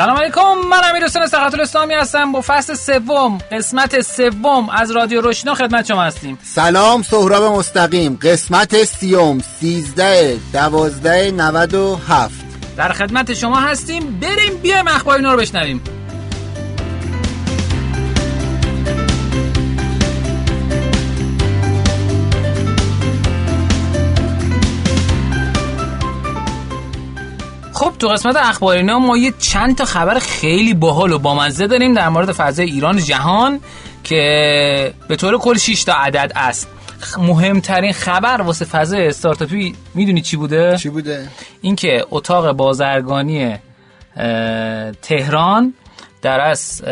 سلام علیکم. من امیر حسین سقط الاسلامی هستم. با فصل سوم قسمت سوم از رادیو روشنا خدمت شما هستیم. سلام سهراب مستقیم. قسمت سیوم سیزده دوازده نود و هفت. در خدمت شما هستیم. بریم بیایم اخبار اینا رو بشنویم. تو قسمت اخبارینا ما یه چند تا خبر خیلی باحال و بامزه داریم در مورد فضای ایران و جهان که به طور کل 6 تا عدد است مهمترین خبر واسه فضای استارتاپی می‌دونی چی بوده؟ چی بوده؟ اینکه اتاق بازرگانی تهران در از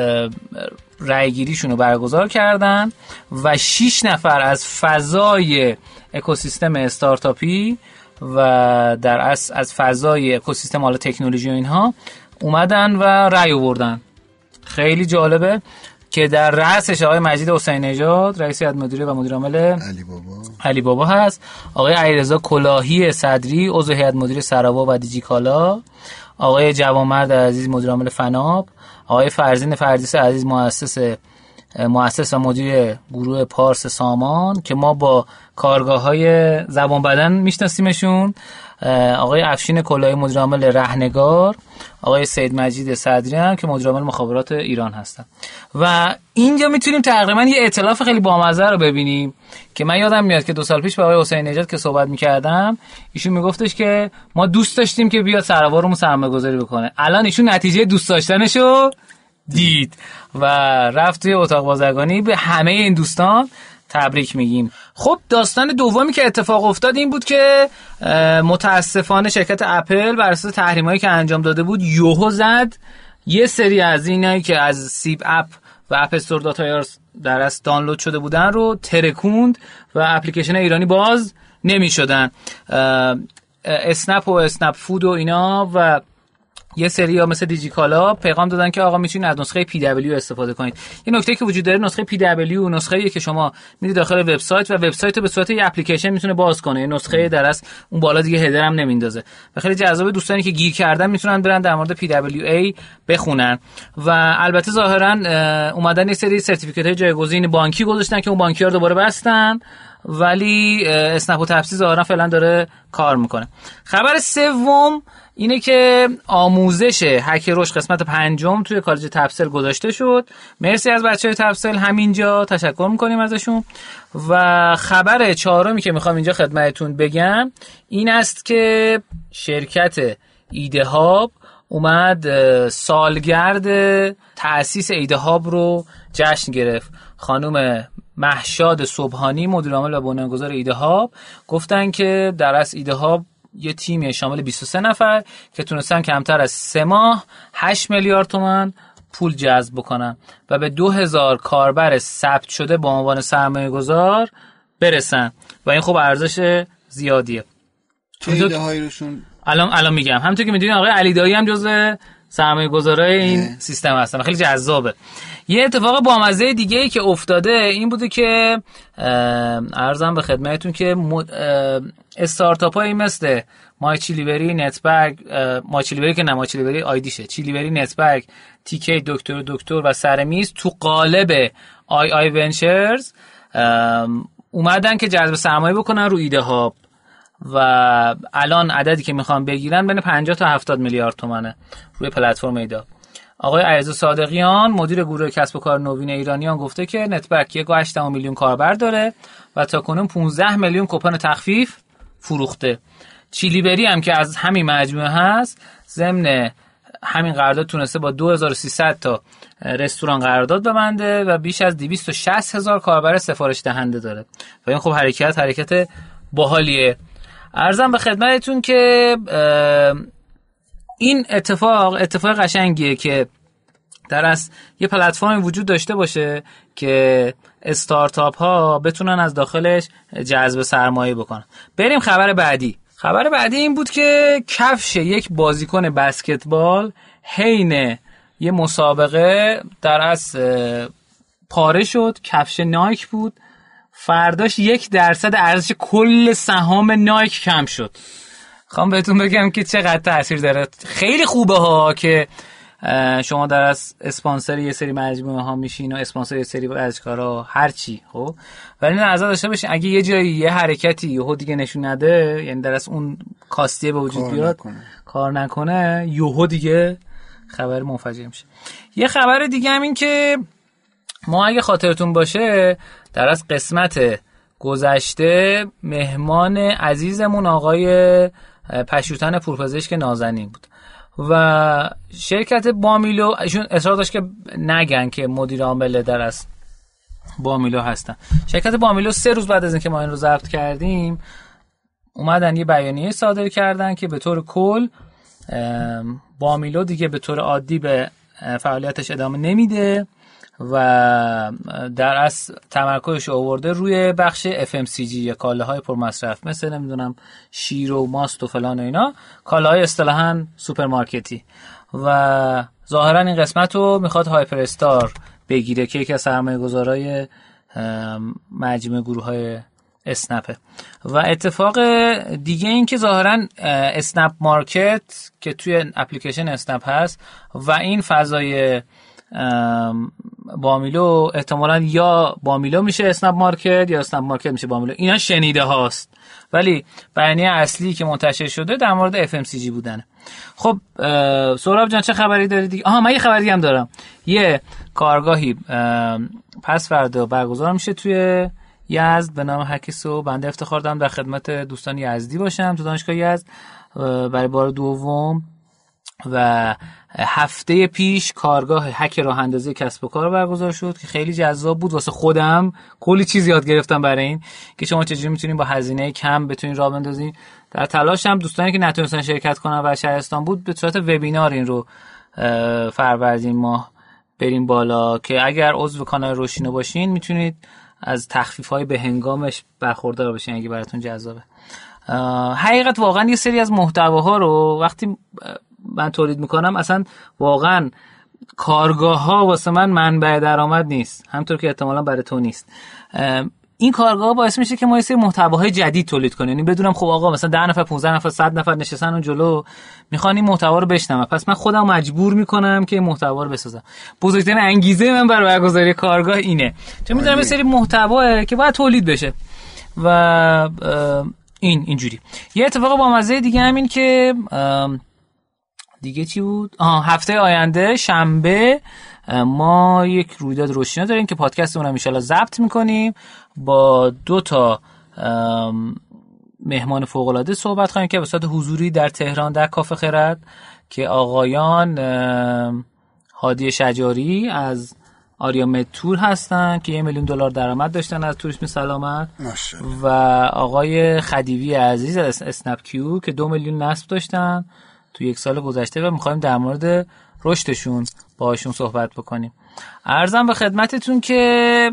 رأیگیریشون رو برگزار کردن و 6 نفر از فضای اکوسیستم استارتاپی و در از از فضای اکوسیستم حالا تکنولوژی و اینها اومدن و رأی آوردن. خیلی جالبه که در رأسش آقای مجید حسین نژاد رئیس هیئت مدیره و مدیر عامل علی بابا. علی بابا هست. آقای علیرضا کلاهی صدری عضو هیئت مدیره سراوا و دیجیکالا آقای جوانمرد عزیز مدیر عامل فناب آقای فرزین فردیس عزیز مؤسس مؤسس و مدیر گروه پارس سامان که ما با کارگاه های زبان بدن میشناسیمشون. آقای افشین کلاهی مدیر عامل رهنگار. آقای سید مجید صدری هم که مدیر عامل مخابرات ایران هستن. و اینجا می‌تونیم تقریبا یه اطلاف خیلی بامزه رو ببینیم که من یادم میاد که دو سال پیش با آقای حسین نژاد که صحبت می‌کردم ایشون میگفتش که ما دوست داشتیم که بیاد سروارمون سرمایه گذاری بکنه. الان ایشون نتیجه دوست داشتنشو دید و رفت توی اتاق بازرگانی. به همه این دوستان تبریک میگیم. خب داستان دومی که اتفاق افتاد این بود که متاسفانه شرکت اپل بر اساس تحریمایی که انجام داده بود یهو زد. یه سری از اینایی که از سیب اپ و App Store داتا در واقع دانلود شده بودن رو ترکوند و اپلیکیشن ایرانی باز نمی شدن اسنپ و اسنپ فود و اینا و یه سری ها مثل دیجیکالا پیغام دادن که آقا می‌تونید از نسخه PWA استفاده کنید. یه نکته که وجود داره نسخه PWA نسخه که شما میری داخل وبسایت و وبسایت رو به صورت یه اپلیکیشن می‌تونه باز کنه. نسخه در واقع اون بالا دیگه header هم نمیندازه. و خیلی جذاب دوستانی که گیر کردن می‌تونن برن در مورد PWA بخونن. و البته ظاهرا اومدن یه سری certificate های جایگزین بانکی گذاشتن که اون بانکی رو دوباره بستن. ولی اسنپ و تپسی ظاهرا فعلا داره کار می‌کنه. خبر سوم اینه که آموزش هک رشد قسمت پنجم توی کالج تفسل گذاشته شد. مرسی از بچه تفسل همینجا. تشکر می‌کنیم ازشون. و خبر چهارمی که می‌خوام اینجا خدمتتون بگم این است که شرکت ایده هاب اومد سالگرد تأسیس ایده هاب رو جشن گرفت. خانم محشاد صبحانی مدیر عامل و بنیانگذار ایده هاب گفتن که در از ایده هاب یه تیمی شامل 23 نفر که تونستن کمتر از سه ماه 8 میلیارد تومن پول جذب بکنن و به 2000 کاربر ثبت شده با عنوان سرمایه گذار برسن. و این خب ارزش زیادیه. چه ایده هایی روشون؟ الان الان میگم. همونطور که می‌دونید آقای علی دایی هم جزء سرمایه گذارای این سیستم هستن. خیلی جذابه. یه اتفاق بامزه دیگه ای که افتاده این بوده که ارزم به خدمتتون که استارتاپ هایی مثل مای چیلیوری نتبرگ مای چیلیوری که نه مای چیلیوری آیدیشه چیلیوری نتبرگ تیکی دکتر دکتر و سرمیز تو قالب آی آی ونچرز اومدن که جذب سرمایه بکنن رو ایده ها. و الان عددی که می‌خوان بگیرن بین 50 تا 70 میلیارد تومنه روی پلتفرم ایدا. آقای عزیز صادقیان مدیر گروه کسب و کار نوین ایرانیان گفته که نتبرک 1.8 میلیون کاربر داره و تا کنون 15 میلیون کوپن تخفیف فروخته. چیلیبری هم که از همین مجموعه هست ضمن همین قرارداد تونسته با 2300 تا رستوران قرارداد ببنده و بیش از 260 هزار کاربر سفارش دهنده داره. و این خب حرکت حرکت باحالیه. ارزم به خدمتتون که این اتفاق اتفاق قشنگیه که در از یه پلتفرم وجود داشته باشه که استارتاپ ها بتونن از داخلش جذب سرمایه بکنن. بریم خبر بعدی. خبر بعدی این بود که کفش یک بازیکن بسکتبال حین یه مسابقه در از پاره شد. کفش نایک بود. فرداش یک درصد ارزش کل سهام نایک کم شد. خوام بهتون بگم که چقدر تاثیر داره. خیلی خوبه ها که شما در از اسپانسر یه سری مجموعه ها میشین و اسپانسر یه سری ورزشکارا هر چی خب؟ ولی نظر داشته باشین اگه یه جایی یه حرکتی یهو دیگه نشون نده یعنی در از اون کاستیه به وجود بیاد کار نکنه یهو دیگه خبر منفجر میشه. یه خبر دیگه هم این که ما اگه خاطرتون باشه در از قسمت گذشته مهمان عزیزمون آقای پشوتن پورپزشک نازنین بود. و شرکت بامیلو ایشون اصرار داشت که نگن که مدیر عامل در از بامیلو هستن. شرکت بامیلو سه روز بعد از اینکه ما این رو ضبط کردیم اومدن یه بیانیه صادر کردن که به طور کل بامیلو دیگه به طور عادی به فعالیتش ادامه نمیده. و در واقع تمرکزش آورده روی بخش FMCG یا کالاهای پرمصرف مثل نمی‌دونم شیر و ماست و فلان و اینا کالاهای اصطلاحا سوپرمارکتی. و ظاهرا این قسمت رو می‌خواد هایپر استار بگیره که یکی از سرمایه گذارای مجموعه گروه های اسنپه. و اتفاق دیگه این که ظاهرا اسنپ مارکت که توی اپلیکیشن اسنپ هست و این فضای بامیلو احتمالا یا بامیلو میشه اسنپ مارکت یا اسنپ مارکت میشه بامیلو اینا شنیده هاست. ولی بیانیه اصلی که منتشر شده در مورد FMCG بودنه. خب سهراب جان چه خبری داری دیگه؟ آها من یه خبری هم دارم. یه کارگاهی پس فردا برگزار میشه توی یزد. به نام حکیسو بنده افتخار دارم. در خدمت دوستان یزدی باشم تو دانشگاه یزد برای بار دوم. و هفته پیش کارگاه هک راه اندازی کسب و کار برگزار شد که خیلی جذاب بود. واسه خودم کلی چیز یاد گرفتم برای این که شما چجوری می‌تونین با هزینه کم بتونین راه بندازین. در تلاش هم دوستانی که نتونستن شرکت کنن و شهرستان بود به صورت وبینار این رو فروردین ماه بریم بالا که اگر عضو کانال روشینو باشین می‌تونید از تخفیف های به هنگامش برخوردار بشین اگه براتون جذابه. حقیقت واقعا یه سری از محتواها رو وقتی من تولید می‌کنم اصلا واقعا کارگاه ها واسه من منبع درآمد نیست. همطور که احتمالا برای تو نیست. این کارگاه باعث میشه که ما یه سری محتواهای جدید تولید کنیم. یعنی بدونم خب آقا مثلا 10 نفر 15 نفر 100 نفر نشستن اون جلو. می‌خوان این محتوا رو بشنوم پس من خودم مجبور می‌کنم که محتوا رو بسازم. بزرگترین انگیزه من برای برگزاری کارگاه اینه. چون می‌دونم یه سری محتوا که باید تولید بشه. و این اینجوری. یه اتفاق با مزه دیگه همین که دیگه چی بود؟ آه هفته آینده شنبه ما یک رویداد روشنا داریم که پادکست اونم ان ضبط می‌کنیم. با دو تا مهمان فوق العاده صحبت خواهیم که به صورت حضوری در تهران در کافه خرد که آقایان هادی شجاری از آریا تور هستن که یه میلیون دلار درآمد داشتن از توریسم سلامت. و آقای خدیوی عزیز از اسنپ کیو که دو میلیون نصب داشتن. تو یک سال گذشته و می‌خوایم در مورد رشدشون باشون صحبت بکنیم. ارزم به خدمتتون که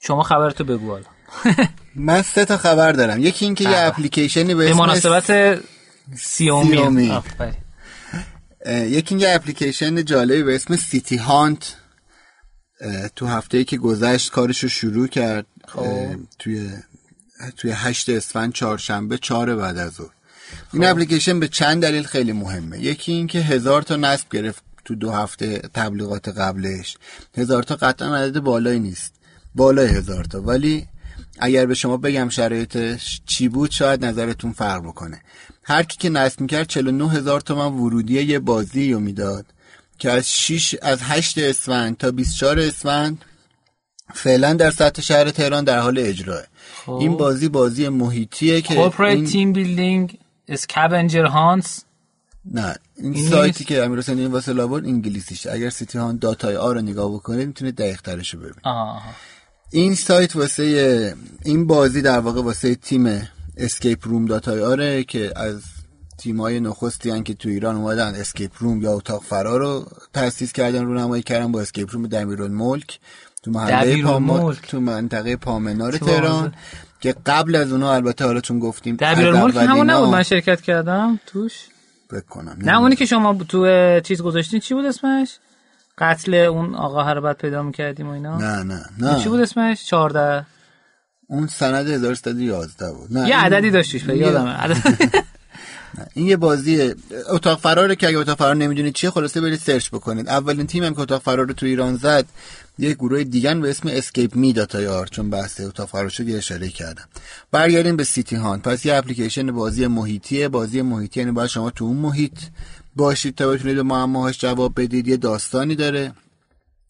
شما خبرتو بگو حالا. من سه تا خبر دارم. یکی اینکه یه بله. اپلیکیشنی به مناسبت سیومی یکی اینکه اپلیکیشن جالبی به اسم سیتی هانت. تو هفته ای که گذشت کارش شروع کرد خب. توی توی هشت اسفند چهارشنبه چهار بعد از ظهر. این خب. اپلیکیشن به چند دلیل خیلی مهمه. یکی اینکه هزار تا نصب گرفت تو دو هفته تبلیغات قبلش. هزار تا قطعا عدد بالایی نیست. بالای هزار تا. ولی اگر به شما بگم شرایطش چی بود شاید نظرتون فرق بکنه. هر کی که نصب می‌کرد 49 هزار تومن ورودی یه بازی رو می‌داد که از 6 از 8 اسفند تا 24 اسفند فعلا در سطح شهر تهران در حال اجراه. خب. این بازی بازی محیطیه که corporate team building scavenger hunt نه. این, سایتی که امیر حسین این واسه لابد انگلیسیش. اگر City Hunt dot IR رو نگاه بکنید می‌تونید دقیق ترش رو ببینید این سایت واسه این بازی در واقع واسه تیم escape room dot IR ه که از تیمای نخستین هن که تو ایران اومدن escape room یا اتاق فرار رو تاسیس کردن رونمایی کردن با escape room ملک تو محله پام... تو منطقه پامنار تهران. که قبل از اونها البته حالا چون گفتیم ملک همون نبود من شرکت کردم توش. بکنم نه اونی که شما تو چیز گذاشتین چی بود اسمش؟ قتل اون آقا هر بعد پیدا می‌کردیم و اینا؟ نه نه نه چی بود اسمش؟ 14 اون سند 1311 بود. نه یه عددی داشتیش به یادمه. این یه بازی اتاق فراره که اگه اتاق فرار نمی‌دونید چیه خلاصه برید سرچ بکنید. اولین تیم هم که اتاق فرار رو تو ایران زد یه گروه دیگن به اسم Escape Me dot IR چون بحث اتاق فرار شد یه اشاره کردم. برگردیم به سیتی هان. پس یه اپلیکیشن بازی محیطیه. بازی محیطی یعنی باید شما تو اون محیط باشید تا بتونید به معماهاش جواب بدید. یه داستانی داره.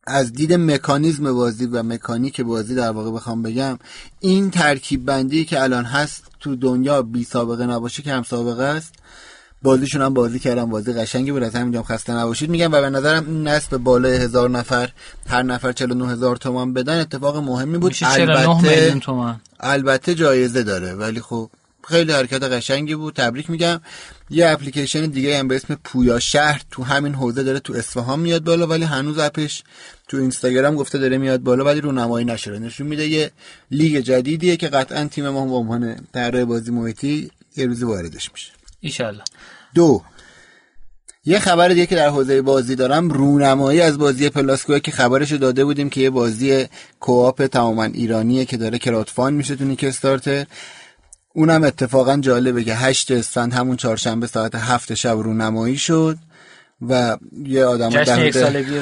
از دید مکانیزم بازی و مکانیک بازی در واقع بخوام بگم این ترکیب بندی که الان هست تو دنیا بی سابقه نباشه که هم سابقه است. بازیشون هم بازی کردم بازی قشنگی بود. از همینجا خسته نباشید. میگم و به نظرم این نصب بالای هزار نفر هر نفر 49 هزار تومان بدن اتفاق مهمی بود. البته. البته جایزه داره ولی خب خیلی حرکت قشنگی بود. تبریک میگم. یه اپلیکیشن دیگه هم به اسم پویا شهر تو همین حوزه داره تو اصفهان میاد بالا ولی هنوز اپش تو اینستاگرام گفته داره میاد بالا ولی رونمایی نشده. نشون میده یه لیگ جدیدیه که قطعا تیم ما به عنوان طراح بازی محیطی یه روزی واردش میشه. ایشالله. دو. یه خبر دیگه که در حوزه بازی دارم. رونمایی از بازی پلاسکو که خبرش داده بودیم که یه بازی co-op تماما ایرانیه که داره crowdfund میشه تو نیکستارتر. اونم اتفاقا جالبه که هشت اسفند همون چهارشنبه ساعت هفت شب رونمایی شد و یه آدم در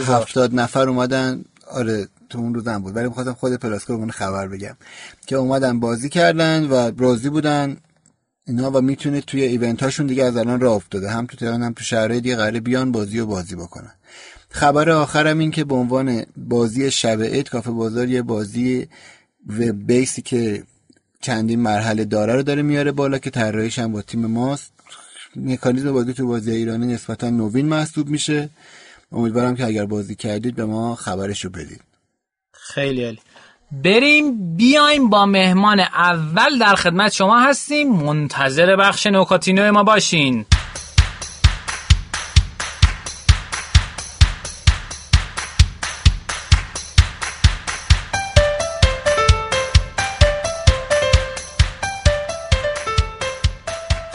هفتاد نفر اومدن. آره تو اون روزم بود. ولی می‌خواستم خود پلاسکو رو خبر بگم. که اومدن بازی کردن و راضی بودن. اینا و می‌تونه توی event هاشون دیگه از الان راه افتاده. هم تو تهران هم تو شهرهای دیگه قراره بیان بازی و بازی بکنن. خبر آخرم این که به عنوان بازی شب عید کافه بازار یه بازی و بیسی که چندین مرحله داره رو داره میاره بالا که طراحیش هم با تیم ماست. مکانیزم بازی تو بازی ایرانی نسبتا نوین محسوب میشه. امیدوارم که اگر بازی کردید به ما خبرش رو بدید. خیلی عالی. بریم بیایم با مهمان اول در خدمت شما هستیم. منتظر بخش نوکاتینو ما باشین.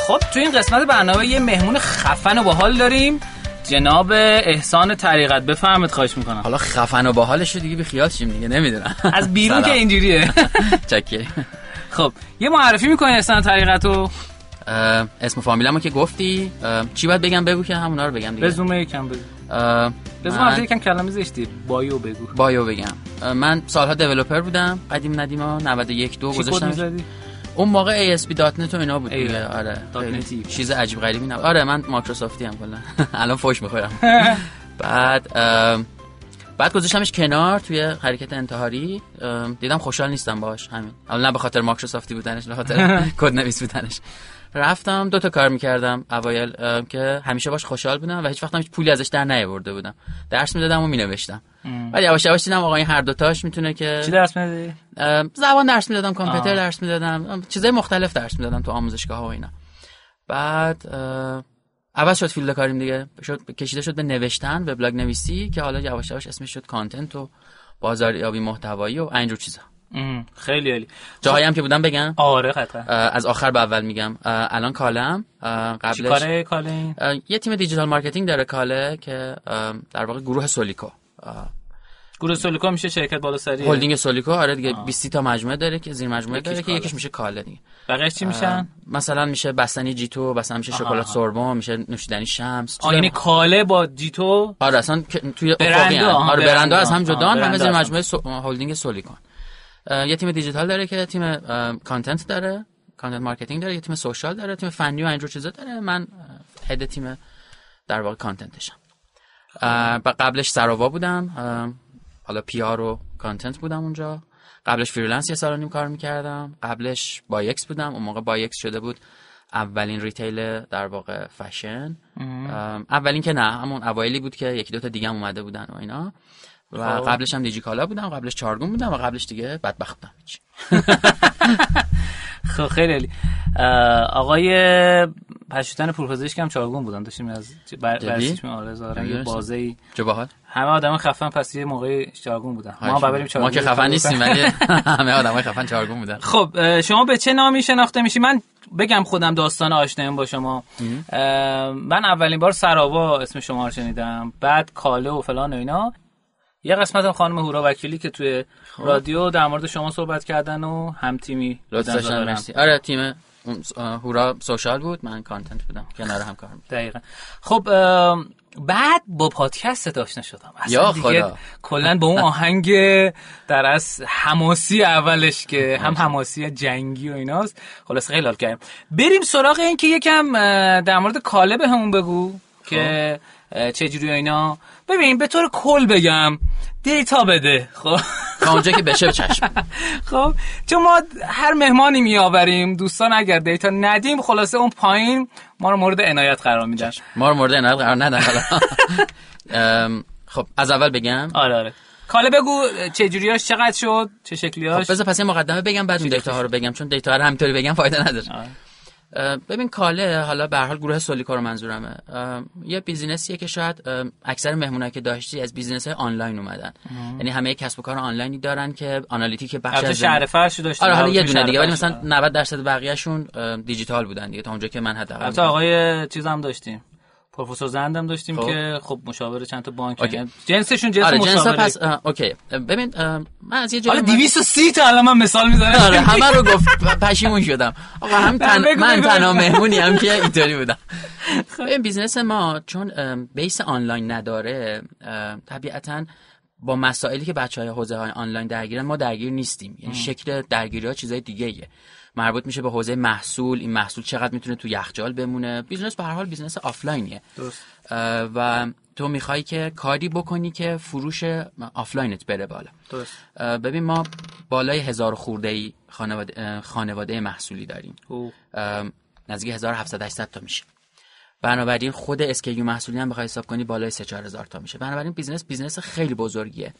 خب تو این قسمت برنامه یه مهمون خفن و باحال داریم. جناب احسان طریقت. بفهمید خواهش می‌کنم. حالا خفن و باحالش دیگه بی خیال شیم دیگه نمی‌دونم. از بیرون که اینجوریه. چکه. خب یه معرفی می‌کنی احسان طریقت رو؟ اسم فامیلمو که گفتی. چی باید بگم؟ بگو که همونا رو بگم دیگه. رزومه یکم بگو. رزومه من... یکم کلمه زشتی. بایو بگو. بایو بگم. من سالها دیولپر بودم. قدیم ندیما 91 2 گذاشتم اون موقع ASP.NET و اینا بود دیگه. آره. چیز عجیب غریبی نبود. آره من مایکروسافتی هم کلا. الان فوش می‌خورم. بعد بعد گذاشتمش کنار توی حرکت انتحاری. دیدم خوشحال نیستم باش همین. حالا نه به خاطر مایکروسافتی بودنش به خاطر کد نویس بودنش. رفتم دو تا کار می‌کردم. اوایل که همیشه باش خوشحال بودم و هیچ وقت هیچ پولی ازش در نیاورده بودم درس می‌دادم و مینوشتم. بعد یواش یواش دیدم آقا این هر دو تاش می‌تونه که چی درس می‌دادی زبان درس می‌دادم کامپیوتر درس می‌دادم چیزای مختلف درس می‌دادم تو آموزشگاه ها و اینا. بعد عوض شد field کاریم دیگه. شد کشیده شد به نوشتن وبلاگ نویسی که حالا یواش یواش اسمش شد content و بازاریابی محتوایی و اینجور چیزا. خیلی عالی. جاهایی هم که بودم بگم. آره قطعا. از آخر به اول میگم. الان کالم. قبلش کاره کاله یه تیم digital marketing داره کاله که در واقع گروه سولیکو. گروه سولیکو میشه شرکت بالا سری هلدینگ سولیکو آره دیگه 20 تا مجموعه داره که زیر مجموعه داره که یکیش میشه کاله دیگه. بقیه چی میشن؟ مثلا میشه بستنی جیتو مثلا میشه شکلات سوربون میشه نوشیدنی شمس. یعنی کاله با جیتو؟ آره اصلا توی افقی آره برندای از هم جدا همه زیر مجموعه هلدینگ سولیکون یه تیم دیجیتال داره که تیم content داره content marketing داره یه تیم social داره تیم فنی و اینجور چیزا داره. من head تیم در واقع content شم. قبلش سراوا بودم. حالا PR و content بودم اونجا. قبلش freelance یه سال نیم کار می‌کردم. قبلش بایکس بودم. اون موقع بایکس شده بود اولین retail در واقع فشن اولین که نه همون اوایلی بود که یکی دوتا دیگه هم اومده بودن و اینا. و خب. قبلش هم دیجیکالا بودم قبلش چارگون بودم و قبلش دیگه بدبخت بودم خب خیلی آقای پشتن پورپزشک هم چارگون بودن. داشتیم از برسیش آره یه بازی جو همه آدم خفن پس یه موقع چارگون بودن. ما بریم چارگون ما که خفن نیستیم ولی همه آدمای خفن چارگون بودن. خب شما به چه نامی شناخته میشی؟ من بگم خودم داستان آشنایم با شما. من اولین بار سراوا اسم شما رو شنیدم. بعد کاله و فلان و اینا. یه قسمت هم خانم هورا وکیلی که توی خب. رادیو در مورد شما صحبت کردن و هم تیمی آره تیم هورا سوشال بود من کانتنت بودم کنار هم کار دقیقا. خب بعد با پادکست آشنا شدم اصلا یا کلا با اون آهنگ در از حماسی اولش که هم حماسی. جنگی و ایناست. خلاص خیلی حال کردیم. بریم سراغ این که یکم در مورد کاله به همون بگو که خب. چجوری اینا. ببین به طور کل بگم دیتا بده. خب. تا اونجا که بشه چشم. خب چون ما هر مهمانی میآوریم دوستان اگر data ندیم خلاصه اون پایین ما رو مورد عنایت قرار میدن. ما رو مورد عنایت قرار ندن خب از اول بگم. آره آره. کاله بگو چه جوریاش چقدر شد چه شکلیاش. خب بذار پس یه مقدمه بگم بعد اون data ها رو بگم چون data رو همینطوری بگم فایده نداره. ببین کاله حالا به حال گروه سولیکو رو منظورمه. یه business یه که شاید اکثر مهمونایی که داشتی از business های آنلاین اومدن. یعنی همه کسب و کار آنلاینی دارن که analytic بخش از شهر فرش داشتی آره حالا یه دونه دیگه ولی مثلا 90 درصد بقیه‌شون دیجیتال بودن دیگه تا اونجا که من حداقل البته آقای چیزام داشتیم. پروفسور زندم داشتیم خب. که خب مشاور چند تا بانک جنسشون جنس آره مشاوره. پس okay. ببین من از یه جایی حالا 230 تا الان من مثال می‌زنم. آره همه رو گفت. پشیمون شدم. آقا هم تن... من تنها مهمونی هم که اینطوری بودم. خب. این business ما چون base آنلاین نداره طبیعتا با مسائلی که بچه های حوزه های آنلاین درگیرن ما درگیر نیستیم. یعنی شکل درگیری ها چیزای دیگه ایه. مربوط میشه به حوزه محصول. این محصول چقدر می‌تونه تو یخچال بمونه؟ business به هر حال business آفلاینیه. و تو می‌خوای که کاری بکنی که فروش آفلاینت بره بالا. درست. ببین ما بالای هزار خورده ای خانواده, خانواده محصولی داریم. نزدیک 1700 800 تا میشه. بنابراین خود SKU محصولی هم بخوای حساب کنی بالای 3 4000 تا میشه. بنابراین business business خیلی بزرگیه.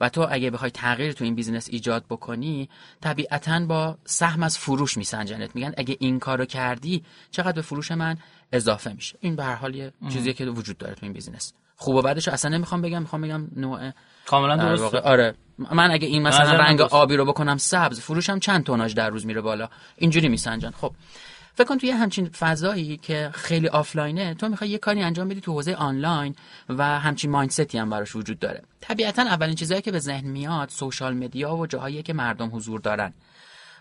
و تو اگه بخوای تغییر تو این business ایجاد بکنی طبیعتا با سهم از فروش میسنجنت. میگن اگه این کارو کردی چقدر به فروش من اضافه میشه. این به هر حال یه چیزیه که وجود داره تو این business خوب و بعدش اصلا نمی‌خوام بگم. می‌خوام بگم نوع کاملا درست آره. من اگه این مثلا رنگ آبی رو بکنم سبز فروشم چند توناژ در روز میره بالا. اینجوری میسنجن. خب. فکر کن توی همچین فضایی که خیلی آفلاینه تو می‌خوای یه کاری انجام بدی تو حوزه آنلاین و همچین mindset ی هم براش وجود داره. طبیعتا اولین چیزهایی که به ذهن میاد social media و جاهایی که مردم حضور دارن.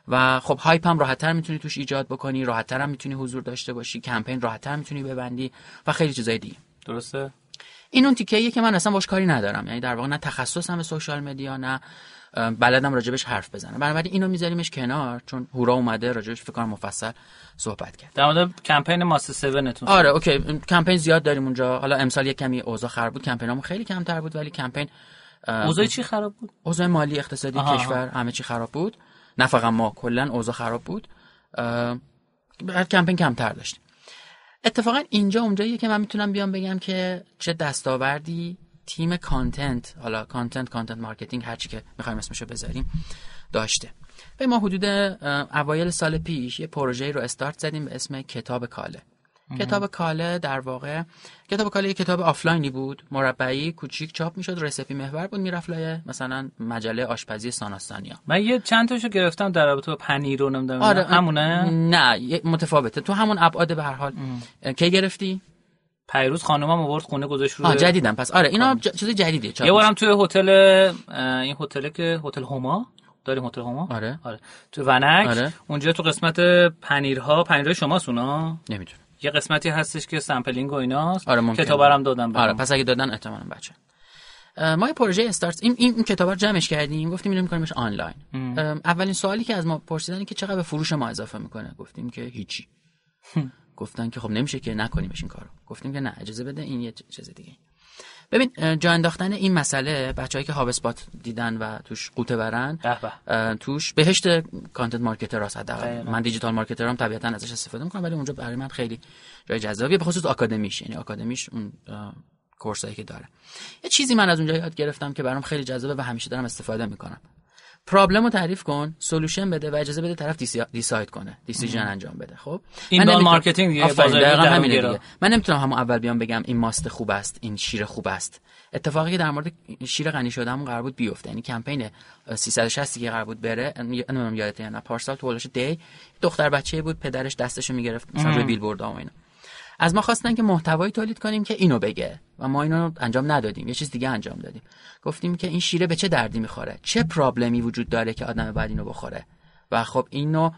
و خب hype هم راحتتر می‌تونی توش ایجاد بکنی راحتتر هم می‌تونی حضور داشته باشی کمپین راحتتر می‌تونی ببندی و خیلی چیزای دیگه. درسته؟ این اون تیکه که من اصلا باش کاری ندارم. یعنی در واقع نه تخصصم به social media نه بلدم راجبش حرف بزنه بنابراین اینو میذاریمش کنار چون هورا اومده راجبش فکر کنم مفصل صحبت کرد. در مورد کمپین ماست 7 آره اوکی. کمپین زیاد داریم اونجا. حالا امسال یک کمی اوضاع خراب بود. کمپینامون خیلی کمتر بود ولی کمپین اوضاع چی خراب بود؟ اوضاع مالی اقتصادی کشور همه چی خراب بود. نه فقط ما کلا اوضاع خراب بود. هر کمپین کمتر داشتیم اتفاقا اینجا اونجاییه که من می‌تونم بیام بگم که چه دستاوردی تیم content حالا content content marketing هرچی که می‌خوایم اسمشو بذاریم داشته. به ما حدود اوایل سال پیش یه پروژه رو استارت زدیم به اسم کتاب کاله. کتاب کاله در واقع کتاب کاله یه کتاب آفلاینی بود. مربعی کوچیک چاپ می‌شد recipe محور بود می‌رفت لای مثلا مجله آشپزی ساناز سانیا. من یه چند تاشو گرفتم در رابطه با پنیر رو نمی‌دونم آره همونه؟ نه متفاوته. تو همون ابعاد به هر حال. کی گرفتی؟ پیروز خانومم آورد خونه گذاشت رو جدیدم پس. آره اینا ج... چیز جدیدیه یه بارم توی هتل این هتل که هتل هما؟ داریم هتل هما؟ آره. آره. تو ونک. آره. اونجا تو قسمت پنیرها پنیرهای شما سونا نمی‌دونم. یه قسمتی هستش که سامپلینگ و ایناست. آره کتابرم دادم آره پس اگه دادن احتمالاً بچه. ما یه پروژه استارت این این, این کتاب رو جمعش کردیم گفتیم میریم میکنیمش آنلاین. اولین سوالی که از ما پرسیدن که چقدر به فروش ما اضافه می‌کنه؟ گفتیم که هیچی. گفتن که خب نمیشه که نکنیمش این کارو. گفتیم که نه اجازه بده این یه چیز دیگه ببین جا انداختن این مسئله بچه‌ای که HubSpot دیدن و توش غوطه برن توش بهشت content marketer هست حداقل. من digital marketer ام طبیعتا ازش استفاده می‌کنم ولی اونجا برای من خیلی جای جذابیه به خصوص آکادمیش یعنی آکادمیش اون course ایی که داره. یه چیزی من از اونجا یاد گرفتم که برام خیلی جذابه و همیشه دارم استفاده می‌کنم. problem رو تعریف کن solution بده و اجازه بده طرف decide کنه decision انجام بده خب؟ این من marketing دیگه من نمی‌تونم همون اول بیام بگم این ماست خوب است این شیر خوب است. اتفاقی که در مورد شیر غنی شدهمون قرار بود بیفته. یعنی کمپین 360 که قرار بود بره. نمی‌دونم یادته نه پارسال تو دی دختر بچه بود پدرش دستشو می‌گرفت مثلا روی بیلبورد و اینا. از ما خواستن که محتوایی تولید کنیم که اینو بگه. و ما اینو انجام ندادیم. یه چیز دیگه انجام دادیم. گفتیم که این شیره به چه دردی می‌خوره؟ چه problem ی وجود داره که آدم باید اینو بخوره؟ و خب اینو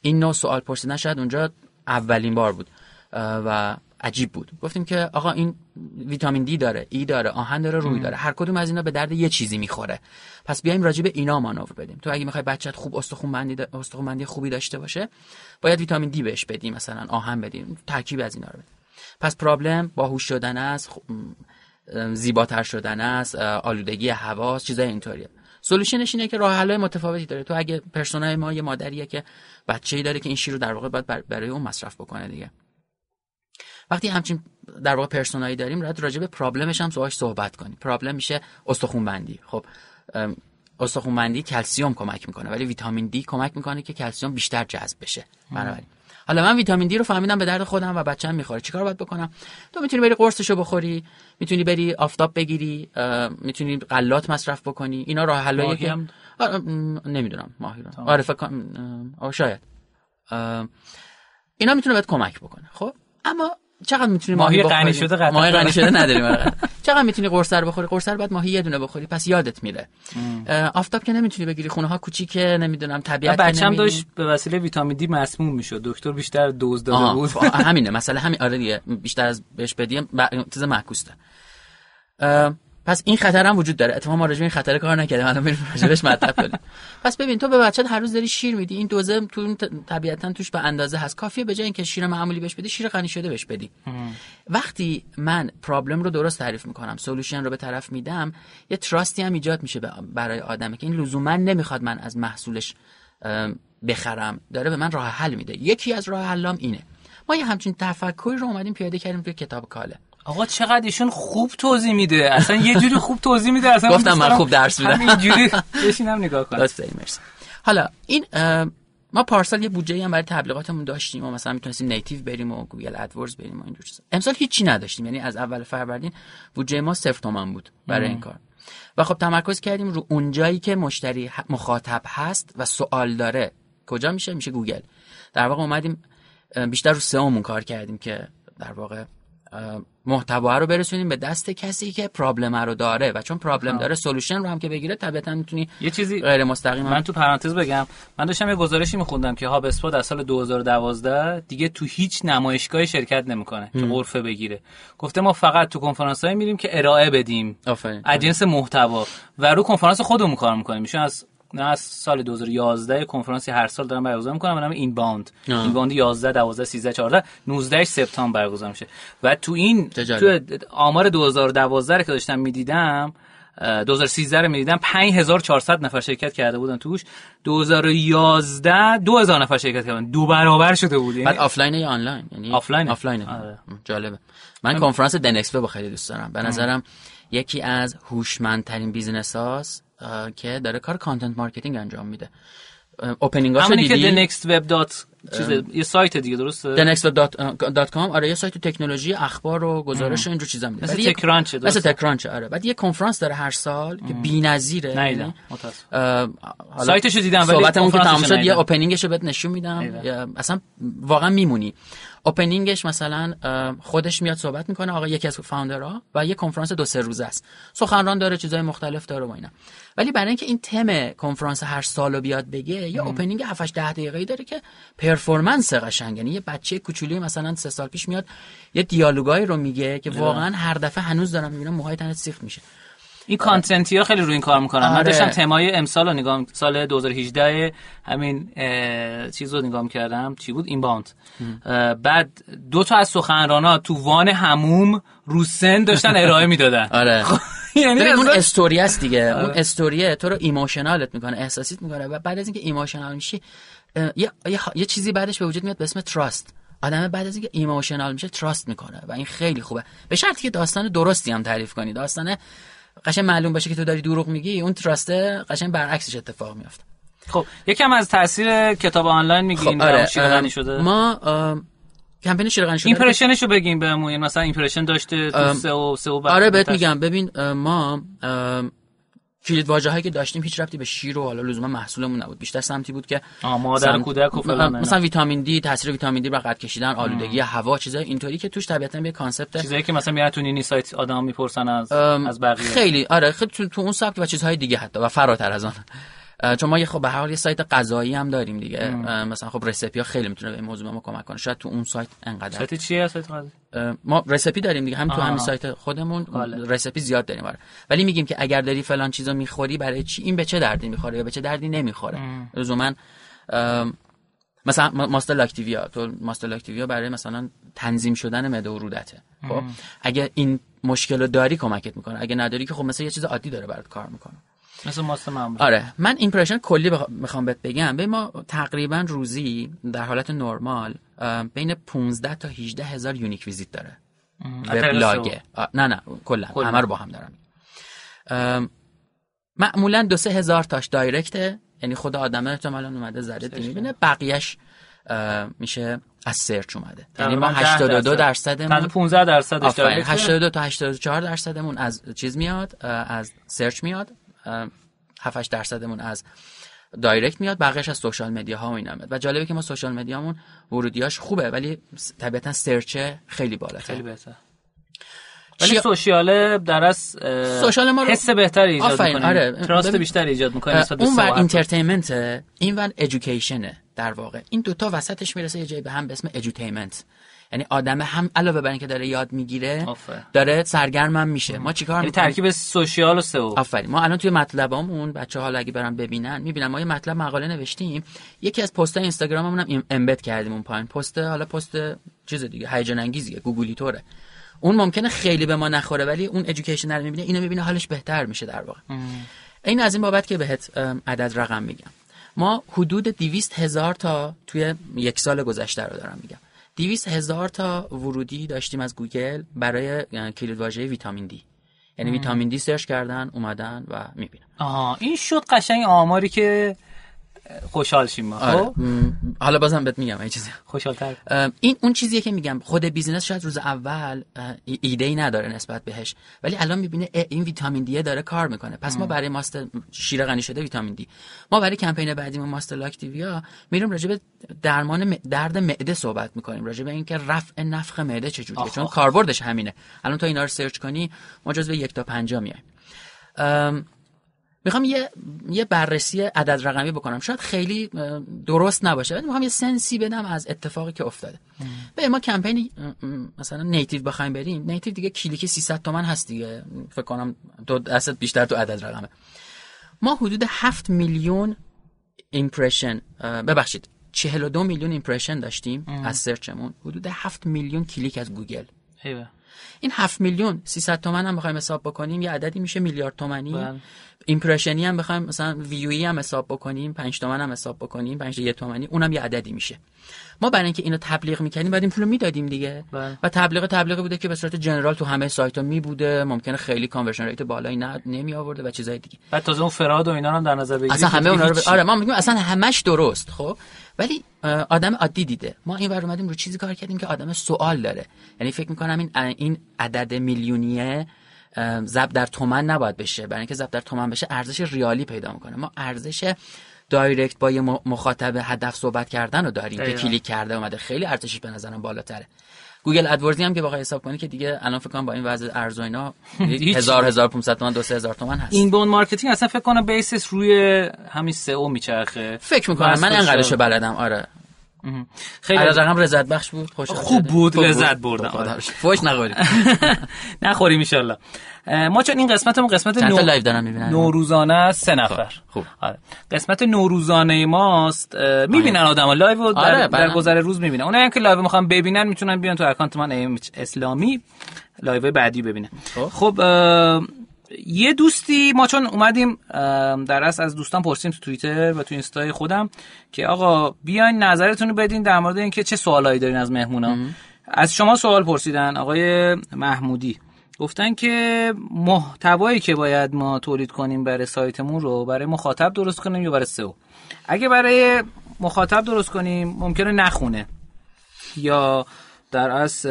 این نوع سوال پرسیدن شاید اونجا اولین بار بود. و عجیب بود. گفتیم که آقا این ویتامین دی داره ای داره آهن داره روی داره. هر کدوم از اینا به درد یه چیزی می‌خوره. پس بیایم راجع به اینا مانور بدیم. تو اگه می‌خوای بچت خوب استخون بندی استخون بندی خوبی داشته باشه باید ویتامین دی بهش بدیم مثلا آهن بدیم ترکیب از اینا رو بدیم پس پرابلم باهوش شدن است زیباتر شدن است آلودگی هوا چیزای اینطوریه. سولوشنش اینه که راه حلای متفاوتی داره. تو اگه پرسونای ما یه مادریه که بچه‌ای داره که این شیر رو در واقع باید برای اون مصرف بکنه دیگه. وقتی همچین در واقع پرسونایی داریم راحت راجع به پرابلمش هم سواش صحبت کنیم. پرابلم میشه استخون بندی خب استخون بندی کلسیوم کمک می‌کنه ولی ویتامین دی کمک می‌کنه که کلسیوم بیشتر جذب بشه. بنابراین. حالا من ویتامین دی رو فهمیدم به درد خودم و بچه‌م می‌خوره. چیکار باید بکنم؟ تو می‌تونی بری قرصشو بخوری می‌تونی بری آفتاب بگیری می‌تونی غلات مصرف بکنی. اینا راه حلایی که نمی‌دونم ماهی رو. آره فکر شاید. اینا می‌تونه بهت کمک بکنه. خب اما چقدر می‌تونی ماهی غنی شده قطعا. ماهی غنی شده نداریم. چقدر می‌تونی قرصر بخوری؟ قرصر بعد ماهی یه دونه بخوری. پس یادت میره. آفتاب که نمی‌تونی بگیری خونه ها کوچیکه نمی‌دونم طبیعت بچه‌م داشت به وسیله ویتامین دی مسموم می‌شد. دکتر بیشتر دوز داده بود. همینه. مثلا همین. آره دیگه بیشتر از بهش بدیم. چیز معکوسه. پس این خطر هم وجود داره. اتفاقا ما راجع این خطر کار نکردیم. الان بریم راجعش مطلب کنیم. پس ببین تو به بچت هر روز داری شیر میدی. این دوزه تو طبیعتا توش به اندازه هست. کافیه به جای اینکه شیر معمولی بهش بدی شیر غنی شده بهش بدی. وقتی من problem رو درست تعریف می‌کنم solution رو به طرف میدم یه trust ی هم ایجاد میشه برای آدمه که این لزوما نمی‌خواد من از محصولش بخرم. داره به من راه حل میده. یکی از راه حلام اینه. ما یه همچین تفکری رو اومدیم پیاده کردیم توی کتاب کاله. آقا چقدر ایشون خوب توضیح میده؟ اصلا یه جوری خوب توضیح میده اصلا گفتم من خوب درس میدم. اینجوری بشینم نگاه کنم. حالا این ما پارسال یه بودجه هم برای تبلیغاتمون داشتیم و مثلا می‌تونستیم نیتیو بریم و گوگل ادورز بریم و اینجور چیزا. امسال هیچی نداشتیم یعنی از اول فروردین بودجه ما صفر تومن بود برای این کار. و خب تمرکز کردیم رو اونجایی که مشتری مخاطب هست و سوال داره. کجا میشه؟ میشه گوگل. در واقع اومدیم بیشتر رو SEO مون کار کردیم که در واقع محتوا رو برسونیم به دست کسی که problem رو داره و چون problem داره solution رو هم که بگیره طبیعتا می‌تونی یه چیزی غیر مستقیم من تو پرانتز بگم. من داشتم یه گزارشی میخوندم که HubSpot از سال 2012 دیگه تو هیچ نمایشگاهی شرکت نمی‌کنه که غرفه بگیره. گفته ما فقط تو کنفرانس های میریم که ارائه بدیم. از جنس محتوا. و رو کنفرانس خودمون کار می‌کنیم. میشون از نه از سال 2011 کنفرانسی هر سال دارم برگزار می‌کنم به نام Inbound. Inbound 11 12 13 14 19 سپتامبر برگزار میشه. و تو این تو آمار 2012 که داشتم می‌دیدم 2013 رو می‌دیدم 5400 نفر شرکت کرده بودن توش. 2011 2000 نفر شرکت کردن. دو برابر شده بود. بعد آفلاین یا آنلاین؟ یعنی آفلاین آفلاین آره. جالبه. من کنفرانس The Next Web خیلی دوست دارم. به نظرم یکی از هوشمندترین business هاست که داره کار content marketing انجام میده. opening هاشو دیدی؟ که thenextweb. چیز یه سایت دیگه درسته؟ Thenextweb.com آره یه سایت تکنولوژی اخبار و گزارش اینجور چیزا میده. مثل TechCrunch مثل TechCrunch آره. بعد یه کنفرانس داره هر سال که بی‌نظیره نه سایتشو دیدم ولی صحبتمون که تمام شد یه opening شو بهت نشون میدم. اصلا واقعا میمونی. opening ش مثلا خودش میاد صحبت می‌کنه آقا یکی از founder ها و یه کنفرانس دو سه روزه است. سخنران داره چیزای مختلف داره و اینا. ولی برای اینکه این تم کنفرانس هر سالو بیاد بگه یا opening 7 8 10 دقیقه‌ای داره که performance قشنگ یعنی یه بچه کوچولی مثلا سه سال پیش میاد یه دیالوگایی رو میگه که واقعا هر دفعه هنوز دارم می‌بینم موهای تنت سیخ میشه. این content ی ها خیلی روی این کار می‌کنن. آره. من داشتم تمای امسال رو نگاه سال 2018 همین چیز رو نگاه کردم چی بود؟ Inbound بعد دو تا از سخنرانا تو وان هموم رو سن داشتن ارائه می‌دادن. آره. خب، یعنی اون استوری است دیگه. اون استوریه. تو رو emotional ت می‌کنه احساسیت می‌کنه. و بعد از اینکه emotional میشی یه،, یه،, چیزی بعدش به وجود میاد به اسم trust. آدم بعد از اینکه emotional میشه trust می‌کنه. و این خیلی خوبه. به شرطی که داستان درستی هم تعریف کنی. داستان قشنگ معلوم باشه که تو داری دروغ میگی اون trust ه قشنگ برعکسش اتفاق میافته. خب یکم از تاثیر کتاب آنلاین میگین خب آره شده؟ ما کمپین شیر شده. ایمپرشنشو بگیم بهمون یعنی مثلا ایمپرشن داشته تو سه و سه و آره بهت میگم. ببین ما کلید واژه که داشتیم هیچ ربطی به شیر و حالا لزوما محصولمون نبود. بیشتر سمتی بود که مادر کودک و فلان مثلا ویتامین دی تاثیر ویتامین دی بر قد کشیدن آلودگی هوا چیزای اینطوری که توش طبیعتا یه کانسپت چیزایی که مثلا میاد تو نینی سایت آدم می‌پرسن از از بقیه. خیلی آره خیلی تو, تو اون سبک و چیزهای دیگه حتی و فراتر از آن. چون ما یه خب به هر حال یه سایت غذایی هم داریم دیگه. مثلا خب رسپی ها خیلی می‌تونه به این موضوع ما کمک کنه. شاید تو اون سایت انقدر. سایت چیه؟ سایت ما رسپی داریم دیگه. هم تو همین سایت خودمون رسپی زیاد داریم آره. ولی میگیم که اگر داری فلان چیزا می‌خوری برای چی؟ این به چه دردی می‌خوره یا به چه دردی نمی‌خوره؟ لزوما مثلا ماستر لاکتیویا. تو ماستر لاکتیویا برای مثلا تنظیم شدن معده و رودته. خب؟ اگه این مشکل رو داری کمکت می‌کنه. اگه نداری که خب مثلا یه چیز عادی داره برات کار می‌کنه. مثل ماست معمولی آره. من impression کلی می‌خوام بهت بگم. به ما تقریبا روزی در حالت نرمال بین 15 تا 18 هزار unique visit داره. وبلاگه نه نه کلا. همه رو با هم دارم. معمولا دو سه هزار تاش direct ه یعنی خود آدمه احتمالاً اومده زده دی می‌بینه. بقیهش میشه از search اومده. یعنی ما 82 درصدمون 15 درصدش 82 تا 84 درصدمون از چیز میاد از search میاد. 7 8 درصدمون از direct میاد بقیهش از social media ها و اینا میاد و جالبه که ما social media مون ورودیاش خوبه ولی طبیعتا search خیلی بالا خیلی بهتر ولی social در از social ما رو حس بهتری ایجاد می‌کنه آره. trust بیشتر ایجاد می‌کنه اون ور entertainment این ور education ه در واقع. این دوتا وسطش می‌رسه یه جایی به هم به اسم edutainment یعنی آدم هم علاوه بر اینکه داره یاد می‌گیره داره سرگرم میشه. ما چیکار یعنی ترکیب سوشیال و سئو. آفرین. ما الان توی مطلبامون بچه ها اگه برن ببینن می‌بینن ما یه مطلب مقاله نوشتیم. یکی از پست اینستاگراممون هم امبد کردیم اون پایین. پست حالا پست چیز دیگه هیجان انگیزیه. گوگلی توره اون ممکنه خیلی به ما نخوره ولی اون ادویکیشن رو می‌بینه اینو می‌بینه حالش بهتر میشه در واقع. این از این بابت که بهت عدد رقم میگم. ما حدود 200 هزار تا توی یک سال گذشته رو دارم میگم. 200 هزار تا ورودی داشتیم از گوگل برای کلید واژه ویتامین دی. یعنی ویتامین دی search کردن اومدن و می‌بینن. آها این شد قشنگ آماری که خوشحال شیم ما آره. خب؟ حالا بازم بهت میگم این چیزی. خوشحالتر. این اون چیزیه که میگم خود business شاید روز اول ایده ای نداره نسبت بهش ولی الان می‌بینه این ویتامین دی داره کار می‌کنه. پس ما برای ماست و شیر غنی شده ویتامین دی. ما برای کمپین بعدیمون ماست لاکتیویا میریم راجع به درمان درد معده صحبت می‌کنیم راجع به اینکه رفع نفخ معده چجوریه چون کاربردش همینه. الان تو اینا رو search کنی ما جزو یک تا 5 میایم. می‌خوام یه یه بررسی عدد رقمی بکنم. شاید خیلی درست نباشه ولی می‌خوام یه sense ی بدم از اتفاقی که افتاده. به ما کمپین مثلا native بخوایم بریم. native دیگه کلیک 300 تومن هست دیگه. فکر کنم دو دست بیشتر تو عدد رقمه. ما حدود 7 میلیون impression ببخشید 42 میلیون impression داشتیم از search مون حدود 7 میلیون کلیک از گوگل. این 7 میلیون 300 تومن هم بخوایم حساب بکنیم یه عددی میشه میلیارد تومانی بله. impression ی هم بخوایم مثلا ویوی هم حساب بکنیم 5 تومن هم حساب بکنیم 5 یه تومانی اونم یه عددی میشه ما برای اینکه اینو تبلیغ می‌کنیم بعد این پولو می‌دادیم دیگه. بله. و تبلیغ تبلیغ بوده که به صورت general تو همه سایت ها می بوده ممکنه خیلی conversion rate بالایی نه نمی آورده و چیزای دیگه. بعد تازه اون fraud و اینا هم در نظر بگیرید اصلا همه اونا رو ب... آره ما میگیم اصلا همش درست خب؟ ولی آدم عادی دیده. ما این ور اومدیم رو چیزی کار کردیم که آدم سوال داره. یعنی فکر می‌کنم این این عدد میلیونیه ضرب در تومن نباید بشه. برای اینکه ضرب در تومن بشه ارزش ریالی پیدا می‌کنه. ما ارزش direct با یه مخاطب هدف صحبت کردن رو داریم. که کلیک کرده اومده. خیلی ارزشش به نظرم بالاتره. Google AdWord ی هم که بخوای حساب کنی که دیگه الان فکر کنم با این وضع ارز و اینا 1000 1500 تومان 2000 تومان هست. inbound marketing اصلا فکر کنم base ش روی همین سئو میچرخه. فکر می‌کنم. من انقدرشو بلدم. آره. خیلی از رقم رضایت بخش بود. خوش خوب بود لذت بردم. آره. فوش نخوریم. نخوریم ان ما چون این قسمتمون قسمت نو... live دارم می‌بینن؟ نوروزانه سه نفر. خوب. آره. قسمت نوروزانه ماست. می‌بینن آدم live در, آره در گذر روز می‌بینن. اونایی که live می‌خوان ببینن می‌تونن بیان تو account من اسلامی. live بعدی ببینن. خب, خب یه دوستی ما چون اومدیم در اصل از دوستان پرسیم تو توییتر و تو اینستای خودم که آقا بیاین نظرتون رو بدین در مورد اینکه چه سوالایی دارین از مهمونا. از شما سوال پرسیدن آقای محمودی. گفتن که محتوایی که باید ما تولید کنیم برای سایتمون رو برای مخاطب درست کنیم یا برای سئو؟ اگه برای مخاطب درست کنیم ممکنه نخونه یا در از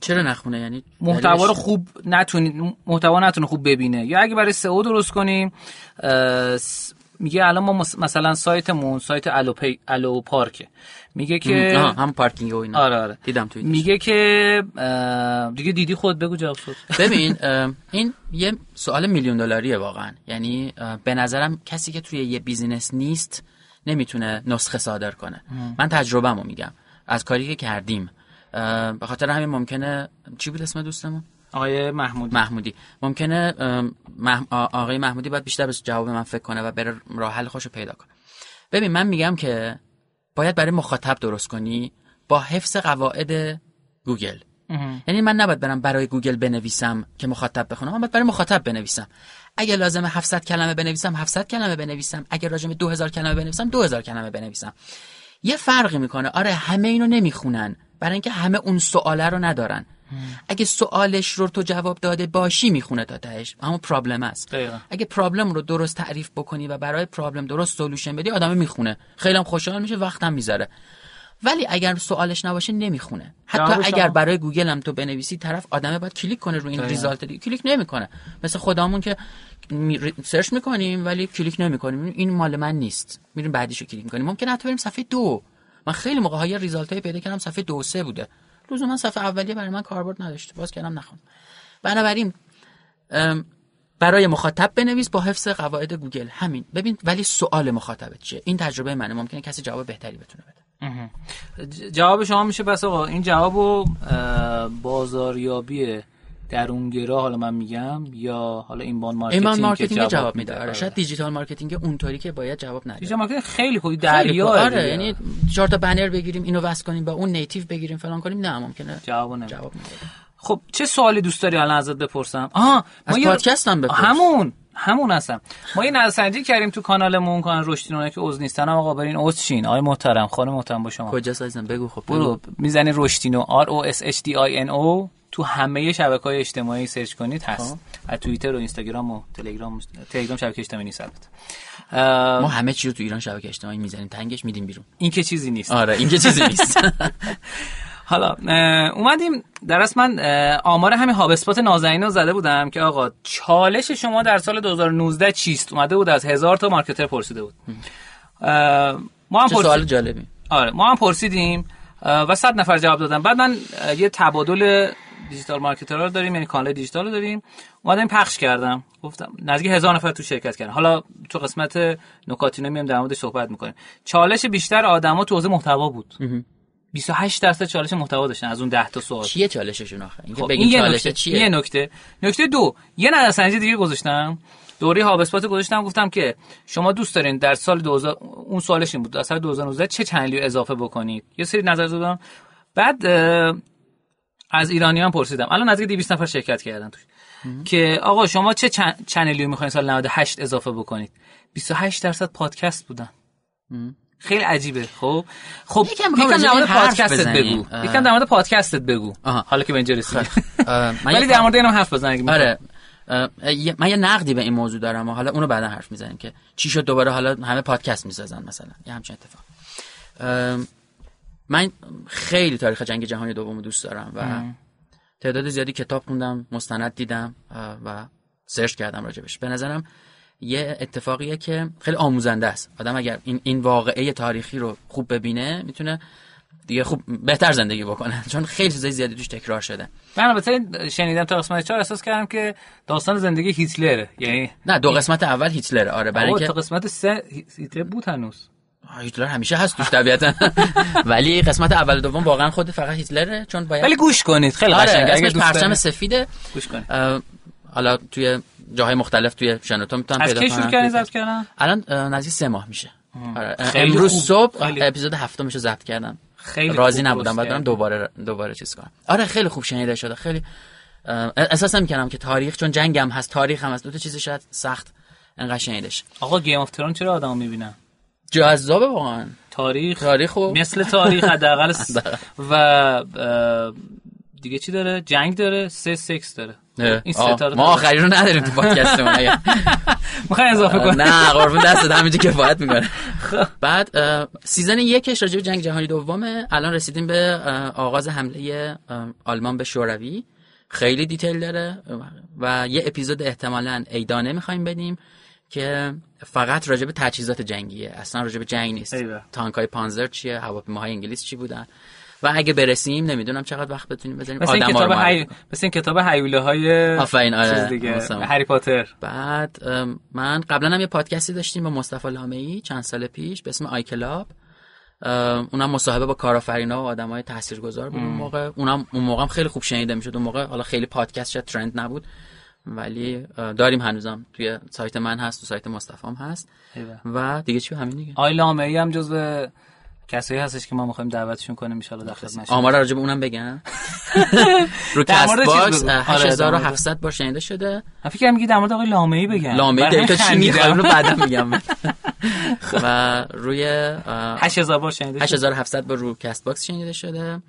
چرا نخونه؟ یعنی محتوا رو خوب نتونید محتوا نتونه خوب ببینه. یا اگه برای سئو درست کنیم میگه الان ما مثلا سایتمون سایت الو, پی... الو پارکه میگه که هم پارکینگ و اینا. آره آره. دیدم توی میگه که دیگه دیدی خود بگو جواب شد. ببین این یه سوال میلیون دلاریه واقعا. یعنی به نظرم کسی که توی یه business نیست نمی‌تونه نسخه صادر کنه. من تجربهمو میگم. از کاری که کردیم به خاطر همین ممکنه چی بود اسم دوستمون؟ آقای محمودی. محمودی. ممکنه آقای محمودی باید بیشتر به جواب من فکر کنه و بره راه حل خودشو پیدا کنه. ببین من میگم که باید برای مخاطب درست کنی با حفظ قواعد گوگل. یعنی من نباید برم برای گوگل بنویسم که مخاطب بخونه من باید برای مخاطب بنویسم. اگه لازم 700 کلمه بنویسم 700 کلمه بنویسم. اگه راجع به 2000 کلمه بنویسم 2000 کلمه بنویسم. یه فرقی می‌کنه. آره همه اینو نمی‌خونن. برای اینکه همه اون سواله رو ندارن. اگه سوالش رو تو جواب داده باشی می‌خونه تا تهش. همون problem است. اگه problem رو درست تعریف بکنی و برای problem درست solution بدی آدم می‌خونه. خیلی هم خوشحال میشه وقتم می‌ذاره. ولی اگر سوالش نباشه نمی‌خونه. حتی اگر برای گوگل هم تو بنویسی طرف آدمه باید کلیک کنه روی این result ه کلیک نمی‌کنه. مثل خودمون که search می‌کنیم ولی کلیک نمی‌کنیم. این مال من نیست. میریم بعدیشو کلیک می‌کنیم. ممکن حتی بریم صفحه دو. من خیلی موقع های result های پیدا کردم صفحه دو سه بوده. من صفحه اولیه برای من کاربرد نداشته. باز کردم نخوام. بنابراین برای مخاطب بنویس با حفظ قواعد گوگل. همین. ببین ولی سوال مخاطبت چیه؟ این تجربه منه. ممکنه کسی جواب بهتری بتونه بده. جواب شما میشه پس آقا. این جوابو بازاریابی درونگرا حالا من میگم یا حالا inbound marketing inbound marketing جواب, جواب میده. آره شاید digital marketing اونطوری که باید جواب نده. digital marketing خیلی خوبی دریا آره یعنی چهار تا بنر بگیریم اینو وصل کنیم با اون native بگیریم فلان کنیم نه ممکنه جواب نمیده. جواب خب چه سوالی دوست داری الان ازت بپرسم؟ آها از پادکست هم بپرس. همون همون هستم. ما یه نظرسنجی کردیم تو کانالمون کانال رشدینونه که عضو نیستن. آقا برین عضو شین. آقای محترم خانم محترم با شما. کجا عزیزم؟ بگو خب برو. می‌زنی رشدینو R O S H D I N O تو همه شبکه های اجتماعی search کنید هست. خب. از توییتر و اینستاگرام و تلگرام تلگرام شبکه اجتماعی نیست ما همه چی رو تو ایران شبکه اجتماعی می‌زنیم تنگش میدیم بیرون. این که چیزی نیست. آره این که چیزی نیست. حالا اومدیم در من آمار همین هاب اسپات نازنین رو زده بودم که آقا چالش شما در سال 2019 چیست؟ اومده بود از هزار تا مارکتر پرسیده بود. ما هم سوال جالبی. آره ما هم پرسیدیم و صد نفر جواب دادن. بعد من یه تبادل دیجیتال مارکتر رو داریم یعنی کانال دیجیتال رو داریم. اومدم پخش کردم. گفتم نزدیک هزار نفر تو شرکت کردن. حالا تو قسمت نکاتینو میام در موردش صحبت می‌کنیم. چالش بیشتر آدما تو حوزه محتوا بود. 28 درصد چالش محتوا داشتن از اون 10 تا سوال. چیه چالششون آخه؟ اینکه خب این چالش چیه؟ یه نکته. نکته دو یه نظرسنجی دیگه گذاشتم. دوره هاب اسپات گذاشتم. گفتم که شما دوست دارین در سال 2000 اون سوالش این بود. در سال 2019 چه چنلی اضافه بکنید؟ یه سری نظر دادم. بعد از ایرانیان پرسیدم. الان نزدیک 200 نفر شرکت کردن توش. که آقا شما چه چنلی رو می‌خواین سال 98 اضافه بکنید؟ 28 درصد پادکست بودن. خیلی عجیبه. خب؟ خب یکم در مورد پادکستت بگو. یکم در مورد پادکستت بگو. حالا که به اینجا رسیدی خب، ولی در مورد اینم حرف بزن آره. من یه نقدی به این موضوع دارم و حالا اونو بعدا حرف می‌زنیم که چی شد دوباره حالا همه پادکست می‌سازن مثلا. یه همچین اتفاق. من خیلی تاریخ جنگ جهانی دوم دوست دارم و تعداد زیادی کتاب خوندم مستند دیدم و سرچ کردم راجبش. به نظرم یه اتفاقیه که خیلی آموزنده است. آدم اگر این این واقعه تاریخی رو خوب ببینه می‌تونه دیگه خوب بهتر زندگی بکنه. چون خیلی چیزای زیادی توش تکرار شده. من البته شنیدم تا قسمت 4 احساس کردم که داستان زندگی هیتلره. یعنی نه دو قسمت اول هیتلره. آره برای اینکه تا قسمت 3 هیتلر بود هنوز. هیتلر همیشه هست توش طبیعتا. ولی قسمت اول دوم واقعا خود فقط هیتلره چون باید ولی گوش کنید خیلی آره قشنگه. اگه پرچم سفیده. گوش کنید. حالا توی جاهای مختلف توی شنوتو می‌تونن پیدا کنن از کی شروع کردن ضبط کردن؟ الان نزدیک سه ماه میشه. آره. امروز صبح اپیزود هفتمشو ضبط کردم. خیلی راضی نبودم بعد برم دوباره دوباره چیز کنم. آره خیلی خوب شنیده شده. خیلی احساس می‌کنم که تاریخ چون جنگم هست تاریخ هم هست. دو تا چیز شاید سخت انقدر شنیدش آقا Game of Thrones چرا آدمو می‌بینن؟ جذابه واقعا. تاریخ. تاریخ مثل تاریخ حداقل. و دیگه چی داره؟ جنگ داره؟ سه سکس داره. این ما آخری رو نداریم تو پادکستمون می‌خوای اضافه کنی؟ نه قربون دستت همینجا کفایت می‌کنه. خب. بعد season یکش راجع به جنگ جهانی دومه. الان رسیدیم به آغاز حمله آلمان به شوروی. خیلی detail داره. و یه اپیزود احتمالا ایدانه می‌خوایم بدیم. که فقط راجع به تجهیزات جنگیه. اصلا راجع به جنگ نیست. تانک های پانزر چیه؟ هواپیماهای انگلیس چی بودن؟ و اگه برسیم نمی‌دونم چقدر وقت بتونیم بذاریم مثل این کتاب هی... مثل این کتاب هیولاهای آفرین آره دیگه هری پاتر. بعد من قبلا هم یه پادکستی داشتیم با مصطفی لامعی چند سال پیش به اسم iClub. اونم مصاحبه با کارآفرینا و آدمای تاثیرگذار بود اون موقع. اونم اون موقع هم خیلی خوب شنیده می‌شد. اون موقع حالا خیلی پادکست شد trend نبود. ولی داریم هنوزم توی سایت من هست تو سایت مصطفی هم هست و دیگه چی همین دیگه. آی لامعی هم جزو کسایی هستش که ما می‌خوایم دعوتشون کنیم ان در خدمتشون آمار راجع به اونم بگم. رو کست باکس 8700 آره، بار شنیده شده. من فکر میگی در مورد آقای لامعی بگم. لامعی دیتا چی می‌خوام رو بعدا میگم. و روی 8000 بار شنیده 8700 بار رو کست باکس شنیده شده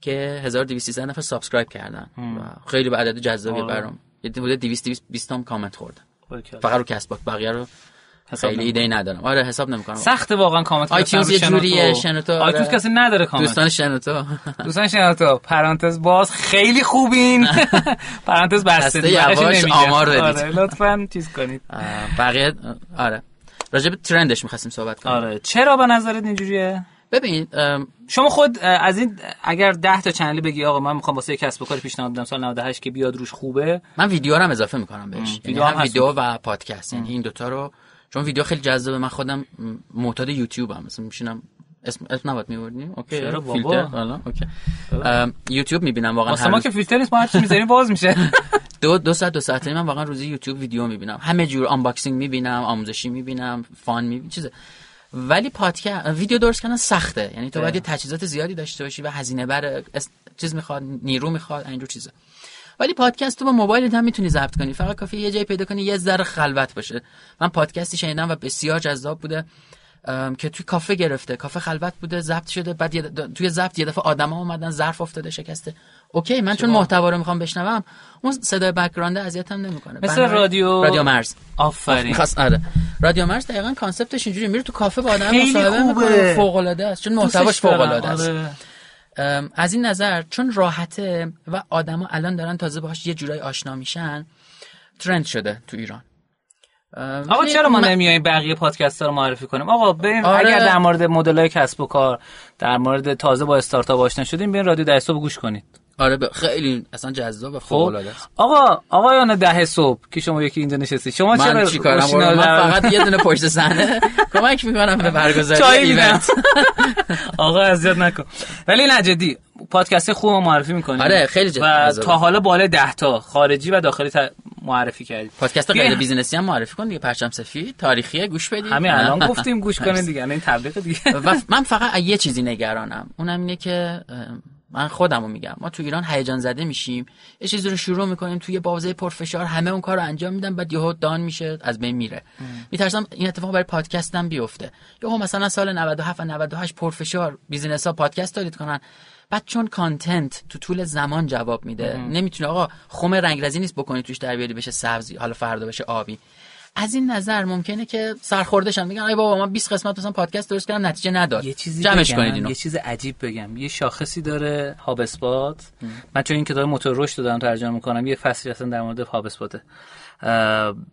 که 1200 نفر subscribe کردن. و خیلی یه عدد جذابی آره. برام یه حدود 200 220 تا کامنت خوردن فقط رو باکس بقیه رو خیلی ایده ای ندارم. آره حساب نمی‌کنم. سخته واقعا کامنت iTunes یه جوریه شنوتو. آره. iTunes کسی نداره کامنت. دوستان شنوتو. دوستان شنوتو. پرانتز باز خیلی خوبین. پرانتز بسته یواش آمار بدید. آره لطفا چیز کنید. بقیه آره. راجع به ترندش می‌خواستیم صحبت کنیم. آره چرا به نظرت اینجوریه؟ ببین شما خود از این اگر 10 تا channel ی بگی آقا من می‌خوام واسه کسب و کار پیشنهاد بدم سال 98 که بیاد روش خوبه. من ویدیو رو هم اضافه می‌کنم بهش. یعنی ویدیو, هم ویدیو و پادکست. یعنی این دوتا رو چون ویدیو خیلی جذابه. من خودم معتاد یوتیوبم. مثلا میشینم اسم اسم نباید میوردیم okay. فیلتر. حالا. okay. یوتیوب می‌بینم واقعا ما که فیلتر نیست ما هر چی می‌ذاریم باز میشه. دو دو ساعت دو ساعت من واقعا روزی یوتیوب ویدیو می‌بینم. همه جور unboxing می‌بینم آموزشی می‌بینم fun می‌بینم چیزه. ولی پادکست ویدیو درست کردن سخته. یعنی تو باید تجهیزات زیادی داشته باشی و هزینه بر چیز می‌خواد نیرو می‌خواد اینجور چیزا. ولی پادکست تو با موبایل هم می‌تونی ضبط کنی. فقط کافیه یه جای پیدا کنی یه ذره خلوت باشه. من پادکستی شنیدم و بسیار جذاب بوده که توی کافه گرفته. کافه خلوت بوده ضبط شده. بعد توی ضبط یه دفعه آدما اومدن ظرف افتاده شکسته. okay من چون محتوا رو می‌خوام بشنوم اون صدای background اذیتم نمی‌کنه. مثل رادیو رادیو مرز. آفرین. آره. رادیو مرز دقیقاً کانسپتش اینجوری میره تو کافه با آدم مصاحبه می‌کنه فوق العاده است. چون محتواش فوق العاده است. آره. از این نظر چون راحته و آدما الان دارن تازه باهاش یه جورایی آشنا میشن ترند شده تو ایران. آقا چرا ما نمیایم بقیه پادکست رو معرفی کنیم؟ آقا بریم آره. اگر در مورد مدل های کسب و کار در مورد تازه با استارتاپ آشنا شدیم بیاین رادیو در صبح گوش کنید. آره ب... خیلی اصلا جذاب و فوق خب. العاده است. آقا آقایان ده صبح که شما یکی اینجا نشستی شما من چرا چیکارم من فقط یه دونه پشت صحنه کمک می‌کنم به برگزاری event آقا اذیت نکن. ولی نه جدی پادکست خوب معرفی می‌کنی. آره خیلی جدی و تا حالا بالای 10 تا خارجی و داخلی معرفی کردی. پادکست غیر business ی هم معرفی کن دیگه پرچم سفید تاریخی گوش بدید همین الان گفتیم گوش کنین دیگه این تبلیغ دیگه. من فقط یه چیزی نگرانم. اونم اینه که من خودمو میگم. ما تو ایران هیجان زده میشیم. یه چیزی رو شروع می‌کنیم توی بازه پرفشار همه اون کار رو انجام میدن بعد یهو down میشه از بین میره. میترسم این اتفاق برای پادکستم بیفته. یهو مثلا سال 97 و 98 پرفشار business ها پادکست تولید کنن. بعد چون content تو طول زمان جواب میده نمی‌تونه آقا خم رنگرزی نیست بکنی توش در بیاری بشه سبزی حالا فردا بشه آبی. از این نظر ممکنه که سرخورده شن میگن ای بابا من 20 قسمت مثلا پادکست درست کردم نتیجه نداد. یه چیزی جمعش کنید اینو. یه چیز عجیب بگم. یه شاخصی داره HubSpot من چون این کتاب موتور رشد دادم ترجمه می‌کنم یه فصلی اصلا در مورد HubSpot ه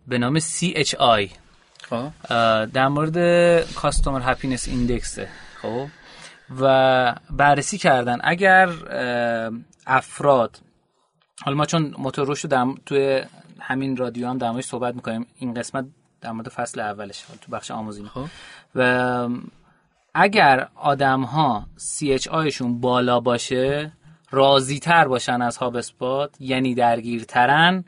به نام CHI خب. در مورد customer happiness index خب. و بررسی کردن. اگر افراد حالا ما چون موتور رشد در توی همین رادیو هم در صحبت می‌کنیم. این قسمت در مورد فصل اولش تو بخش آموزی خب. و اگر آدم ها CHI شون بالا باشه راضی تر باشن از HubSpot یعنی درگیرترن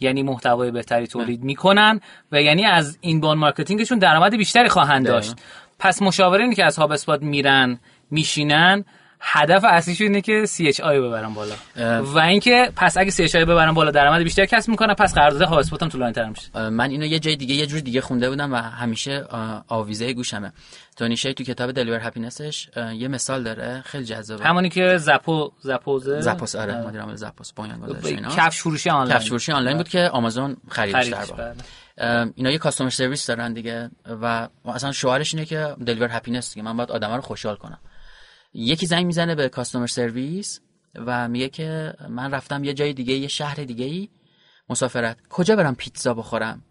یعنی محتوای بهتری تولید می‌کنن و یعنی از inbound marketing شون درآمد بیشتری خواهند داشت. پس مشاورینی که از HubSpot میرن میشینن هدف اصلیشون اینه که CHI ببرن بالا. و اینکه پس اگه CHI ببرن بالا درآمد بیشتر کسب می‌کنه پس قرارداد HubSpot هم طولانی تر میشه من اینو یه جای دیگه یه جور دیگه خونده بودم و همیشه آویزه گوشمه. Tony Hsieh تو کتاب Deliver Happiness ش یه مثال داره خیلی جذابه. همونی که Zappos Zappos ه. Zappos آره مدیر عامل Zappos کفش فروشی آنلاین. کفش فروشی آنلاین بود که آمازون خریدش در بله. اینا یه customer service دارن دیگه و اصلا شعارش اینه که deliver happiness دیگه من باید آدما رو خوشحال کنم. یکی زنگ می‌زنه به customer service و میگه که من رفتم یه جای دیگه یه شهر دیگه ای مسافرت کجا برم پیتزا بخورم؟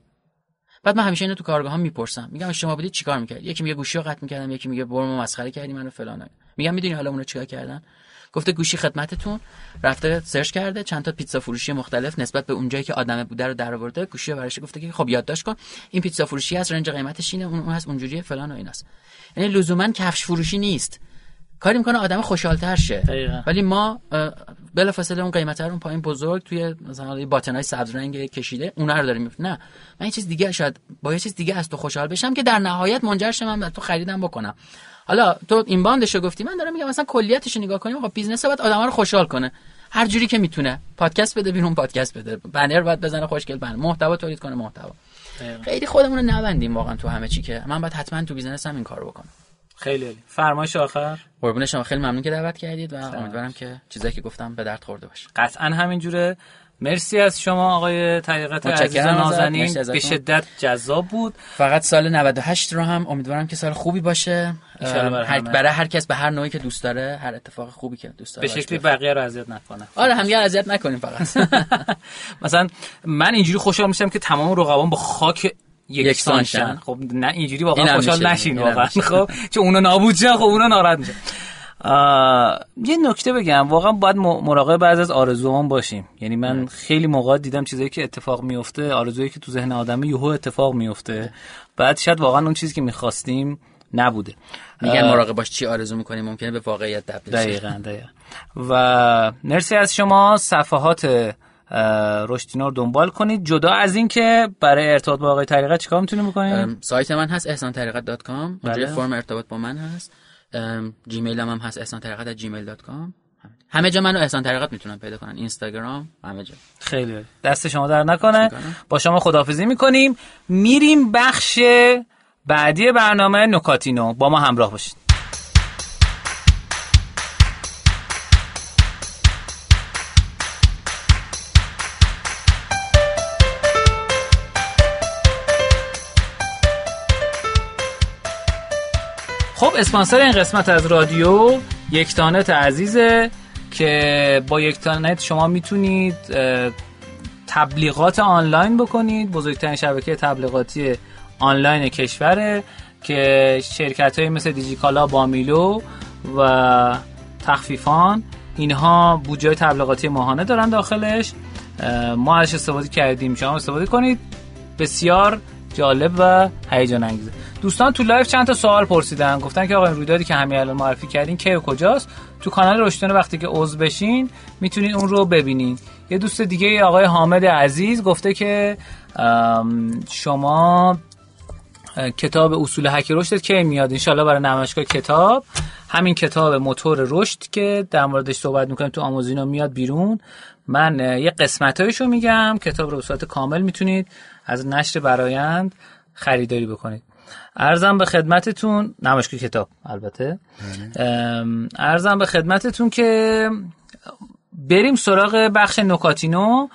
بعد من همیشه اینو تو کارگاه ها می‌پرسم. میگم شما بودید چیکار می‌کرد یکی میگه گوشی رو قطع می‌کردم یکی میگه برو مسخره کردی منو فلان. میگم می‌دونی حالا اونو چیکار کردن؟ گفته گوشی خدمتتون. رفته سرچ کرده چند تا پیتزا فروشی مختلف نسبت به اونجایی که آدم بوده رو درآورده. گوشی رو براش گفته که خب یادداشت کن این پیتزا فروشی از رنج قیمتش اینه اون هست اونجوریه فلان و ایناست. یعنی لزوما کفش فروشی نیست. کاری می‌کنه آدم خوشحالتر شه. ولی ما بلافاصله اون قیمت رو اون پایین بزرگ توی مثلا باتنای سبز رنگ کشیده اونا رو داریم نه. من یه چیز دیگه شاید با یه چیز دیگه از تو خوشحال بشم که در نهایت منجر شه من تو خریدم بکنم. حالا تو inbound شو گفتی من دارم میگم مثلا کلیتش نگاه کنیم خب business باید آدما رو خوشحال کنه. هر جوری که می‌تونه. پادکست بده بیرون پادکست بده. بنر باید بزنه خوشگل بنر. محتوا تولید کنه محتوا. خیلی خودمون رو نبندیم واقعا تو همه چی که. من باید حتما تو business هم این کارو بکنم. خیلی عالی. فرمایش آخر. قربون شما. خیلی ممنون که دعوت کردید و امیدوارم که چیزایی که گفتم به درد خورده باشه. قطعا همینجوره. مرسی از شما آقای طریقت عزیز نازنین. به شدت جذاب بود. فقط سال 98 رو هم امیدوارم که سال خوبی باشه. هر برای هر کس به هر نوعی که دوست داره هر اتفاق خوبی که دوست داره به شکلی بقیه رو اذیت نکنه. آره هم اذیت نکنیم فقط. مثلا من اینجوری خوشحال میشم که تمام رقبان با خاک یکسان شن. خب نه اینجوری واقعا خوشحال نشین واقعا. خب چون اونا نابود شن خب اونا ناراحت میشن. یه نکته بگم. واقعا باید مراقب بعض از آرزوان باشیم. یعنی من خیلی موقع دیدم چیزایی که اتفاق میفته آرزویی که تو ذهن آدم یهو اتفاق میفته. بعد شاید واقعا اون چیزی که می‌خواستیم نبوده. میگن مراقب باش چی آرزو می‌کنیم ممکنه به واقعیت تبدیل شه دقیقاً دقیقاً. و مرسی از شما. صفحات رشدینا رو دنبال کنید. جدا از این که برای ارتباط با آقای طریقت چیکار می‌تونیم بکنیم؟ سایت من هست احسانطریقت.com اونجا بله. فرم ارتباط با من هست. جیمیل هم, هم هست احسان طریقت gmail.com همه جا منو احسان طریقت می‌تونن پیدا کنن. اینستاگرام همه جا. خیلی دست شما در نکنه. با شما خداحافظی می‌کنیم. میریم بخش بعدی برنامه نکاتینو. با ما همراه باشید. خب اسپانسر این قسمت از رادیو یکتانت عزیزه که با یکتانت شما می‌تونید تبلیغات آنلاین بکنید. بزرگترین شبکه تبلیغاتی آنلاین کشوره که شرکت های مثل دیجیکالا بامیلو و تخفیفان اینها بودجه تبلیغاتی ماهانه دارن داخلش. ما ازش استفاده کردیم. شما استفاده کنید. بسیار جالب و هیجان انگیزه. دوستان تو live چند تا سوال پرسیدن. گفتن که آقا این رویدادی که همین الان معرفی کردین کی و کجاست؟ تو کانال رشدینو وقتی که عضو بشین می‌تونین اون رو ببینین. یه دوست دیگه آقای حامد عزیز گفته که شما کتاب اصول هک رشد کی میاد؟ انشالله برای نمایشگاه کتاب. همین کتاب موتور رشد که در موردش صحبت می‌کنیم تو آموزینا میاد بیرون. من یه قسمتایشو میگم. کتاب رو به صورت کامل می‌تونید از نشر برایند خریداری بکنید. ارزم به خدمتتون نمایشگاه کتاب البته. بله. ارزم به خدمتتون که بریم سراغ بخش نکاتینو.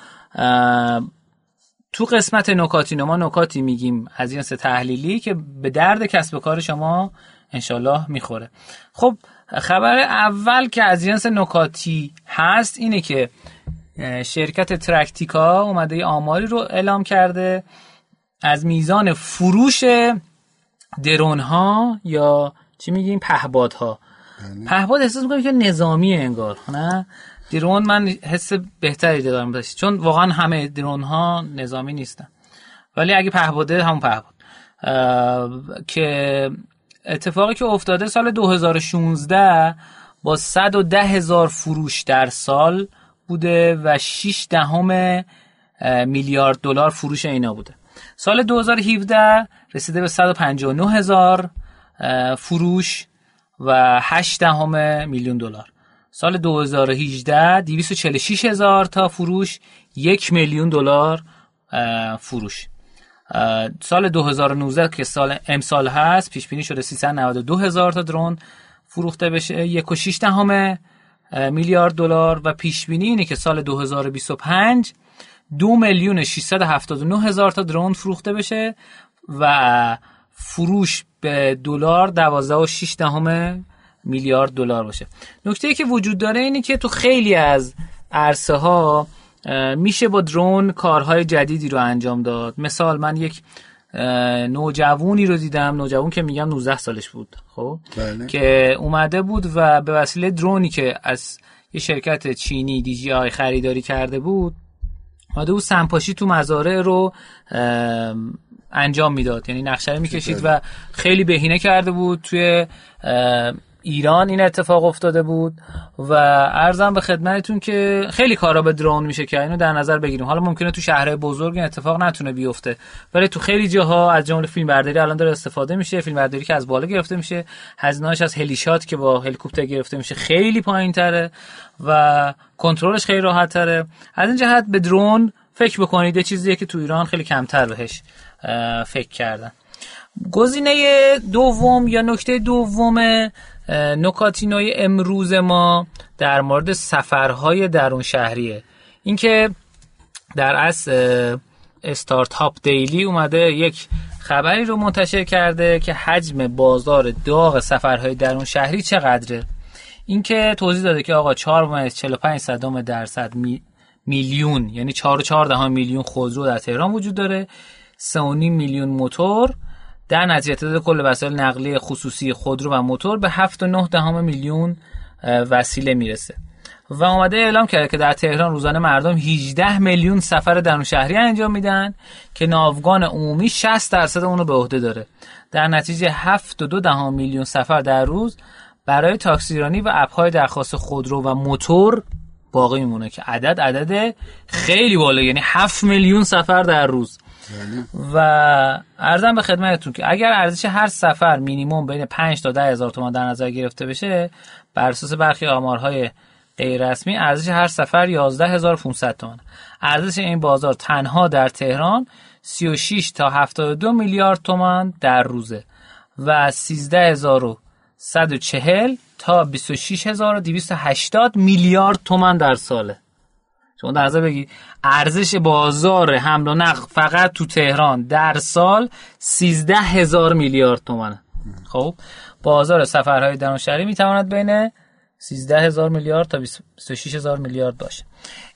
تو قسمت نکاتینو ما نکاتی میگیم از این تحلیلی که به درد کسب و کار شما انشالله می‌خوره. خب خبر اول که از جنس نکاتی هست اینه که شرکت ترکتیکا اومده یه آماری رو اعلام کرده. از میزان فروش درون ها یا چی میگیم؟ پهباد ها. پهباد احساس می‌کنم که نظامی انگار نه؟ درون من حس بهتری دارم داشت چون واقعا همه درون ها نظامی نیستن. ولی اگه پهباده همون پهباد که اتفاقی که افتاده سال 2016 با 110 هزار فروش در سال بوده و 6 دهم میلیارد دلار فروش اینا بوده. سال 2017 رسیده به 159 هزار فروش و 8 دهم میلیون دلار. سال 2018 246 هزار تا فروش یک میلیون دلار فروش. سال 2019 که سال امسال هست پیش بینی شده 392 هزار تا درون فروخته بشه یک و 6 دهم میلیارد دلار و پیش بینی اینه که سال 2025 دو میلیون 679 هزار تا درون فروخته بشه و فروش به دلار 12 و 6 دهم میلیارد دلار باشه. نکته ای که وجود داره اینه که تو خیلی از عرصه ها میشه با درون کارهای جدیدی رو انجام داد. مثال من یک نوجوونی رو دیدم. نوجوون که میگم 19 سالش بود خب؟ بله. که اومده بود و به وسیله درونی که از یه شرکت چینی دی جی آی خریداری کرده بود اومده بود سمپاشی تو مزارع رو انجام می‌داد. یعنی نقشه می‌کشید و خیلی بهینه کرده بود توی ایران این اتفاق افتاده بود و ارزم به خدمتتون که خیلی کارا به درون میشه که اینو در نظر بگیریم. حالا ممکنه تو شهرهای بزرگ این اتفاق نتونه بیفته ولی تو خیلی جاها از جمله فیلم برداری الان داره استفاده میشه. فیلم برداری که از بالا گرفته میشه هزینه‌اش از هلیشات که با هلیکوپتر گرفته میشه خیلی پایینتره و کنترلش خیلی راحت تره از این جهت به درون فکر بکنید یه چیزیه که تو ایران خیلی کمتر بهش فکر کردن. گزینه دوم یا نکته دوم نکاتینوی امروز ما در مورد سفرهای درون شهریه. اینکه در اصل استارتاپ دیلی اومده یک خبری رو منتشر کرده که حجم بازار داغ سفرهای درون شهری چقدره. اینکه توضیح داده که آقا 4 45 صدم درصد میلیون یعنی 4 4 میلیون خودرو در تهران وجود داره. 3.5 میلیون موتور. در نتیجه تعداد کل وسایل نقلیه خصوصی خودرو و موتور به 7.9 دهم میلیون وسیله می‌رسه. و اومده اعلام کرده که در تهران روزانه مردم 18 میلیون سفر درون شهری انجام میدن که ناوگان عمومی 60 درصد اونو به عهده داره. در نتیجه 7.2 دهم میلیون سفر در روز برای تاکسیرانی و اپهای درخواست خودرو و موتور باقی میمونه که عدد عدد خیلی بالا یعنی 7 میلیون سفر در روز. و ارزم به خدمتتون که اگر ارزش هر سفر مینیموم بین 5 تا 10 هزار تومان در نظر گرفته بشه بر اساس برخی آمارهای غیر رسمی ارزش هر سفر 11500 تومان ارزش این بازار تنها در تهران 36 تا 72 میلیارد تومان در روزه و 13140 تا 26280 میلیارد تومان در ساله. شما در نظر بگید ارزش بازار حمل و نقل فقط تو تهران در سال 13 هزار میلیارد تومنه. خب بازار سفرهای درون شهری می‌تواند بین 13 هزار میلیارد تا 26 هزار میلیارد باشه.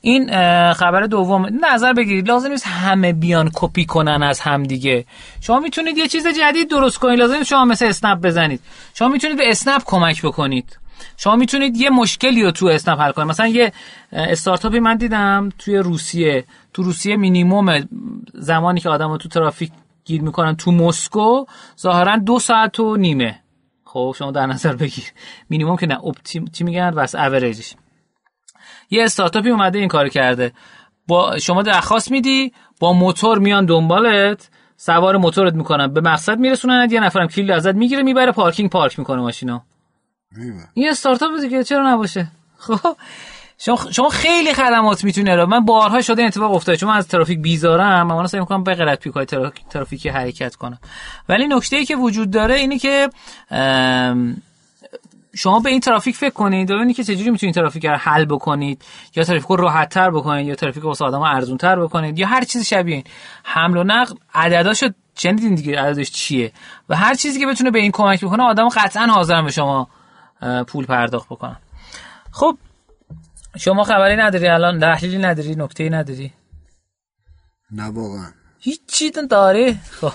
این خبر دوم نظر بگیرید. لازم نیست همه بیان کپی کنن از همدیگه شما می‌تونید یه چیز جدید درست کنید. لازم نیست شما مثل اسنپ بزنید. شما می‌تونید به اسنپ کمک بکنید. شما می‌تونید یه مشکلی رو تو اسنپ حل کنید. مثلا یه استارتاپی من دیدم توی روسیه. تو روسیه مینیموم زمانی که آدم تو ترافیک گیر می‌کنن تو مسکو ظاهرا دو ساعت و نیمه. خب شما در نظر بگیر. مینیموم که نه. اپتیم چی میگن؟ واسه اوریجش یه استارتاپی اومده این کار کرده. با شما درخواست میدی با موتور میان دنبالت سوار موتورت می‌کنن. به مقصد میرسونن یه نفرم کلید ازت می‌گیره می‌بره پارکینگ پارک می‌کنه ماشینا. این استارتاپ دیگه چرا نباشه؟ خب شما خیلی خدمات می‌تونه رو. من بارها شده این اتفاق افتاده چون من از ترافیک بیزارم من سعی می‌کنم به غلط پیک های ترافیکی حرکت کنم. ولی نکته ای که وجود داره اینه که شما به این ترافیک فکر کنید و که چجوری می‌تونید ترافیک رو حل بکنید. یا ترافیک رو راحت تر بکنید یا ترافیک رو واسه ارزون تر بکنید یا هر چیز شبیه این. حمل و نقل عدداشو چندین دیگه عددش چیه؟ و هر چیزی که بتونه به این کمک بکنه آدم قطعا حاضرن به شما پول پرداخت بکنن خب شما خبری نداری الان؟ تحلیلی نداری؟ نکته نداری؟ نه واقعا. هیچ داره خب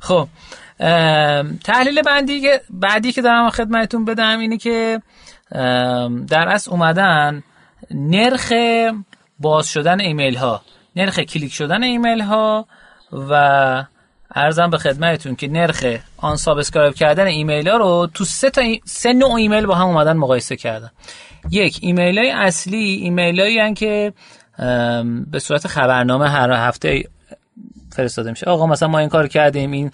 خب. تحلیل بعدی که بعدی که دارم خدمتتون بدم اینه که در اصل اومدن نرخ باز شدن ایمیل ها نرخ کلیک شدن ایمیل ها و عرضم به خدمتتون که نرخ unsubscribe کردن ایمیل ها رو تو سه, تا سه نوع ایمیل با هم اومدن مقایسه کردن. یک ایمیل های اصلی ایمیل هایی که به صورت خبرنامه هر هفته فرستاده میشه. آقا مثلا ما این کار کردیم این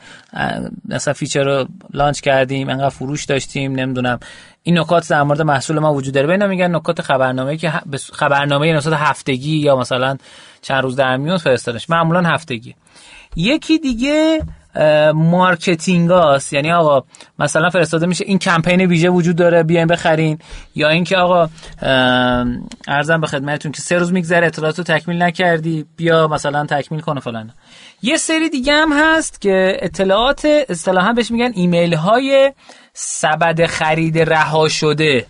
مثلا feature رو launch کردیم انقدر فروش داشتیم نمی‌دونم. این نکات در مورد محصول ما وجود داره. ببین میگن نکات خبرنامه که خبرنامه نسبت هفتگی یا مثلا چند روز در میون فرستادنش. معمولا هفتگی. یکی دیگه marketing هاست. یعنی آقا مثلا فرستاده میشه این کمپین ویژه وجود داره بیاین بخرین. یا اینکه آقا عرضم به خدمتتون که سه روز میگذره اطلاعاتو تکمیل نکردی بیا مثلا تکمیل کن فلان. یه سری دیگه هم هست که اطلاعات اصطلاحا بهش میگن ایمیل های سبد خرید رها شده.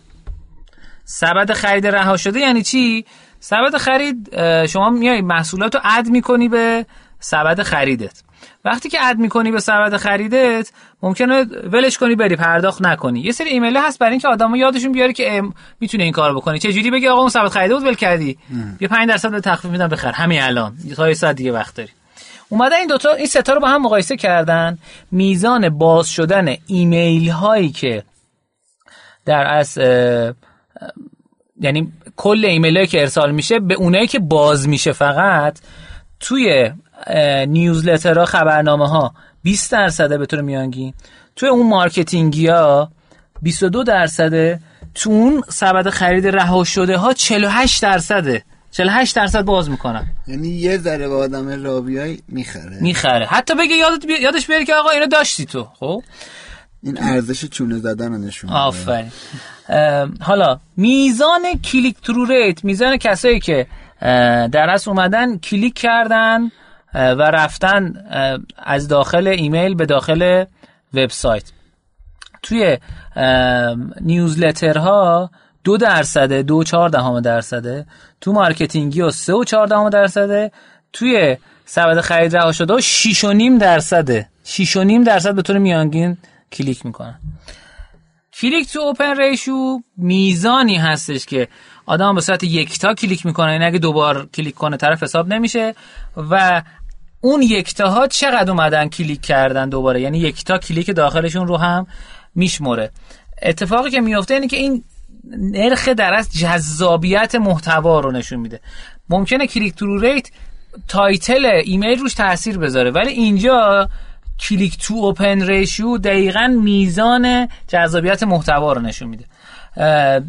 سبد خرید رها شده یعنی چی؟ سبد خرید شما میای محصولات رو اد می‌کنی به سبد خریدت. وقتی که اد می‌کنی به سبد خریدت ممکنه ولش کنی بری پرداخت نکنی. یه سری ایمیل هست برای اینکه آدمو یادشون بیاره که می‌تونه این کارو بکنی. چه جوری بگی آقا اون سبد خریده بود ول کردی؟ یه 5 درصد به تخفیف میدم بخر. همین الان. تا یه ساعت دیگه وقت داری. اومده این دوتا این ستا رو با هم مقایسه کردن. میزان باز شدن ایمیل هایی که در اصل یعنی کل ایمیل هایی که ارسال میشه به اونایی که باز میشه فقط توی newsletter ها خبرنامه ها 20 درصده به طور میانگین. توی اون marketing ی ها 22 درصده تو اون سبد خرید رها شده ها 48 درصده 48 درصد باز می‌کنن. یعنی یه ذره به آدم راویای می‌خره. می‌خره. حتی بگه یادت بی... یادش بیاری که آقا اینو داشتی تو خب؟ این ارزش چونه زدن رو نشون آفرین. حالا میزان click through rate میزان کسایی که در اصل اومدن کلیک کردن و رفتن از داخل ایمیل به داخل وبسایت. توی newsletter ها دو درصده دو چهار دهم درصده تو marketing ی ها سه و چهار دهم درصده توی سبد خرید رها شده و شیش و نیم درصده شیش و نیم درصد به طور میانگین کلیک می‌کنن. click to open ratio میزانی هستش که آدم به صورت یکتا کلیک می‌کنه. یعنی اگه دوبار کلیک کنه طرف حساب نمیشه و اون یکتاها چقدر اومدن کلیک کردن دوباره؟ یعنی یکتا کلیک داخلشون رو هم میشمره اتفاقی که میفته اینه که این نرخ در اصل جذابیت محتوا رو نشون میده. ممکنه click through rate title ایمیل روش تاثیر بذاره ولی اینجا click to open ratio دقیقا میزان جذابیت محتوا رو نشون میده.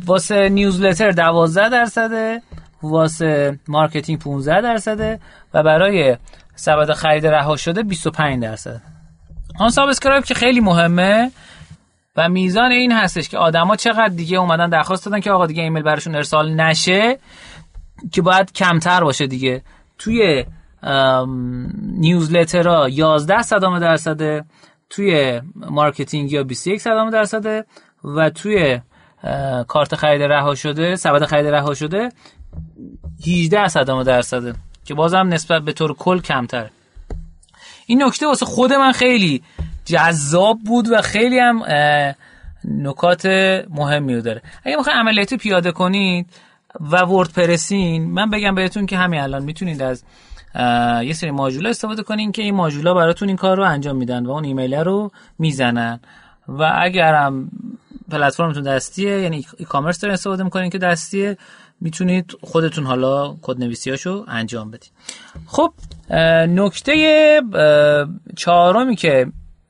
واسه newsletter 12 درصده واسه marketing 15 درصده و برای سبد خرید رها شده 25 درصد. unsubscribe که خیلی مهمه و میزان این هستش که آدما چقدر دیگه اومدن درخواست دادن که آقا دیگه ایمیل براشون ارسال نشه که باید کمتر باشه دیگه. توی newsletter ها 11 صدم درصده توی marketing ی ها 21 صدم درصده و توی cart خرید رها شده سبد خرید رها شده 18 صدم درصده. که بازم نسبت به طور کل کمتر. این نکته واسه خود من خیلی جذاب بود و خیلی هم نکات مهمی رو داره. اگه می‌خوای عملیاتی پیاده کنید و وردپرسین من بگم بهتون که همین الان می‌تونید از یه سری ماژولا استفاده کنین که این ماژولا براتون این کار رو انجام میدن و اون ایمیل رو می‌زنن. و اگر هم پلتفرمتون دستیه یعنی ای کامرس دارین استفاده می‌کنین که دستیه می‌تونید خودتون حالا کد نویسیاشو انجام بدید خب نکته چهارمی که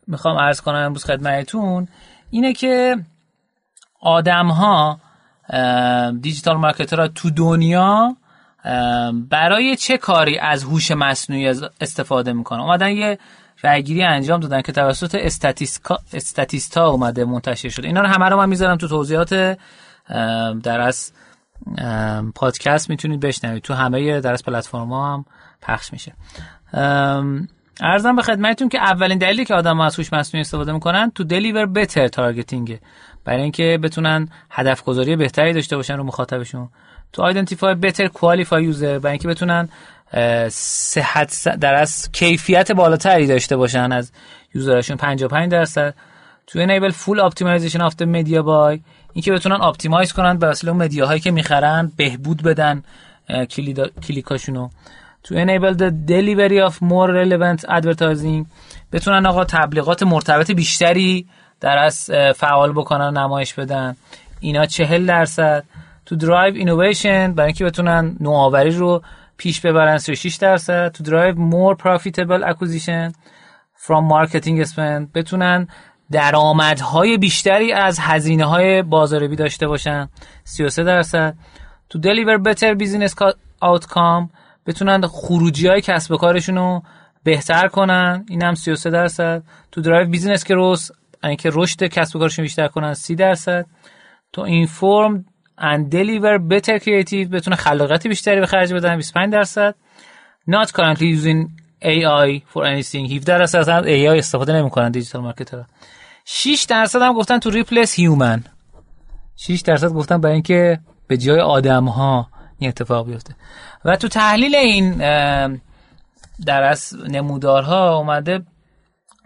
می‌خوام عرض کنم امروز خدمتتون اینه که آدم ها دیجیتال مارکترها تو دنیا برای چه کاری از هوش مصنوعی استفاده می‌کنن؟ اومدن یه رأیگیری انجام دادن که توسط استاتیستا اومده منتشر شده. اینا رو همه رو من می‌ذارم تو توضیحات در از پادکست می‌تونید بشنوید. تو همه در از هم پخش میشه. عرضم به خدمتتون که اولین دلیلی که آدم از هوش مصنوعی استفاده می‌کنن to deliver better targeting برای اینکه بتونن هدف گذاری بهتری داشته باشن رو مخاطبشون. to identify better qualified user برای اینکه بتونن صحت در اصل کیفیت بالاتری داشته باشن از user شون 55 درصد. to enable full optimization of media buy اینکه بتونن optimize کنن به وسیله اون media هایی که می‌خرن بهبود بدن کلیکاشونو. to enable the delivery of more relevant advertising بتونن آقا تبلیغات مرتبط بیشتری در اصل فعال بکنن نمایش بدن. اینا چهل درصد. to drive innovation برای اینکه بتونن نوآوری رو پیش ببرن 36 درصد. to drive more profitable acquisition from marketing spend بتونن درآمدهای بیشتری از هزینه های بازاریابی داشته باشن. 33 درصد. to deliver better business outcome بتونن خروجی های کسب و کارشون رو بهتر کنن. این هم 33 درصد. to drive business growth اینکه رشد کسب و کارشون بیشتر کنن 30 درصد. to inform and deliver better creative بتونه خلاقیت بیشتری به خرج بدن 25 درصد. Not currently using AI for anything. 17 درصد از AI استفاده نمی‌کنن digital marketer ها. 6 درصد هم گفتن تو replace human 6 درصد گفتن برای اینکه به جای آدم ها این اتفاق بیفته. و تو تحلیل این در از نمودارها اومده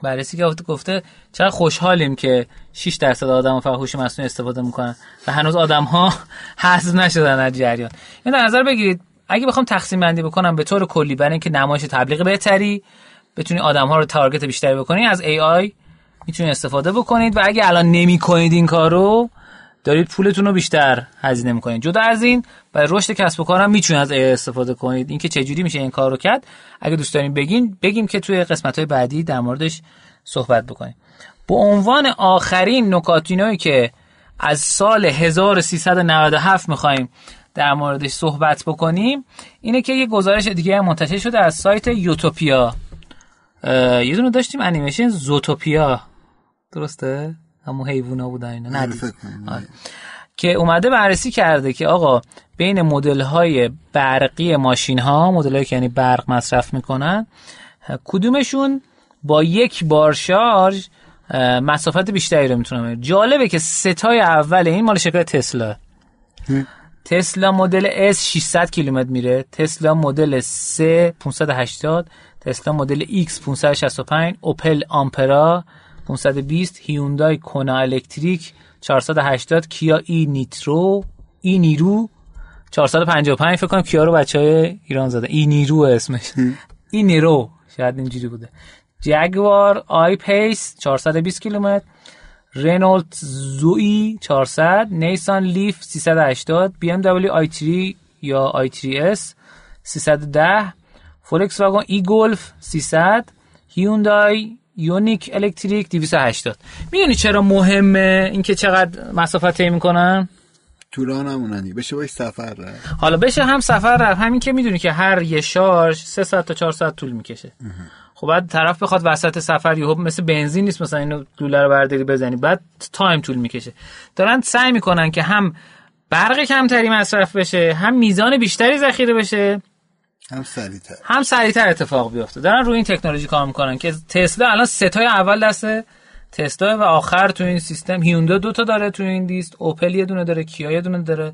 بررسی که گفته چقدر خوشحالیم که 6 درصد آدم فقط هوش مصنوعی استفاده می‌کنن و هنوز آدم ها حذف نشدن از جریان. این نظر بگیرید اگه بخوام تقسیم بندی بکنم به طور کلی برای اینکه نمایش تبلیغ بهتری بتونی آدم ها رو تارگت بیشتری بکنی از آی می‌تونید استفاده بکنید و اگه الان نمی کنید این کارو دارید پولتون رو بیشتر هزینه می‌کنید. جدا از این برای رشد کسب و کارم می‌تونید از استفاده کنید. اینکه چه جوری میشه این کار رو کرد اگه دوست دارین بگین بگیم که توی قسمت های بعدی در موردش صحبت بکنیم. به عنوان آخرین نکاتینایی که از سال 1397 می‌خوایم در موردش صحبت بکنیم اینه که یه گزارش دیگه منتشر شده از سایت یوتوپیا. یه دونه داشتیم انیمیشن زوتوپیا. درسته؟ همون حیوونا بودن اینا؟ آره، آره. که اومده بررسی کرده که آقا بین مدل های برقی ماشین ها مدل که یعنی برق مصرف می‌کنن کدومشون با یک بار شارژ مسافت بیشتری رو می‌تونم جالبه که ستای اول این مال شرکت تسلا. تسلا مدل S 600 کیلومتر میره تسلا مدل 3 580 تسلا مدل X 565 اوپل Ampera 520 هیوندای Kona Electric 480 کیا e-Nitro e-Niro 455 فکر کنم کیا رو بچه های ایران زده e-Niro اسمش. e-Niro. شاید اینجوری بوده. جگوار I-Pace 420 کیلومتر. رنولت Zoe 400 نیسان Leaf 380 بی ام دبلیو i3 یا i3s 310 فولکس واگن e-Golf 300 هیوندای Ioniq Electric 280 می‌دونی چرا مهمه؟ اینکه چقدر مسافت طی می‌کنن؟ طولان همونن بشه باش سفر رفت. حالا بشه هم سفر رفت. همین که می‌دونی که هر یه شارژ 3 ساعت تا 4 ساعت طول می‌کشه. خب بعد طرف بخواد وسط سفر یهو مثل بنزین نیست مثلا اینو دوله رو برداری بزنی. بعد تایم طول می‌کشه. دارن سعی می‌کنن که هم برق کمتری مصرف بشه هم میزان بیشتری ذخیره بشه. هم سریعتر. هم سریعتر اتفاق بیفته. دارن روی این تکنولوژی کار می‌کنن که تسلا الان سه تای اول دست تسلا و آخر تو این سیستم. هیوندای دو تا داره تو این لیست اوپل یه دونه داره. کیا یه دونه داره.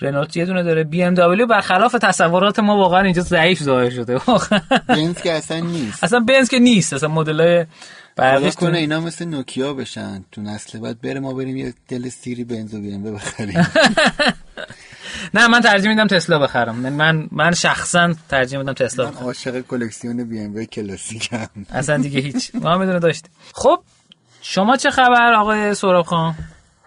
رنولت یه دونه داره. بی ام دبلیو برخلاف تصورات ما واقعا اینجا ضعیف ظاهر شده. بنز که اصلا نیست. اصلا بنز که نیست. اصلا مدلای برقی کنه اینا مثل نوکیا بشن تو نسل بعد بره ما بریم یه دل سیری بنزو بیام بخریم نه من ترجیح میدم تسلا بخرم. من من شخصا ترجیح میدم تسلا من عاشق کلکسیون بی ام کلاسیکم. اصلا دیگه هیچ. ما می‌دونه داشت خب شما چه خبر آقای سهراب خان؟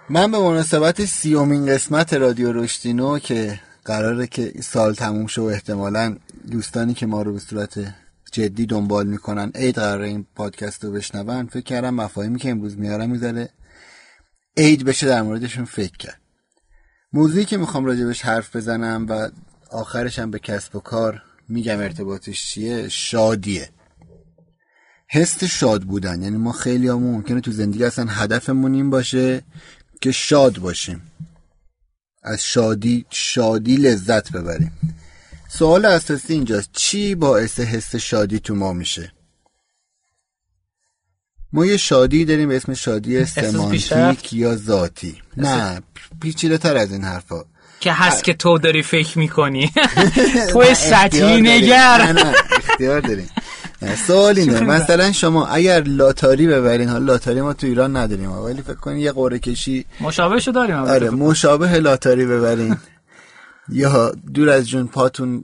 من به مناسبت سیومین قسمت رادیو رشدینو که قراره که سال تموم شد و احتمالا دوستانی که ما رو به صورت جدی دنبال می‌کنن عید قرار این پادکست رو بشنون فکر کردم مفاهیمی که امروز میارم می‌ذاره عید بشه در موردشون فکر کرد. موضوعی که می‌خوام راجبش حرف بزنم و آخرش هم به کسب و کار میگم ارتباطش چیه؟ شادیه. حس شاد بودن. یعنی ما خیلی هم ممکنه تو زندگی اصلا هدفمون این باشه که شاد باشیم. از شادی شادی لذت ببریم. سوال اساسی اینجاست. چی باعث حس شادی تو ما میشه؟ ما یه شادی داریم به اسم شادی سمانتیک یا ذاتی. نه. پیچیده تر از این حرفا. که هست که تو داری فکر می‌کنی. تو سطحی نگر. نه اختیار داریم. سوال اینه مثلا شما اگر لاتاری ببرین حالا لاتاری ما تو ایران نداریم ولی فکر کنید یه قرعه کشی. مشابهشو داریم آره مشابه لاتاری ببرین. یا دور از جون پاتون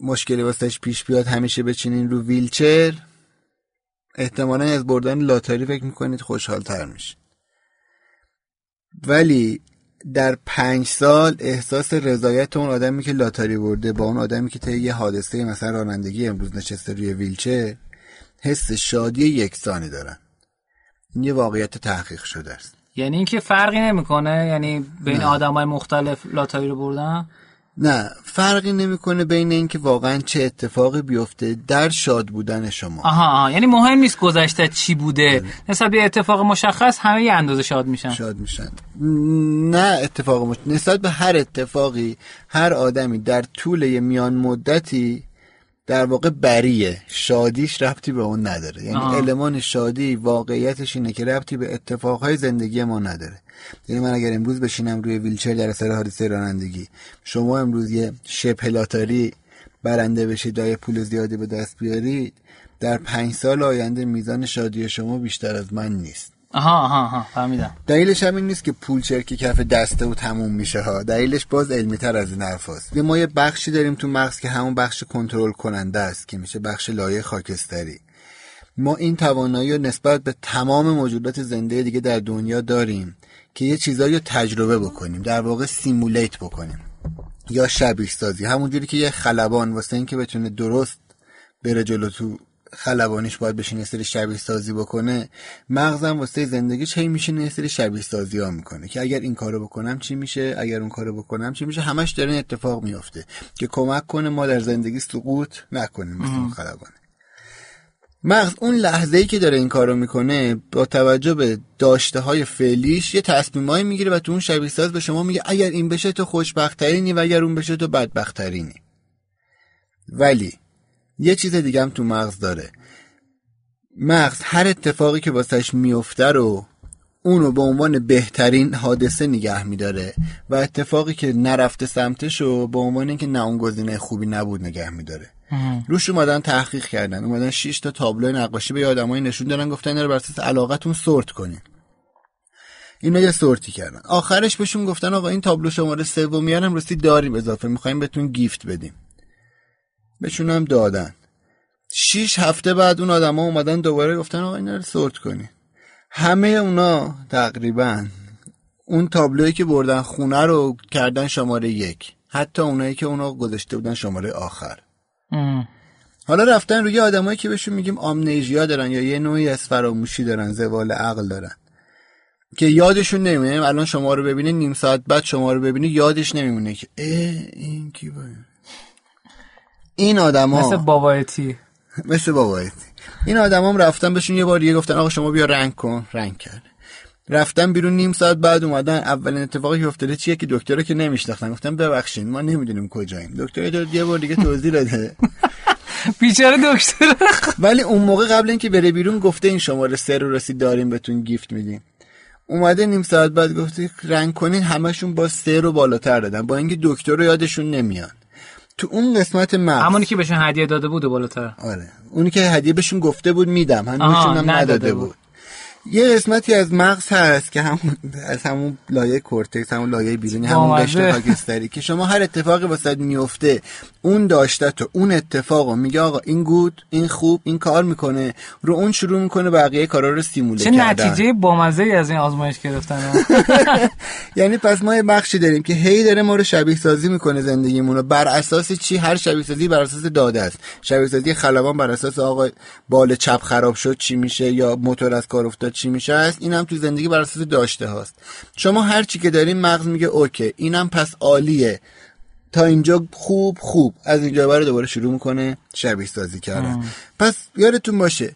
مشکلی واسش پیش بیاد همیشه بچینین رو ویلچر. احتمالا از بردن لاتاری فکر می‌کنید خوشحال تر میشه. ولی در پنج سال احساس رضایت اون آدمی که لاتاری برده با اون آدمی که طی یه حادثه مثلا رانندگی امروز نشسته روی ویلچر حس شادی یکسانی دارن. این یه واقعیت تحقیق شده است. یعنی اینکه فرقی نمی‌کنه؟ یعنی بین آدمای مختلف لاتاری رو بردن؟ نه فرقی نمی‌کنه بین اینکه واقعا چه اتفاقی بیفته در شاد بودن شما. آها, آها. یعنی مهم نیست گذشته چی بوده. نسبت به اتفاق مشخص همه یه اندازه شاد میشن. شاد میشن. نه اتفاق مش... نسبت به هر اتفاقی هر آدمی در طول یه میان مدتی در واقع بریه. شادیش ربطی به اون نداره. یعنی المان شادی واقعیتش اینه که ربطی به اتفاقهای زندگی ما نداره. یعنی من اگر امروز بشینم روی ویلچر در اثر حادثه رانندگی شما امروز یه شبه لاتاری برنده بشید و پول زیادی به دست بیارید در پنج سال آینده میزان شادی شما بیشتر از من نیست. آها آها آها فهمیدم. دلیلش همین نیست که پول چرکی کف دسته و تموم میشه ها. دلیلش باز علمی تر از این حرفاست ما یه بخشی داریم تو مغز که همون بخش کنترل کننده است که میشه بخش لایه خاکستری. ما این توانایی رو نسبت به تمام موجودات زنده دیگه در دنیا داریم. که یه چیزایی رو تجربه بکنیم در واقع سیمولیت بکنیم. یا شبیه سازی. همونجوری که یه خلبان واسه اینکه بتونه درست بره جلو تو خلبانیش باید بشینه سری شبیه سازی بکنه مغزم واسه زندگیش هی میشینه سری شبیه سازی ها می‌کنه که اگر این کارو بکنم چی میشه؟ اگر اون کارو بکنم چی میشه؟ همش داره اتفاق میافته که کمک کنه ما در زندگی سقوط نکنیم مثل خلبانه مغز اون لحظه ای که داره این کارو می‌کنه با توجه به داشته های فعلیش یه تصمیمایی می‌گیره و تو اون شبیه ساز به شما میگه اگر این بشه تو خوشبختترینی و اگر اون بشه تو بدبختترینی. ولی یه چیز دیگه هم تو مغز داره. مغز هر اتفاقی که واسش میفته رو اونو به عنوان بهترین حادثه نگه میداره و اتفاقی که نرفته سمتش رو به عنوان اینکه نه اون گزینه خوبی نبود نگه میداره. روش اومدن تحقیق کردن. اومدن 6 تا تابلو نقاشی به آدمای نشون دادن گفتن اینا رو بر اساس علاقتون سورت کنین. اینا یه سورتی کردن. آخرش بهشون گفتن آقا این تابلو شماره سومی هم راستی داریم اضافه می‌خوایم بهتون گیفت بدیم. بهشون هم دادن. شیش هفته بعد اون آدما اومدن دوباره گفتن آقا اینا رو سورت کنین. همه اونا تقریبا اون تابلویی که بردن خونه رو کردن شماره یک. حتی اونایی که اونو گذاشته بودن شماره آخر. حالا رفتن روی آدمایی که بهشون میگیم آمنیژیا دارن یا یه نوعی از فراموشی دارن زوال عقل دارن. که یادشون نمیمونه الان شما رو ببینه نیم ساعت بعد شما رو ببینه یادش نمیمونه که اه این کی باید؟ این آدما مثل بابایتی. مثل بابایتی. این آدمام رفتن بهشون یه بار دیگه گفتن آقا شما بیا رنگ کن. رنگ کرد. رفتن بیرون نیم ساعت بعد اومدن. اولین اتفاقی که افتاده چیه که دکتر رو که نمیشناختن. گفتن ببخشید ما نمی‌دونیم کجاییم. دکتر یه بار دیگه توضیح داده. بیچاره دکتر ولی اون موقع قبل اینکه بره بیرون گفته این شماره سه رو رسید داریم بهتون گیفت میدیم. اومده نیم ساعت بعد گفته رنگ کنین همشون با سه رو بالاتر دادن. با اینکه دکتر رو یادشون نمیاد. تو اون قسمت مغز همونی که بهشون هدیه داده بود بالاتر آره اونی که هدیه بهشون گفته بود میدم هنوزشون هم نداده بود. بود. یه قسمتی از مغز هست که همون از همون لایه کورتکس همون لایه بیرونی همون قشر خاکستری که شما هر اتفاقی واسه میفته اون داشته تو اون اتفاقو میگه آقا این گود این خوب این کار می‌کنه رو اون شروع می‌کنه بقیه کارا رو سیموله چه کردن. نتیجه بامزه از این آزمایش گرفتن. یعنی پس ما یه بخشی داریم که هی داره ما رو شبیه سازی می‌کنه زندگیمون رو. بر اساس چی؟ هر شبیه سازی بر اساس داده است. شبیه سازی خلبان بر اساس آقا بال چپ خراب شد چی میشه؟ یا موتور از کار افتاد چی میشه است؟ اینم تو زندگی بر اساس داشته هاست. شما هر چی که دارین مغز میگه اوکی. اینم پس عالیه. تا اینجا خوب خوب. از اینجا برای دوباره شروع می‌کنه شبیه سازی کردن. پس یادتون باشه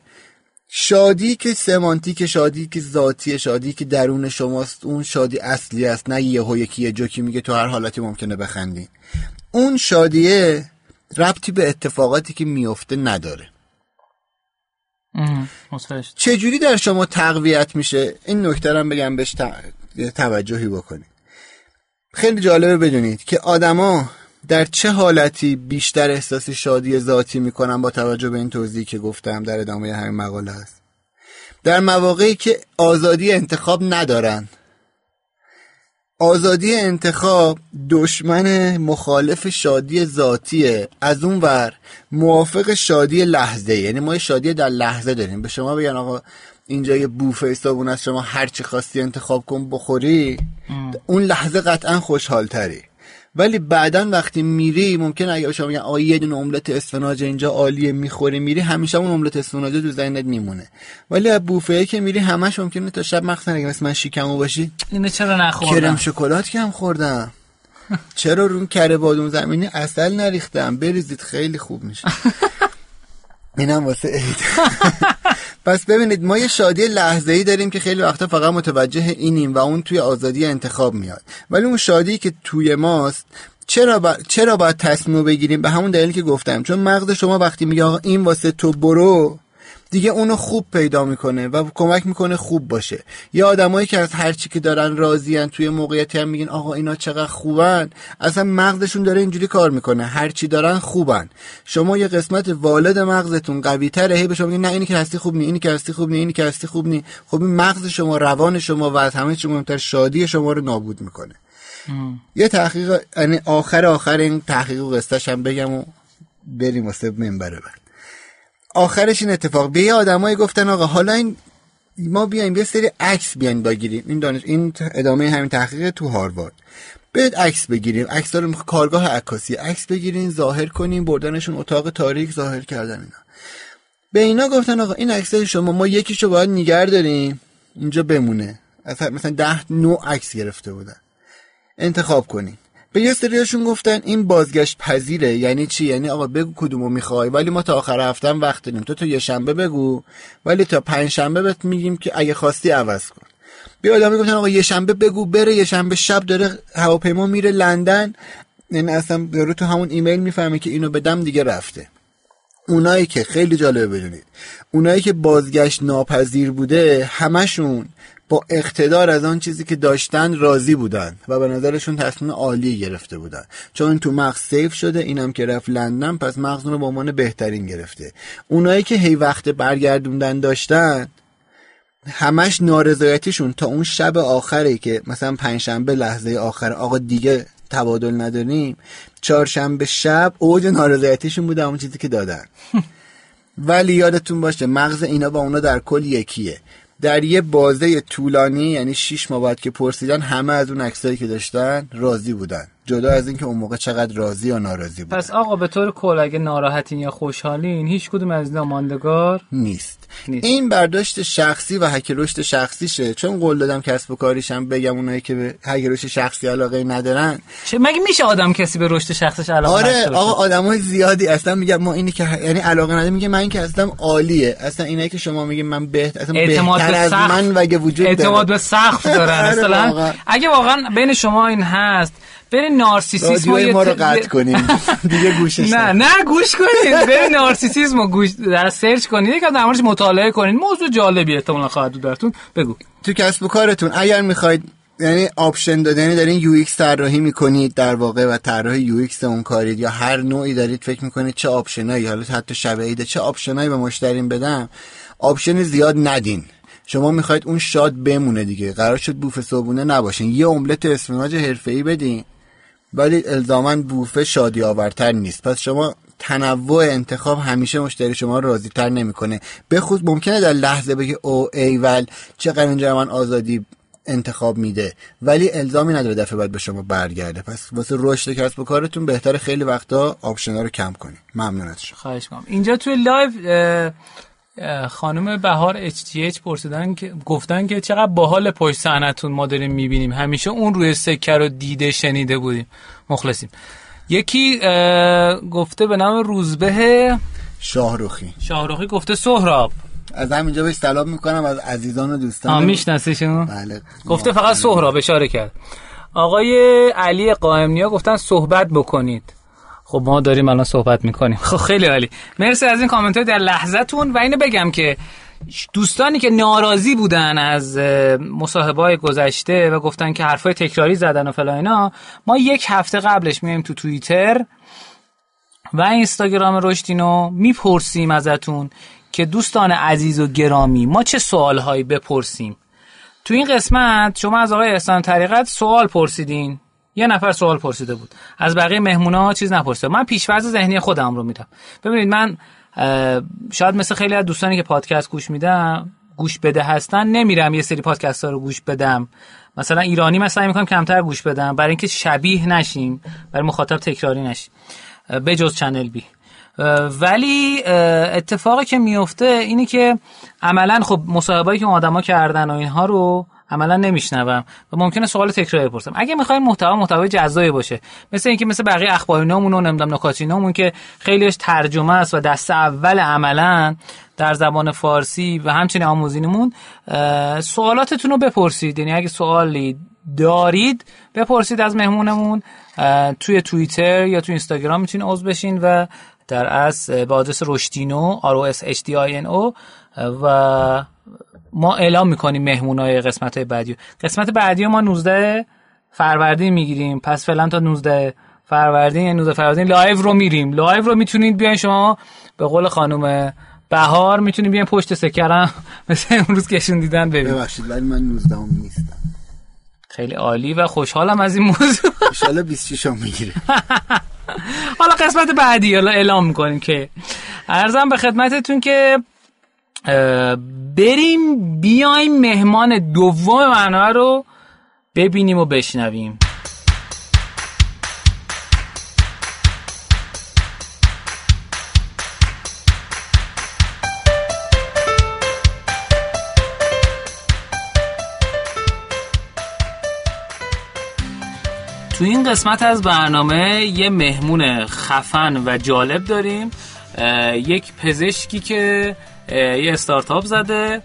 شادی که سمانتیک شادی که ذاتی شادی که درون شماست اون شادی اصلی است. نه یهو یکی یه جوکی میگه تو هر حالتی ممکنه بخندی. اون شادیه ربطی به اتفاقاتی که میفته نداره. چجوری در شما تقویت میشه؟ این نکته هم بگم بهش توجهی بکنید خیلی جالبه بدونید که آدما در چه حالتی بیشتر احساس شادی ذاتی می‌کنن با توجه به این توضیحی که گفتم در ادامه همین مقاله است در مواقعی که آزادی انتخاب ندارن. آزادی انتخاب دشمن مخالف شادی ذاتیه. از اون ور موافق شادی لحظه یعنی ما شادی در لحظه داریم. به شما بگن آقا اینجا یه بوفه صابون از شما هر چی خواستی انتخاب کن بخوری. اون لحظه قطعا خوشحال تری ولی بعدا وقتی میری ممکن اگه شما بگن آقا یه دونه املت اسفناج اینجا عالیه می‌خوری میری همیشه اون املت اسفناج تو ذهنت میمونه. ولی از بوفه که میری همش ممکنه تا شب مخصوصا اگه مثل من شیکمو باشی اینو چرا نخوردم؟ کرم شکلات کم خوردم. چرا رو کره بادون زمینی اصل نریختم؟ بریزید خیلی خوب میشه. اینم واسه عید. پس ببینید ما یه شادی لحظه ای داریم که خیلی وقتا فقط متوجه اینیم و اون توی آزادی انتخاب میاد. ولی اون شادی که توی ماست چرا با... چرا باید تصمیم بگیریم؟ به همون دلیلی که گفتم. چون مغز شما وقتی میگه این واسه تو برو دیگه اونو خوب پیدا می‌کنه و کمک می‌کنه خوب باشه. یا آدمایی که از هر چی که دارن راضیان توی موقعیتی هم میگن آقا اینا چقدر خوبن اصلا مغزشون داره اینجوری کار می‌کنه. هر چی دارن خوبن. شما یه قسمت والد مغزتون قوی تره هی به شما نه اینی که هستی خوب نی اینی که هستی خوب نی اینی که هستی خوب نی. خب این مغز شما روان شما و از همه چی مهمتر شادی شما رو نابود می‌کنه. یه تحقیق یعنی آخر آخر این تحقیق و قصتش هم بگم و بریم واسه منبر بعد. آخرش این اتفاق. به آدمایی گفتن آقا حالا این ما بیایم یه سری عکس بیاین بگیریم. این دانش این ادامه همین تحقیق تو هاروارد. بیاید عکس بگیریم. عکس رو کارگاه عکاسی. عکس بگیریم ظاهر کنیم بردنشون اتاق تاریک ظاهر کردن اینا. به اینا گفتن آقا این عکس شما ما یکیشو باید نگه داریم. اینجا بمونه. مثلا ده نوع عکس گرفته بودن. انتخاب کنیم به یه سریاشون گفتن این بازگشت پذیره. یعنی چی؟ یعنی آقا بگو کدومو می‌خوای. ولی ما تا آخر هفته وقت داریم. تو تو یه شنبه بگو. ولی تا پنج شنبه بهت میگیم که اگه خواستی عوض کن. بیا آدم می‌گفتن آقا یه شنبه بگو بره یه شنبه شب داره هواپیما میره لندن. یعنی اصلا داره تو همون ایمیل می‌فهمه که اینو بدم دیگه رفته. اونایی که خیلی جالبه بدونید. اونایی که بازگشت ناپذیر بوده همشون با اقتدار از آن چیزی که داشتن راضی بودن و به نظرشون تصمیم عالی گرفته بودن. چون تو مغز سیف شده اینم که رفت لندن پس مغز رو به عنوان بهترین گرفته. اونایی که هی وقت برگردوندن داشتن همش نارضایتیشون. تا اون شب آخری که مثلا پنجشنبه لحظه آخر آقا دیگه تبادل نداریم چهارشنبه شب اوج نارضایتیشون بوده اون چیزی که دادن. ولی یادتون باشه مغز اینا با اونا در کل یکیه. در یه بازه طولانی یعنی 6 ماه بعد که پرسیدن همه از اون عکسایی که داشتن راضی بودن. جدا از اینکه اون موقع چقدر راضی یا ناراضی بودن پس آقا به طور کل اگه ناراحتین یا خوشحالین هیچ کدوم از اینا ماندگار نیست. نیست. این برداشت شخصی و هک رشد شخصیشه. چون قول دادم کسب و کاریشم بگم اونایی که به هک رشد شخصی علاقه ندارن. چه مگه میشه آدم کسی به رشد شخصش علاقه آره آقا آدمای زیادی اصلا میگن ما اینی که یعنی علاقه نداره میگه من که اصلا عالیه. اصلا اینایی که شما میگه من بهتر اصلا بهتر از من وگه وجود اعتماد به سقف دارن آره مثلا اگه واقعا بین شما این هست برین نارسیسیسم رو ما رو قطع کنیم. دیگه گوشش نه نه گوش کنید برین نارسیسیسم رو گوش در search کنید یکم در موردش مطالعه کنید موضوع جالبی احتمالاً خواهد براتون. بگو. تو کسب و کارتون اگر می‌خواید یعنی option دادنی دارین UX طراحی می‌کنید در واقع و طراح UX اون کارید یا هر نوعی دارید فکر می‌کنید چه option ایی حالا حتی شب عید چه option ایی به مشتریم بدم option زیاد ندین. شما می‌خواید اون شاد بمونه دیگه. قرار شد بوفه صبحونه نباشین. یه املت اسفناج حرفه‌ای بدین. ولی الزاما بوفه شادی آورتر نیست. پس شما تنوع انتخاب همیشه مشتری شما راضی تر نمی‌کنه. به خود ممکنه در لحظه بگه او ایول چقدر اینجا من آزادی انتخاب میده. ولی الزامی نداره دفعه بعد به شما برگرده. پس واسه رشد کسب و کارتون بهتر خیلی وقتا option رو کم کنید ممنون از شما خواهش کنم اینجا توی live خانم بهار H پرسیدن که گفتن که چقدر باحال پشت صحنتون ما داریم می‌بینیم. همیشه اون روی سکه رو دیده شنیده بودیم. مخلصیم. یکی گفته به نام روزبه شاهروخی شاهروخی گفته سهراب. از همینجا بهش سلام می‌کنم از عزیزان و دوستان. میشناسیشون؟ بله. گفته فقط سهراب اشاره کرد. آقای علی قائمنیا گفتن صحبت بکنید. خب ما داریم الان صحبت می‌کنیم. خب خیلی عالی. مرسی از این کامنت در لحظتون و اینو بگم که دوستانی که ناراضی بودن از مصاحبه گذشته و گفتن که حرفای تکراری زدن و فلا اینا ما یک هفته قبلش میایم تو توییتر و اینستاگرام رشدینو می‌پرسیم ازتون که دوستان عزیز و گرامی ما چه سوالهایی بپرسیم؟ تو این قسمت شما از آقای احسان طریقت سوال پرسیدین. یه نفر سوال پرسیده بود. از بقیه مهمونا چیز نپرسیده. من پیشورز ذهنی خودم رو میدم. ببینید من شاید مثل خیلی از دوستانی که پادکست گوش میدم گوش بده هستن نمیرم یه سری پادکست ها رو گوش بدم. مثلا ایرانی مثلا می‌کنم کمتر گوش بدم. برای اینکه شبیه نشیم برای مخاطب تکراری نشیم. بجز چنل بی. ولی اتفاقی که میفته اینه که عملا خب مصاحبهایی که آدما کردن و اینها رو عملا نمیشنوم و ممکنه سوال تکراری بپرسم. اگه می‌خوایم محتوا محتوای جذابی باشه. مثل اینکه مثل بقیه اخبارینامون و نمی‌دونم نکاتینامون که خیلیش ترجمه است و دست اول عملا در زبان فارسی و همچنین آموزینمون سوالاتتون رو بپرسید. یعنی اگه سوالی دارید بپرسید از مهمونمون توی توییتر یا توی اینستاگرام می‌تونید عضو بشین و در از به آدرس رشدینو R O S H D I N O و ما اعلام می‌کنیم مهمونای قسمت بعدی قسمت بعدی ما 19 فروردین می‌گیریم. پس فعلا تا 19 فروردین یعنی 19 فروردین live رو میریم. live رو می‌تونید بیاین شما به قول خانم بهار می‌تونید بیاین پشت سکه رم. مثل امروز کشون دیدن ببینید ببخشید ولی من 19 نیستم. خیلی عالی و خوشحالم از این موضوع. ان 26 می‌گیره حالا قسمت بعدی حالا اعلام می‌کنیم که ارزم به خدمتتون که بریم بیایم مهمان دوم برنامه رو ببینیم و بشنویم. تو این قسمت از برنامه یه مهمون خفن و جالب داریم. یک پزشکی که یه استارتاپ زده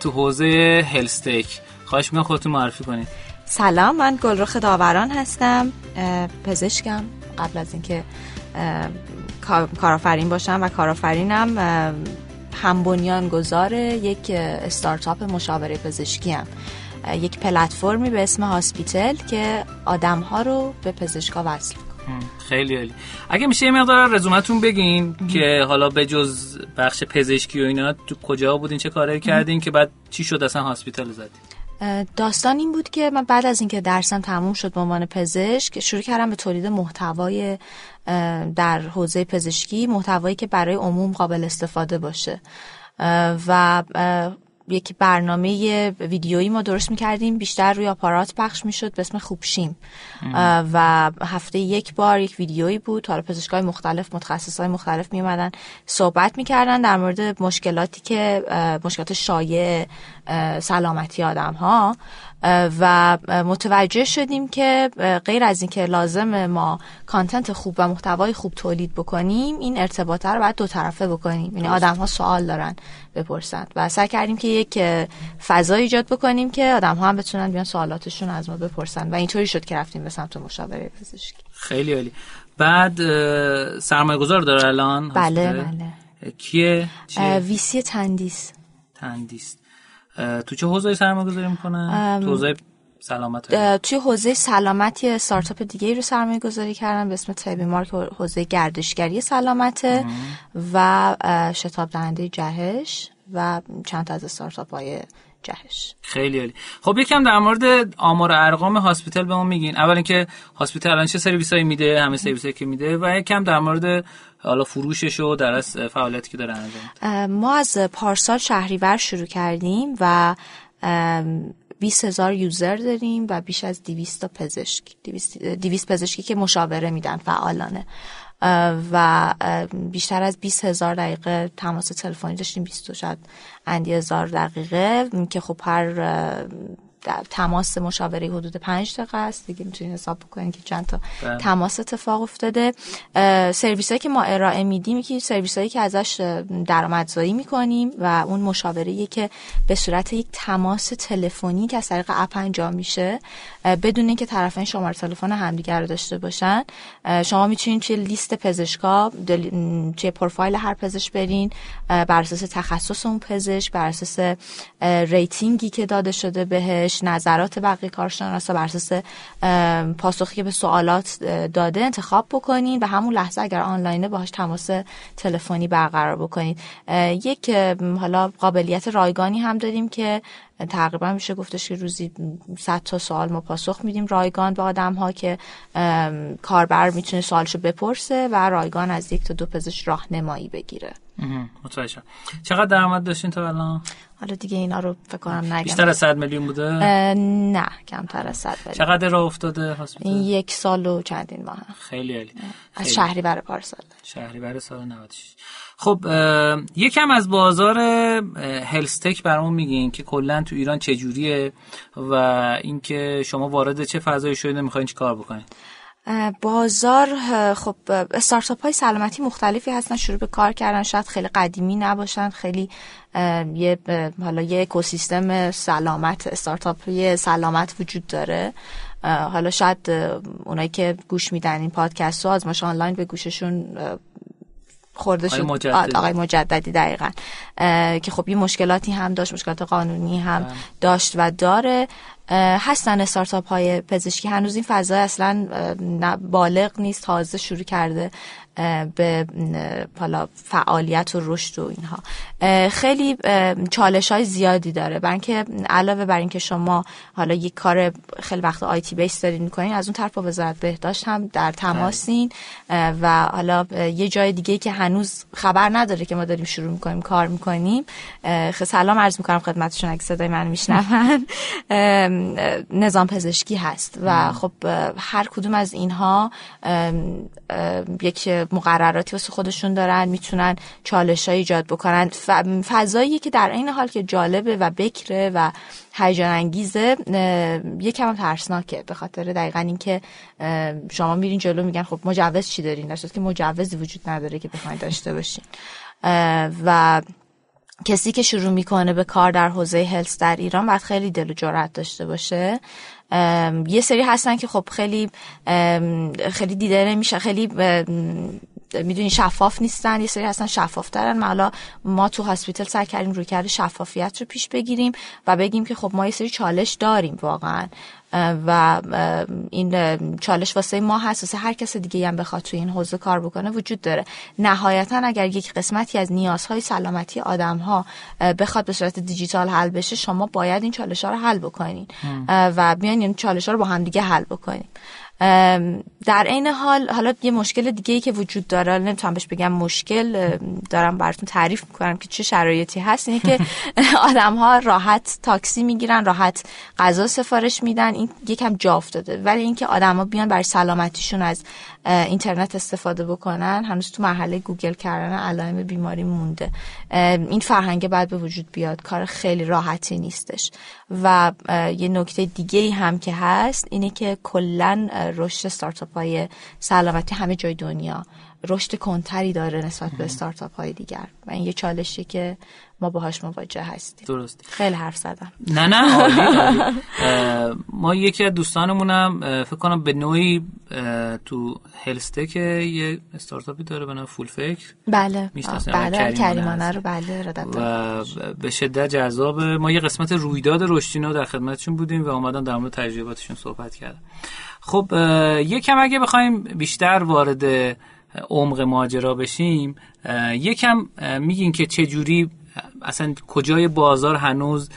تو حوزه هلستیک خواهش می‌کنم خودتون معرفی کنید. سلام من گلرخ داوران هستم. پزشکم. قبل از اینکه کارآفرین باشم و کارآفرینم هم بنیان گذار یک استارتاپ مشاوره پزشکی هم. یک پلتفرمی به اسم هاسپیتل که آدم ها رو به پزشکا وصل خیلی عالی. اگه میشه یه مقدار رزومتون بگین که حالا به جز بخش پزشکی و اینا تو کجا بودین؟ چه کاری کردین که بعد چی شد اصلا هاسپیتال زدین؟ داستان این بود که من بعد از اینکه درسم تموم شد به عنوان پزشک شروع کردم به تولید محتوای در حوزه پزشکی محتوایی که برای عموم قابل استفاده باشه. و یک برنامه ویدیویی ما درست می‌کردیم بیشتر روی آپارات پخش می‌شد به اسم خوبشیم. و هفته یک بار یک ویدیویی بود. حالا پزشکای مختلف متخصص های مختلف میومدن صحبت می‌کردن در مورد مشکلاتی که مشکلات شایع سلامتی آدم ها و متوجه شدیم که غیر از اینکه لازم ما کانتنت خوب و محتوای خوب تولید بکنیم این ارتباطه رو باید دو طرفه بکنیم. یعنی آدم ها سوال دارن. بپرسند و سعی کردیم که یک فضا ایجاد بکنیم که آدم ها هم بتونن بیان سوالاتشون از ما بپرسن. و اینطوری شد که رفتیم به سمت مشاوره پزشکی. خیلی عالی. بعد سرمایه گذار داره الان؟ بله بله. کیه؟ ویسی تندیس. تندیس. تو چه حوزه سرمایه گذاری می‌کنن؟ تو حوزه سلامت توی حوزه سلامت یه استارتاپ دیگه رو سرمایه گذاری کردن به اسم تیبی مارک حوزه گردشگری سلامته و شتاب دهنده جهش و چند تا از استارتاپ های جهش. خیلی عالی. خب یکم در مورد آمار ارقام هاسپیتال به ما میگین. اول اینکه هاسپیتال الان چه سرویسایی میده همه سرویسایی که میده و یکم در مورد حالا فروشش و در از فعالیتی که داره انجام ما از پارسال شهریور شروع کردیم و 20 هزار یوزر داریم و بیش از 200 تا پزشک. 200 پزشکی که مشاوره میدن فعالانه. و بیشتر از 20 هزار دقیقه تماس تلفنی داشتیم. 20 شاید اندی هزار دقیقه. که خب هر تماس مشاوره حدود پنج دقیقه است. دیگه می‌تونید حساب بکنید که چند تا بله. تماس اتفاق افتاده. سرویس هایی که ما ارائه میدیم که سرویس هایی که ازش درآمدزایی می‌کنیم و اون مشاوره که به صورت یک تماس تلفنی که از طریق اپ انجام میشه بدون اینکه طرفین شماره تلفن همدیگر رو داشته باشن. شما می‌تونید توی لیست پزشکا توی پروفایل هر پزشک برین. بر اساس تخصص اون پزشک بر اساس ریتینگی که داده شده بهش نظرات بقیه کارشناسا بر اساس پاسخی که به سوالات داده انتخاب بکنید و همون لحظه اگر آنلاینه باهاش تماس تلفنی برقرار بکنید یک حالا قابلیت رایگانی هم داریم که تقریبا میشه گفتش که روزی 100 تا سوال ما پاسخ میدیم. رایگان به آدم ها که کاربر می‌تونه سوالشو بپرسه و رایگان از یک تا دو پزشک راهنمایی بگیره. متوجه چقدر درآمد داشتین تا الان؟ حالا دیگه اینا رو فکر کنم نگم. بیشتر از 100 میلیون بوده؟ نه کمتر از 100 میلیون. چقدر راه افتاده هاسپیتال؟ یک سال و چندین ماه. خیلی عالی. از شهری بر پارسال. شهری بر سال 96 خب یکم از بازار هلستک برامون میگین که کلا تو ایران چه جوریه و اینکه شما وارد چه فضایی شده می‌خواین چی کار بکنید بازار خب استارتاپ های سلامتی مختلفی هستن شروع به کار کردن شاید خیلی قدیمی نباشن خیلی یه حالا یه اکوسیستم سلامت استارتاپ سلامت وجود داره. حالا شاید اونایی که گوش میدن این پادکست رو آزمایش آنلاین به گوششون خورده شد. مجددی. آقای مجددی دقیقا. که خب یه مشکلاتی هم داشت مشکلات قانونی هم بله. داشت و داره. هستن استارتاپ های پزشکی. هنوز این فضا اصلا بالغ نیست. تازه شروع کرده. به حالا فعالیت و رشد و اینها. خیلی چالش های زیادی داره. برای اینکه علاوه بر اینکه شما حالا یک کار خیلی وقت آیتی بیس دارین می‌کنین از اون طرف با وزارت بهداشت هم در تماسین. و حالا یه جای دیگه که هنوز خبر نداره که ما داریم شروع می‌کنیم کار می‌کنیم. سلام عرض می‌کنم خدمتشون اگه صدای من میشنون. نظام پزشکی هست. و خب هر کدوم از اینها یک مقرراتی واسه خودشون دارن می‌تونن چالش های ایجاد بکنن. فضایی که در این حال که جالبه و بکره و هیجان انگیزه یکم هم ترسناکه. به خاطر دقیقا اینکه شما میرین جلو میگن خب مجوز چی دارین؟ در که مجوزی وجود نداره که بخواین داشته باشین. و کسی که شروع می‌کنه به کار در حوزه هلس در ایران باید خیلی دل و جرأت داشته باشه. یه سری هستن که خب خیلی خیلی دیده نمیشه خیلی می‌دونی شفاف نیستن یه سری هستن شفاف ترن حالا ما تو هاسپیتال سعی کردیم روی کرده شفافیت رو پیش بگیریم و بگیم که خب ما یه سری چالش داریم واقعا. و این چالش واسه ما هست واسه هر کس دیگه هم بخواد توی این حوزه کار بکنه وجود داره. نهایتا اگر یک قسمتی از نیازهای سلامتی آدم ها بخواد به صورت دیجیتال حل بشه شما باید این چالش ها رو حل بکنین. و بیاین این چالش ها رو با هم دیگه حل بکنین. در عین حال حالا یه مشکل دیگه ای که وجود داره نمی‌تونم بهش بگم مشکل دارم براتون تعریف می‌کنم که چه شرایطی هست اینه که آدم ها راحت تاکسی می‌گیرن راحت غذا سفارش میدن این یکم جا افتاده. ولی اینکه آدما بیان برای سلامتیشون از اینترنت استفاده بکنن هنوز تو مرحله گوگل کردن علائم بیماری مونده. این فرهنگ بعد به وجود بیاد. کار خیلی راحتی نیستش. و یه نکته دیگه هم که هست اینه که کلا رشد استارتاپ های سلامتی همه جای دنیا. رشد کنتری داره نسبت به استارتاپ های دیگر. و این یه چالشی که ما باهاش مواجه هستیم. درست خیلی حرف زدم. نه نه عالی, ما یکی از دوستانمونم فکر کنم به نوعی تو که یه استارتاپی داره به نام فول فکر بله بله کریمانه رو بله و به شدت جذاب. ما یه قسمت رویداد رشدینا در خدمتشون بودیم و اومدن در مورد تجرباتشون صحبت کردن. خب یکم اگه بخوایم بیشتر وارد عمق ماجرا بشیم یکم میگین که چه جوری اصلا کجای بازار هنوز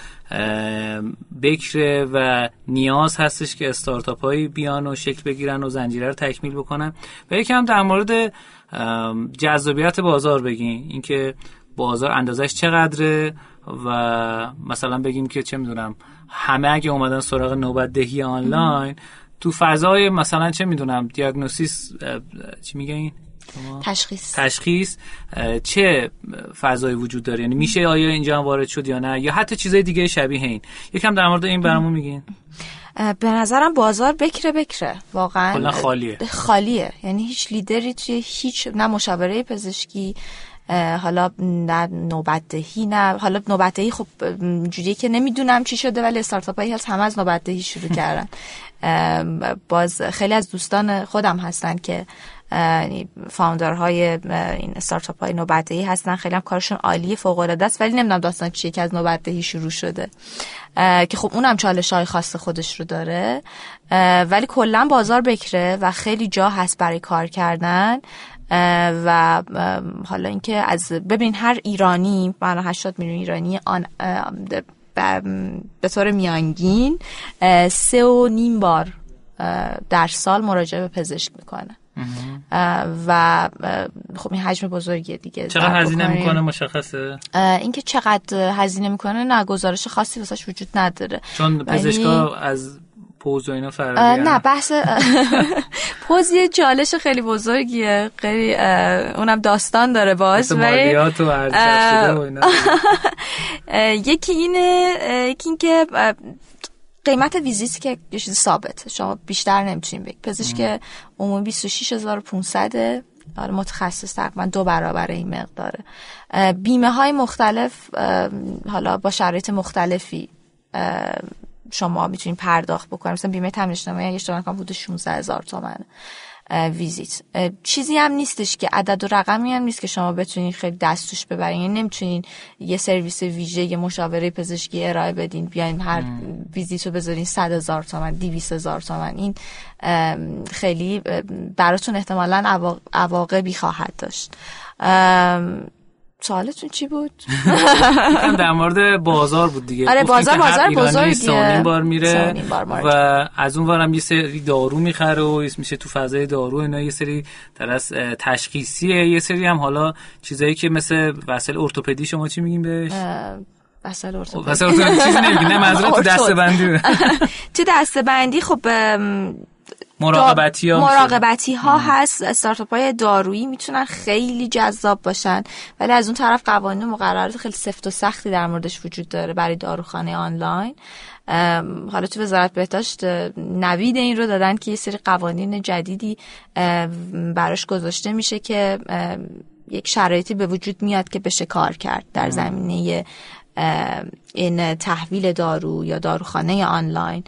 بکره و نیاز هستش که استارتاپ هایی بیان و شکل بگیرن و زنجیره رو تکمیل بکنن. و یکم در مورد جذابیت بازار بگین. اینکه بازار اندازش چقدره و مثلا بگیم که چه می‌دونم همه اگه اومدن سراغ نوبت دهی آنلاین تو فضای مثلا چه می‌دونم دیاگنوسیس چی میگه این؟ تشخیص. تشخیص چه فضایی وجود داره؟ یعنی میشه آیا اینجا هم وارد شد یا نه؟ یا حتی چیزای دیگه شبیه این؟ یکم در مورد این برامون میگین. به نظرم بازار بکره بکره واقعا. خالیه. خالیه. یعنی هیچ لیدری توی هیچ نه مشاوره پزشکی حالا نه نوبت دهی نه حالا نوبت دهی خب جوری که نمی‌دونم چی شده ولی استارتاپ هایی هست همه از نوبت دهی شروع کردن. باز خیلی از دوستان خودم هستن که فاوندرهای این استارتاپ های نوبتهی هستن. خیلی هم کارشون عالی فوق العاده است ولی نمی‌دونم داستان چیه که از نوبتهی شروع شده. که خب اونم چالش های خاص خودش رو داره. ولی کلا بازار بکره و خیلی جا هست برای کار کردن. و حالا اینکه از ببین هر ایرانی من 80 میلیون ایرانی آن به طور میانگین سه و نیم بار در سال مراجعه به پزشک می‌کنه و خب این حجم بزرگیه دیگه. چقدر هزینه می‌کنه؟ مشخصه؟ اینکه چقدر هزینه می‌کنه نه گزارش خاصی واسش وجود نداره. چون پزشکا از پوز و اینا نه بحث پوز یه چالش خیلی بزرگیه. خیلی اونم داستان داره باش ولی یکی اینه یکی این که قیمت ویزیتی که یه چیز ثابت شما بیشتر نمی‌تونین بگید پزشک عمومی 26500 آره متخصص تقریبا دو برابر این مقداره. بیمه های مختلف حالا با شرایط مختلفی شما می‌تونید پرداخت بکنید مثلا بیمه تامین اجتماعی اگه اشتباه نکنم حدود 16 هزار تومن ویزیت. چیزی هم نیستش که عدد و رقمی هم نیست که شما بتونین خیلی دستوش ببرین. یعنی نمی‌تونین یه سرویس ویژه یه مشاوره پزشکی ارائه بدین بیاین هر ویزیت رو بذارین 100 هزار تومن 200 هزار تومن. این خیلی براتون احتمالا عواقبی خواهد داشت. سوالتون چی بود؟ در مورد بازار بود دیگه. آره بازار بازار بزرگیه. بار میره و از اون ورم یه سری دارو می‌خره و میشه تو فضای دارو اینا. یه سری در از تشخیصیه. یه سری هم حالا چیزایی که مثل وسایل ارتوپدی شما چی میگیم بهش؟ وسایل ارتوپدی. وسایل ارتوپدی چیزی نمیگی نه منظورم تو دسته بندی تو دسته بندی خب مراقبتی ها مراقبتی ها هست. استارتاپ های دارویی می‌تونن خیلی جذاب باشن. ولی از اون طرف قوانین مقررات خیلی سفت و سختی در موردش وجود داره برای داروخانه آنلاین. حالا تو وزارت بهداشت نوید این رو دادن که یه سری قوانین جدیدی براش گذاشته میشه که یک شرایطی به وجود میاد که بشه کار کرد در زمینه این تحویل دارو یا داروخانه آنلاین.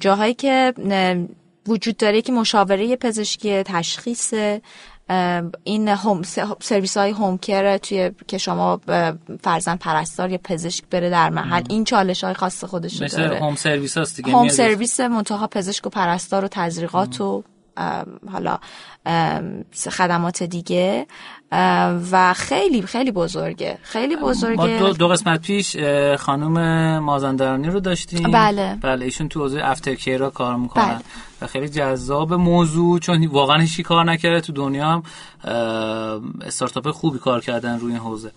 جاهایی که وجود داره که مشاوره پزشکی تشخیص این هوم سرویس های هوم کر توی که شما فرزن پرستار یا پزشک بره در محل این چالش های خاص خودش داره. مثل هوم سرویس هست دیگه هوم سرویس منتها پزشک و پرستار و تزریقات و حالا خدمات دیگه. و خیلی خیلی بزرگه. خیلی بزرگه. ما دو, دو قسمت پیش خانم مازندرانی رو داشتیم. بله. بله ایشون تو حوزه افتر کار می‌کنن. بله. و خیلی جذاب موضوع چون واقعا هیچی کار نکرده تو دنیا هم استارتاپ خوبی کار کردن روی این حوزه.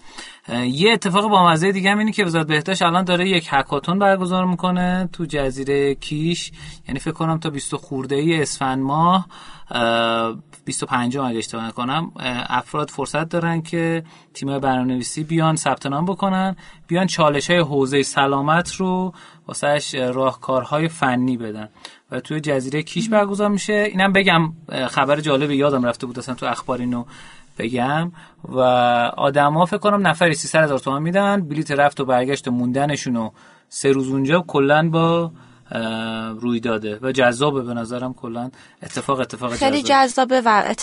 یه اتفاق با مزه دیگه هم اینه که وزارت بهداشت الان داره یک هکاتون برگزار می‌کنه تو جزیره کیش. یعنی فکر کنم تا 20 خورده ای اسفند ماه 25 اگه اشتباه نکنم افراد فرصت دارن که تیم برنامه‌نویسی بیان ثبت نام بکنن بیان چالش های حوزه سلامت رو واسهش راهکارهای فنی بدن. و توی جزیره کیش برگزار میشه. اینم بگم خبر جالب یادم رفته بود اصلا تو اخبار اینو بگم. و آدما فکر کنم نفری 300 هزار تومان میدن. بلیت رفت و برگشت و موندنشون و سه روز اونجا. کلا با روی داده. و جذابه به نظرم کلا. اتفاق اتفاق خیلی جذابه. و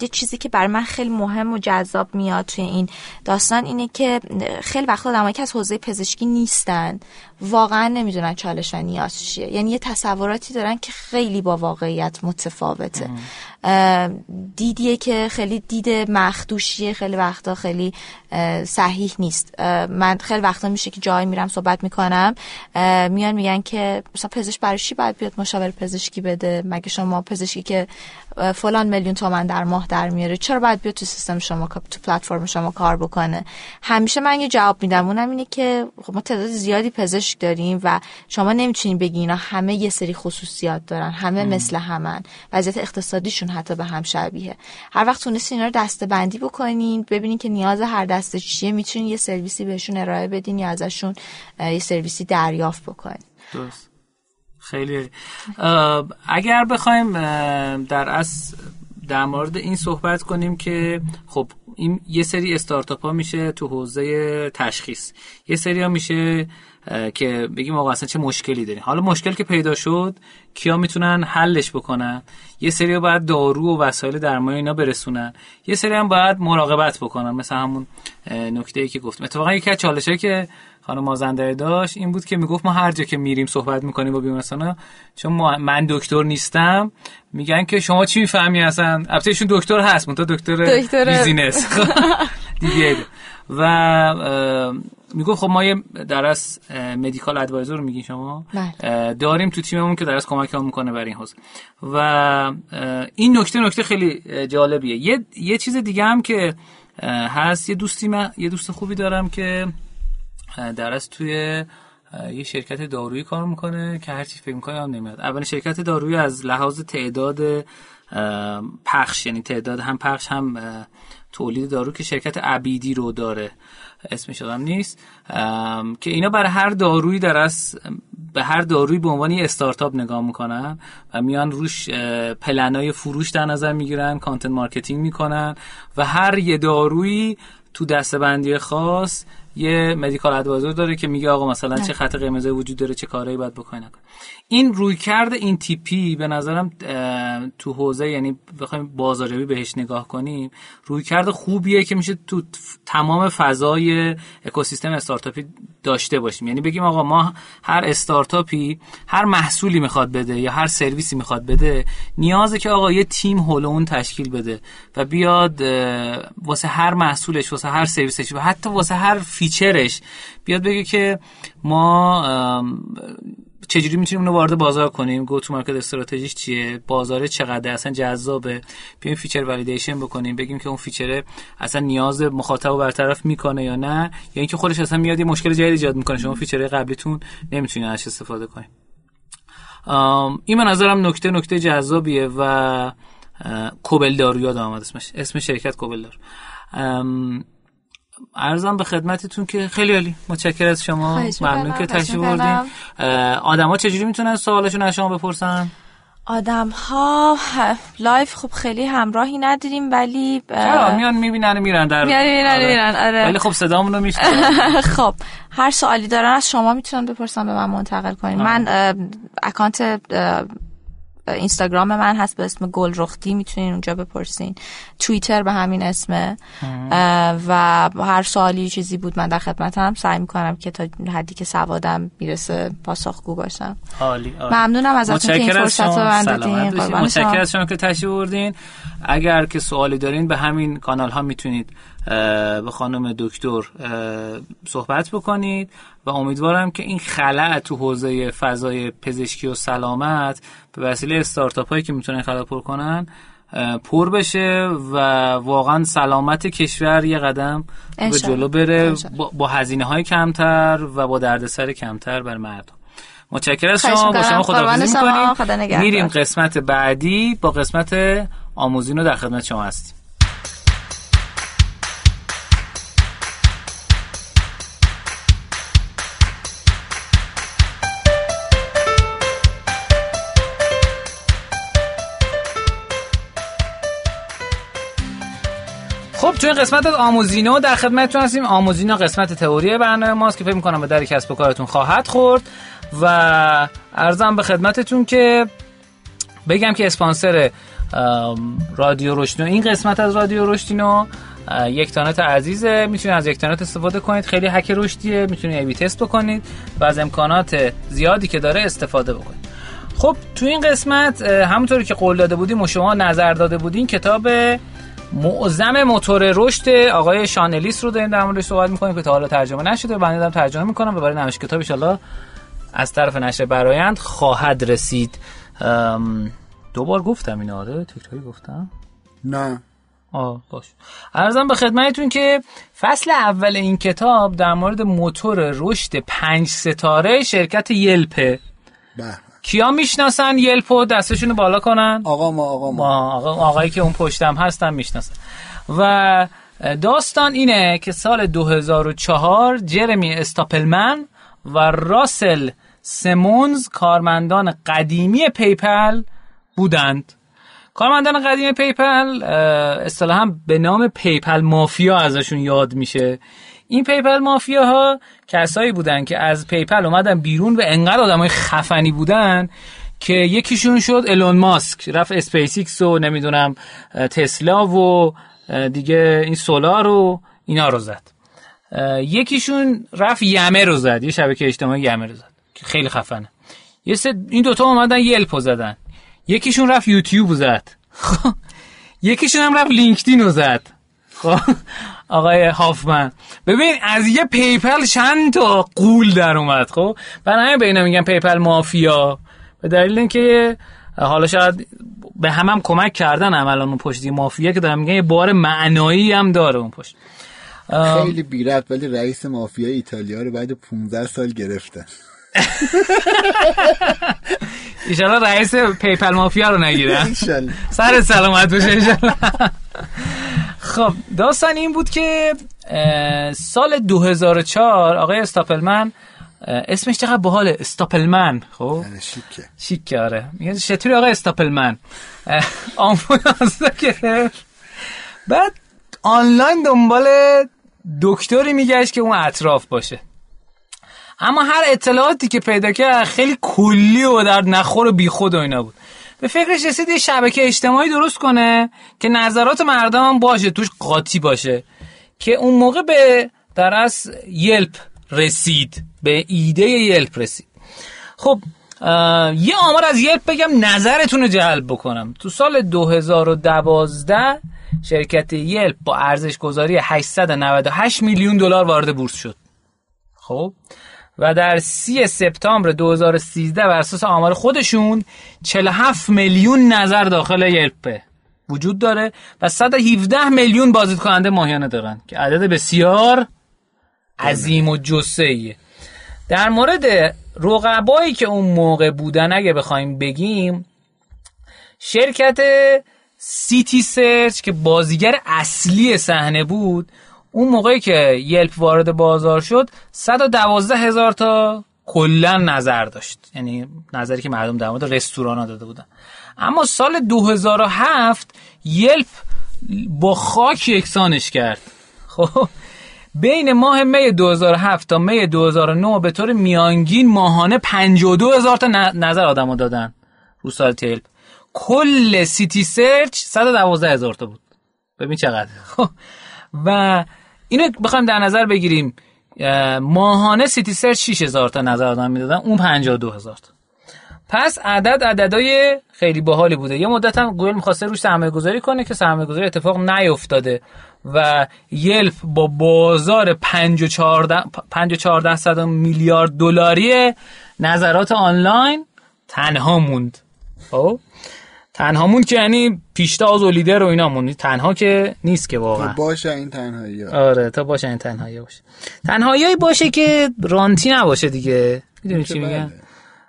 یه چیزی که برای من خیلی مهم و جذاب میاد توی این داستان اینه که خیلی وقتا آدمایی که از حوزه پزشکی نیستن واقعا نمی‌دونن چالش و نیاز چیه یعنی یه تصوراتی دارن که خیلی با واقعیت متفاوته. دیدیه که خیلی دید مخدوشیه خیلی وقتا خیلی صحیح نیست. من خیلی وقتا میشه که جایی میرم صحبت می‌کنم. میان میگن که مثلا پزشک برای چی باید بیاد مشاور پزشکی بده؟ مگه شما پزشکی که فلان میلیون تومن در ماه در میاره. چرا باید بیاد تو سیستم شما تو پلتفرم شما کار بکنه؟ همیشه من یه جواب میدم. اونم اینه که خب ما تعداد زیادی پزشک داریم و شما نمی‌تونین بگی اینا همه یه سری خصوصیات دارن. همه مثل همن. وضعیت اقتصادیشون حتی به هم شبیه. هر وقت تونستین اینا رو دسته بندی بکنین ببینین که نیاز هر دسته چیه می‌تونین یه سرویسی بهشون ارائه بدین یا ازشون یه سرویسی دریافت بکنین. درست. خیلی. اگر بخوایم در از در مورد این صحبت کنیم که خب این یه سری استارتاپ ها میشه تو حوزه تشخیص. یه سری ها میشه که بگیم آقا اصلا چه مشکلی داریم. حالا مشکل که پیدا شد کیا می‌تونن حلش بکنن؟ یه سری باید دارو و وسایل درمان اینا برسونن. یه سری هم باید مراقبت بکنن. مثل همون نکته ای که گفتم. اتفاقا یکی از چالشه که خانم مازندرانی داشت این بود که می‌گفت ما هر جا که میریم صحبت می‌کنیم با بیمارستانا چون من دکتر نیستم. میگن که شما چی می‌فهمی اصلا؟ البته دکتر هست منتها دکتر, دکتر بیزینس. دیگه. و می‌گفت خب ما یه درس مدیکال ادوایزر میگین شما؟ بله. داریم تو تیممون که درس کمک می‌کنه برای این حوزه. و این نکته نکته خیلی جالبیه. یه یه چیز دیگه هم که هست. یه دوستی من یه دوست خوبی دارم که درست توی یه شرکت دارویی کار می‌کنه که هر چی فکر می‌کنه هم نمیاد. اولین شرکت دارویی از لحاظ تعداد پخش یعنی تعداد هم پخش هم تولید دارو که شرکت عبیدی رو داره. اسمش یادم نیست. که اینا برای هر دارویی در از به هر دارویی به عنوان یه استارتاپ نگاه می‌کنن و میان روش پلنای فروش در نظر می‌گیرن content marketing می‌کنن و هر یه دارویی تو دسته‌بندی خاص یه medical advisor داره که میگه آقا مثلا چه خط قرمز وجود داره چه کارهایی باید بکنی این رویکرده این تیپی به نظرم تو حوزه یعنی بخوایم بازاریابی بهش نگاه کنیم روی کرده خوبیه که میشه تو تمام فضای اکوسیستم استارتاپی داشته باشیم. یعنی بگیم آقا ما هر استارتاپی هر محصولی می‌خواد بده یا هر سرویسی می‌خواد بده نیازه که آقا یه تیم هول اون تشکیل بده و بیاد واسه هر محصولش واسه هر سرویسش و حتی واسه هر فیچرش بیاد بگه که ما چجوری می‌تونیم اونو وارد بازار کنیم؟ go-to-market strategy ش چیه؟ بازار چقدر اصلا جذابه؟ بیایم feature validation بکنیم بگیم که اون feature اصلا نیاز مخاطب رو برطرف می‌کنه یا نه؟ یا اینکه خودش اصلا میاد یه مشکل جدید ایجاد می‌کنه. شما feature قبلیتون نمی‌تونید ازش استفاده کنید این به نظرم نکته نکته جذابیه و کوبل دارو یادم اومد اسمش. اسم شرکت کوبل دارو. عرضم به خدمتتون که خیلی عالی. متشکر از شما. ممنون که تشریف بردین آدما چجوری می‌تونن سوالشون از شما بپرسن؟ آدم ها live خب خیلی همراهی نداریم ولی چرا؟ میان می‌بینن میرن در میان می‌بینن آره. میرن آره. ولی خب صدامون رو خب هر سوالی دارن از شما می‌تونن بپرسن به من منتقل کنین. من account اینستاگرام من هست به اسم گل رختی می‌تونین اونجا بپرسین. توییتر به همین اسمه. و هر سوالی چیزی بود من در خدمتم سعی می‌کنم که تا حدی که سوادم می‌رسه پاسخگو باشم. عالی ممنونم ازتون که این فرصت رو من دادین متشکرم از شما که تشریف بردین اگر که سوالی دارین به همین کانال ها می‌تونید به خانم دکتر صحبت بکنید. و امیدوارم که این خلع تو حوزه فضای پزشکی و سلامت به وسیله استارتاپ هایی که می‌تونن خلع پر کنن پر بشه و واقعا سلامت کشور یه قدم به جلو بره با هزینه های کمتر و با دردسر کمتر بر مردم. متشکرم از شما. با شما خداحافظی می‌کنیم. میریم قسمت بعدی با قسمت آموزین رو در خدمت شما هستیم. خب تو این قسمت از آموزینو در خدمتتون هستیم. آموزینو قسمت تئوری برنامه ماست که فکر می‌کنم به در کسب و کارتون خواهد خورد و ارزم به خدمتتون که بگم که اسپانسر رادیو رشدینو این قسمت از رادیو رشدینو یک تانت عزیزه. می‌تونید از یک تانت استفاده کنید. خیلی حک رشدیه. می‌تونید ای تست بکنید و از امکانات زیادی که داره استفاده بکنید. خب تو این قسمت همونطوری که قول داده بودیم و شما نظر داده بودین کتاب معظم موتور رشد آقای شانلیس رو داریم در موردش صحبت می‌کنیم که تا حالا ترجمه نشده بنده دارم ترجمه می‌کنم و برای نوشت کتاب ان از طرف نشر برایند خواهد رسید. دو بار گفتم این آره تکراری گفتم. نه. آه باش. ارزم به خدمتتون که فصل اول این کتاب در مورد موتور رشد پنج ستاره شرکت یلپه بله. کیا می‌شناسن یلپو؟ دستشون بالا کنن. آقا ما آقا ما. آقا آقایی که اون پشتم هستن می‌شناسن. و داستان اینه که سال 2004 جرمی استاپلمن و راسل سمونز کارمندان قدیمی PayPal بودند. کارمندان قدیم PayPal اصطلاحا به نام PayPal مافیا ازشون یاد میشه. این PayPal مافیا ها کسایی بودن که از PayPal اومدن بیرون و انقدر آدمای خفنی بودن که یکیشون شد الون ماسک. رفت اسپیس و نمی‌دونم تسلا و دیگه این solar رو اینا رو زد. یکیشون رفت Yammer رو زد. یه شبکه اجتماعی Yammer رو زد. که خیلی خفنه. یه سه این دوتا اومدن Yelp و زدن. یکیشون رفت یوتیوب زد. یکیشون هم رفت لینکدین رو زد. خب آقای هافمن. ببین از یه PayPal چند تا غول در اومد خب؟ برای همین به اینا میگن PayPal مافیا. به دلیل اینکه حالا شاید به هم هم کمک کردن عملا اون پشت مافیا که دارم میگن یه بار معنایی هم داره اون پشت. خیلی بیرفت ولی رئیس مافیا ایتالیا رو بعد 15 سال گرفتن. ایشالا رئیس پیپل مافیا رو نگیرن سر سلامت بشه خب داستان این بود که سال 2004 آقای استاپلمن اسمش چقدر باحاله؟ استاپلمن خب؟ یعنی شیکه. شیکه آره. میگه چطوری آقای استاپلمن؟ آمبولانس گرفت. بعد آنلاین دنبال دکتری میگشت که اون اطراف باشه. اما هر اطلاعاتی که پیدا کرد خیلی کلی و در نخور و بیخود و اینا بود. به فکرش رسید یه شبکه اجتماعی درست کنه که نظرات مردم هم باشه توش قاطی باشه. که اون موقع به در از یلپ رسید به ایده یلپ رسید. خب یه آمار از یلپ بگم نظرتون رو جلب بکنم. تو سال 2012 شرکت یلپ با ارزش گذاری 898 میلیون دلار وارد بورس شد. خب؟ و در سی سپتامبر 2013 بر اساس آمار خودشون 47 میلیون نظر داخل یلپ وجود داره و 117 میلیون بازدید کننده ماهیانه دارن که عدد بسیار عظیم و جسهیه در مورد رقبایی که اون موقع بودن اگه بخوایم بگیم شرکت سیتی سرچ که بازیگر اصلی صحنه بود اون موقعی که یلپ وارد بازار شد 112 هزار تا کلا نظر داشت. یعنی نظری که مردم در مورد رستوران ها داده بودن. اما سال 2007 یلپ با خاک یکسانش کرد. خب بین ماه می 2007 تا می 2009 به طور میانگین ماهانه 52 هزار تا نظر آدم دادن رو سایت یلپ. کل سیتی سرچ 112 هزار تا بود. ببین چقدر. خب و اینو بخوایم در نظر بگیریم ماهانه Citysearch 6 هزار تا نظر آدم می‌دادن اون 52 هزار تا. پس عدد عددای خیلی باحالی بوده. یه مدت هم گوگل می‌خواسته روش سرمایه گذاری کنه که سرمایه گذاری اتفاق نیفتاده و Yelp با بازار 5 و 14 میلیارد دلاری نظرات آنلاین تنها موند. خب؟ تنها موند که یعنی پیشتاز و لیدر و اینا موند تنها که نیست که واقعا. باشه این تنهایی آره تا باشه این تنهایی باشه. تنهایی باشه که رانتی نباشه دیگه. می‌دونی چی میگم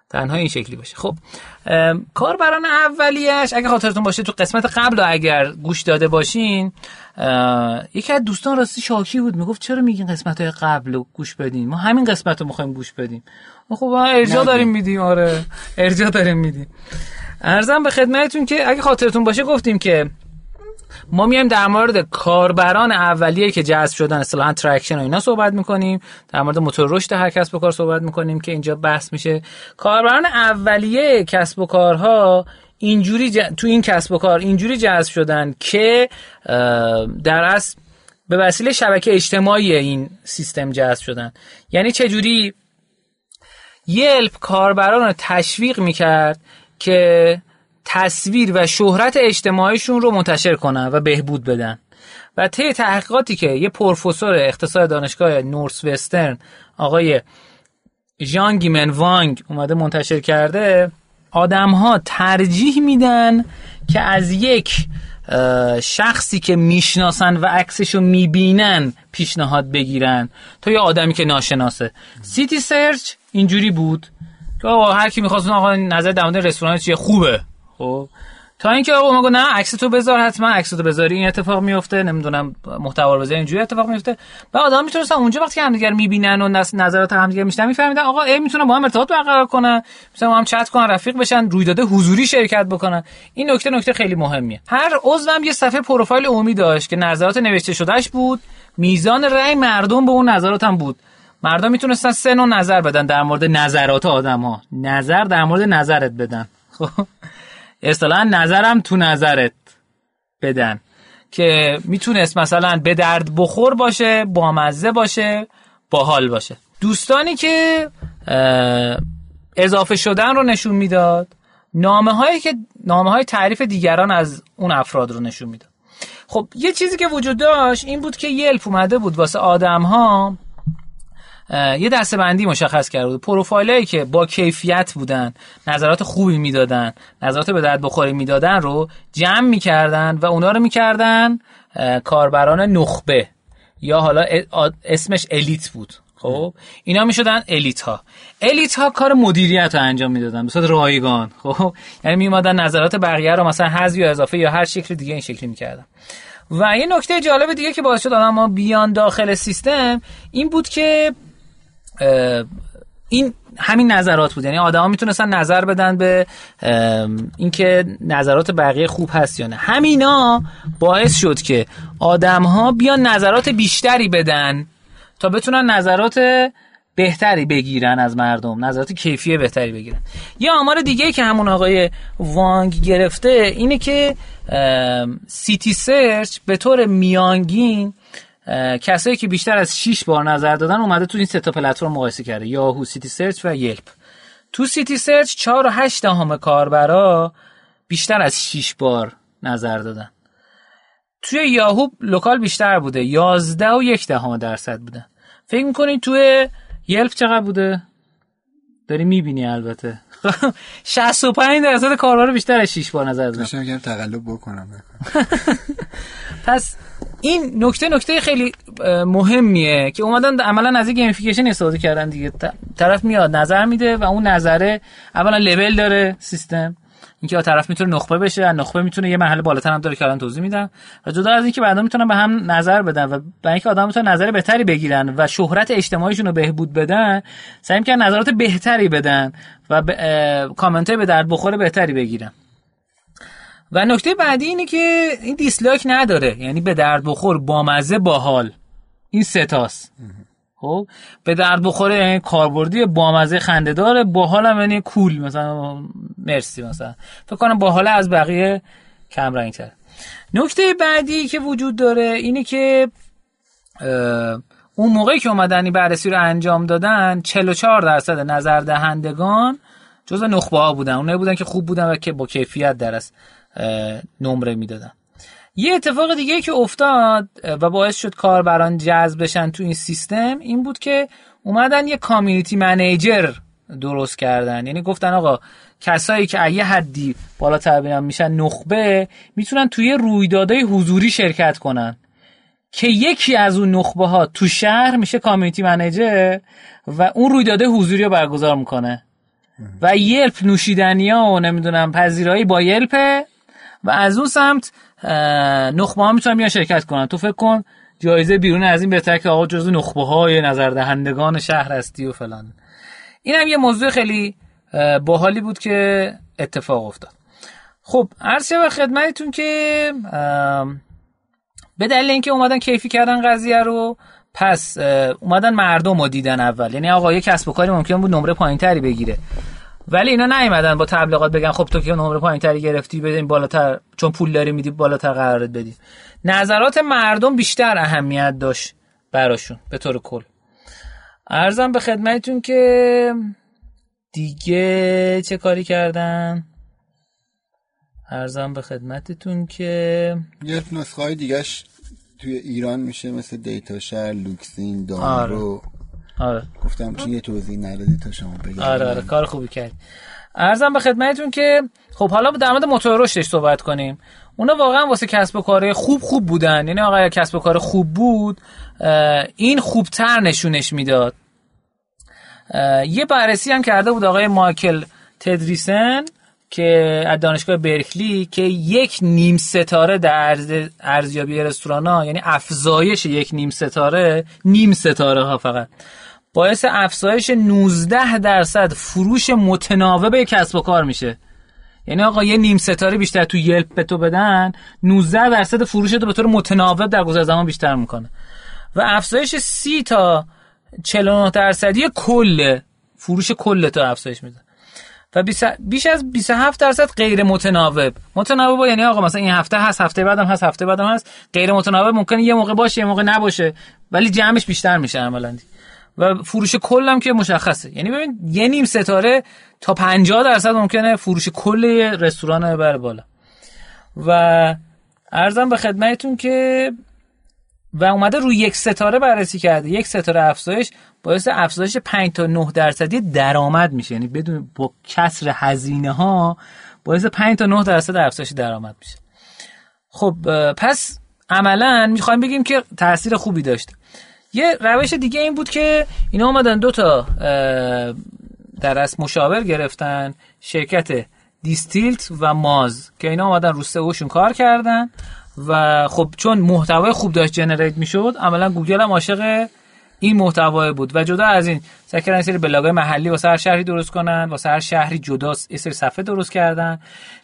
تنها این شکلی باشه. خب کاربران اولیش اگه خاطرتون باشه تو قسمت قبل اگر گوش داده باشین یکی از دوستان راستی شاکی بود. می‌گفت چرا میگین قسمت های قبل رو گوش بدین؟ ما همین قسمت رو می‌خوایم گوش بدیم. خب ارجا داریم میدیم. آره ارجا داریم میدیم. ارزم به خدمتتون که اگه خاطرتون باشه گفتیم که ما میایم در مورد کاربران اولیه که جذب شدن اصطلاحا traction و اینا صحبت می‌کنیم. در مورد موتور رشد هر کسب و کار صحبت می‌کنیم که اینجا بحث میشه. کاربران اولیه کسب و کارها اینجوری تو این کسب و کار اینجوری جذب شدن که در اصل به وسیله شبکه اجتماعی این سیستم جذب شدن. یعنی چه جوری Yelp کاربران رو تشویق می‌کرد که تصویر و شهرت اجتماعیشون رو منتشر کنن و بهبود بدن. و طی تحقیقاتی که یه پروفسور اقتصاد دانشگاه نورس وسترن آقای ژان گیمن وانگ اومده منتشر کرده آدم ها ترجیح میدن که از یک شخصی که می‌شناسن و عکسشو می‌بینن پیشنهاد بگیرن تا یه آدمی که ناشناسه. سیتی سرچ اینجوری بود. که هر کی می‌خواست آقا نظر در مورد رستوران چیه خوبه. خب. تا اینکه آقا میگه نه عکس تو بذار حتما عکس تو بذاری این اتفاق میفته نمی‌دونم محتوا رو بذاری اینجوری اتفاق میفته و آدم می‌تونستن اونجا وقتی همدیگر می‌بینن و نظرات همدیگر میشنن میفهمیدن آقا ای می‌تونن با هم ارتباط برقرار کنن مثلا هم چت کنن رفیق بشن رویداد حضوری شرکت بکنن. این نکته نکته خیلی مهمیه. هر عضوم یه صفحه پروفایل عمومی داشت که نظرات نوشته شدهش بود. میزان رأی مردم به اون نظرات هم بود. مردم می‌تونستن سه نوع نظر بدن در مورد نظرات آدم ها نظر در مورد نظرت بدن. خب. اصطلاحا نظرم تو نظرت بدن. که می‌تونست مثلا به درد بخور باشه بامزه باشه باحال باشه. دوستانی که اضافه شدن رو نشون می‌داد نامه هایی که نامه های تعریف دیگران از اون افراد رو نشون می‌داد. خب یه چیزی که وجود داشت این بود که یلپ اومده بود واسه آدم ها یه دسته بندی مشخص کرده بود. پروفایلایی که با کیفیت بودن نظرات خوبی می‌دادن نظرات به درد بخوری می‌دادن رو جمع می‌کردن و اونا رو می‌کردن کاربران نخبه. یا حالا اسمش الیت بود. خب؟ اینا می‌شدن الیت ها الیت ها کار مدیریت رو انجام می‌دادن به رایگان. خب؟ یعنی میومدن نظرات بقیه رو مثلا حذف یا اضافه یا هر شکل دیگه این شکلی می‌کردن. و یه نکته جالب دیگه که باعث شد آدم ما بیان داخل سیستم این بود که این همین نظرات بود. یعنی آدما می‌تونستن نظر بدن به اینکه نظرات بقیه خوب هست یا نه. همینا باعث شد که آدم ها بیان نظرات بیشتری بدن تا بتونن نظرات بهتری بگیرن از مردم نظرات کیفی بهتری بگیرن. یه آمار دیگه که همون آقای وانگ گرفته اینه که Citysearch به طور میانگین کسایی که بیشتر از 6 بار نظر دادن اومده تو این سه تا پلتفرم مقایسه کرده. Yahoo Citysearch و Yelp. تو Citysearch 4 و 8 دهم کاربرا بیشتر از 6 بار نظر دادن. توی Yahoo Local بیشتر بوده. 11 و 1 دهم درصد بوده. فکر می‌کنید توی یلپ چقدر بوده؟ داری می‌بینی البته. 65 درصد کاربر بیشتر از 6 بار نظر دادن تقلب بکنم. پس این نکته نکته خیلی مهمیه که اومدن عملا از گیمفیکیشن استفاده کردن دیگه. طرف میاد نظر میده و اون نظره اولا لول داره سیستم. اینکه طرف می‌تونه نخبه بشه نخبه می‌تونه یه مرحله بالاتر هم داره که الان توضیح میدم. و جدا از اینکه بعدا می‌تونن به هم نظر بدن و برای اینکه آدم می‌تونن نظر بهتری بگیرن و شهرت اجتماعیشون رو بهبود بدن سعی می‌کنن نظرات بهتری بدن و کامنت به درد بخوره بهتری بگیرن. و نکته بعدی اینه که این دیسلایک نداره یعنی به درد بخور بامزه باحال. این ستاست خب به درد بخوره یعنی کاربردی بامزه خنده داره باحال هم یعنی کول مثلا مرسی مثلا. فکر کنم باحال از بقیه کم رنگ تر نکته بعدی که وجود داره اینه که اون موقعی که اومدن این بررسی رو انجام دادن 44 درصد نظر دهندگان جز نخبه ها بودن. اونایی بودن که خوب بودن و که با کیفیت درست نمره می‌دادن. یه اتفاق دیگه که افتاد و باعث شد کاربران جذب بشن تو این سیستم این بود که اومدن یه کامیونیتی منیجر درست کردن. یعنی گفتن آقا کسایی که یه حدی بالاتر بیان میشن نخبه می‌تونن توی رویدادهای حضوری شرکت کنن که یکی از اون نخبه ها تو شهر میشه کامیونیتی منیجر و اون رویدادهای حضوری رو برگزار می‌کنه. و یلپ نوشیدنی ها و نمی‌دونم پذیرایی با یلپه و از اون سمت نخبه ها می‌تونن بیان شرکت کنن. تو فکر کن جایزه بیرون از این بهتر که آقا جزو نخبه های نظر دهندگان شهر هستی و فلان. این هم یه موضوع خیلی باحالی بود که اتفاق افتاد. خب عرض و خدمتتون که به دلیل اینکه اومدن کیفی کردن قضیه رو پس اومدن مردم رو دیدن اول. یعنی آقا یه کسب و کاری ممکن بود نمره پایین تری بگیره. ولی اینا نیومدن با تبلیغات بگن خب تو که نمره پایین تری گرفتی بدین بالاتر. چون پول داری میدی بالاتر قرارت بدی. نظرات مردم بیشتر اهمیت داشت براشون به طور کل. ارزم به خدمتتون که دیگه چه کاری کردن؟ ارزم به خدمتتون که یه نسخه های دیگهش توی ایران میشه مثل دیتا شهر لوکسین دانرو آره. گفتم چون یه توضیح ندادی تا شما بگید آره آره کار خوبی کرد. ارزم به خدمتتون که خب حالا در مورد موتور رشدش صحبت کنیم. اونا واقعا واسه کسب و کار خوب خوب بودن. یعنی آقا کسب و کار خوب بود این خوبتر نشونش می‌داد. یه بررسی هم کرده بود آقای مایکل تدریسن که از دانشگاه برکلی که یک نیم ستاره در ارزیابی رستوران ها یعنی افزایش یک نیم ستاره نیم ستاره ها فقط. باعث افزایش 19 درصد فروش متناوب کسب و کار میشه. یعنی آقا یه نیم ستاره بیشتر تو یلپ به تو بدن 19 درصد فروش تو به طور متناوب در گذر زمان بیشتر می‌کنه. و افزایش 30 تا 49 درصدی کل فروش کل تو افزایش میده. و بیش از 27 درصد غیر متناوب. متناوب یعنی آقا مثلا این هفته هست هفته بعدم هست هفته بعدم هست. غیر متناوب ممکنه یه موقع باشه یه موقع نباشه ولی جمعش بیشتر میشه عملا. و فروش کلم که مشخصه. یعنی ببین یه نیم ستاره تا 50 درصد ممکنه فروش کل رستوران بر بالا. و ارزم به خدمتتون که و اومده روی یک ستاره بررسی کرده. یک ستاره افزایش باعث افزایش 5 تا 9 درصدی درآمد میشه. یعنی بدون با کسر هزینه ها باعث 5 تا 9 درصد افزایش درآمد میشه. خب پس عملا می‌خوایم بگیم که تاثیر خوبی داشت. یه روش دیگه این بود که اینا اومدن دو تا در از مشاور گرفتن شرکت Distilled و Moz که اینا اومدن رو سئوشون کار کردن و خب چون محتوای خوب داشت generate می‌شد عملا گوگل هم عاشق این محتوا بود و جدا از این سعی کردن سری بلاگای محلی واسه هر شهری درست کنن واسه هر شهری جدا یه سری صفحه درست کردن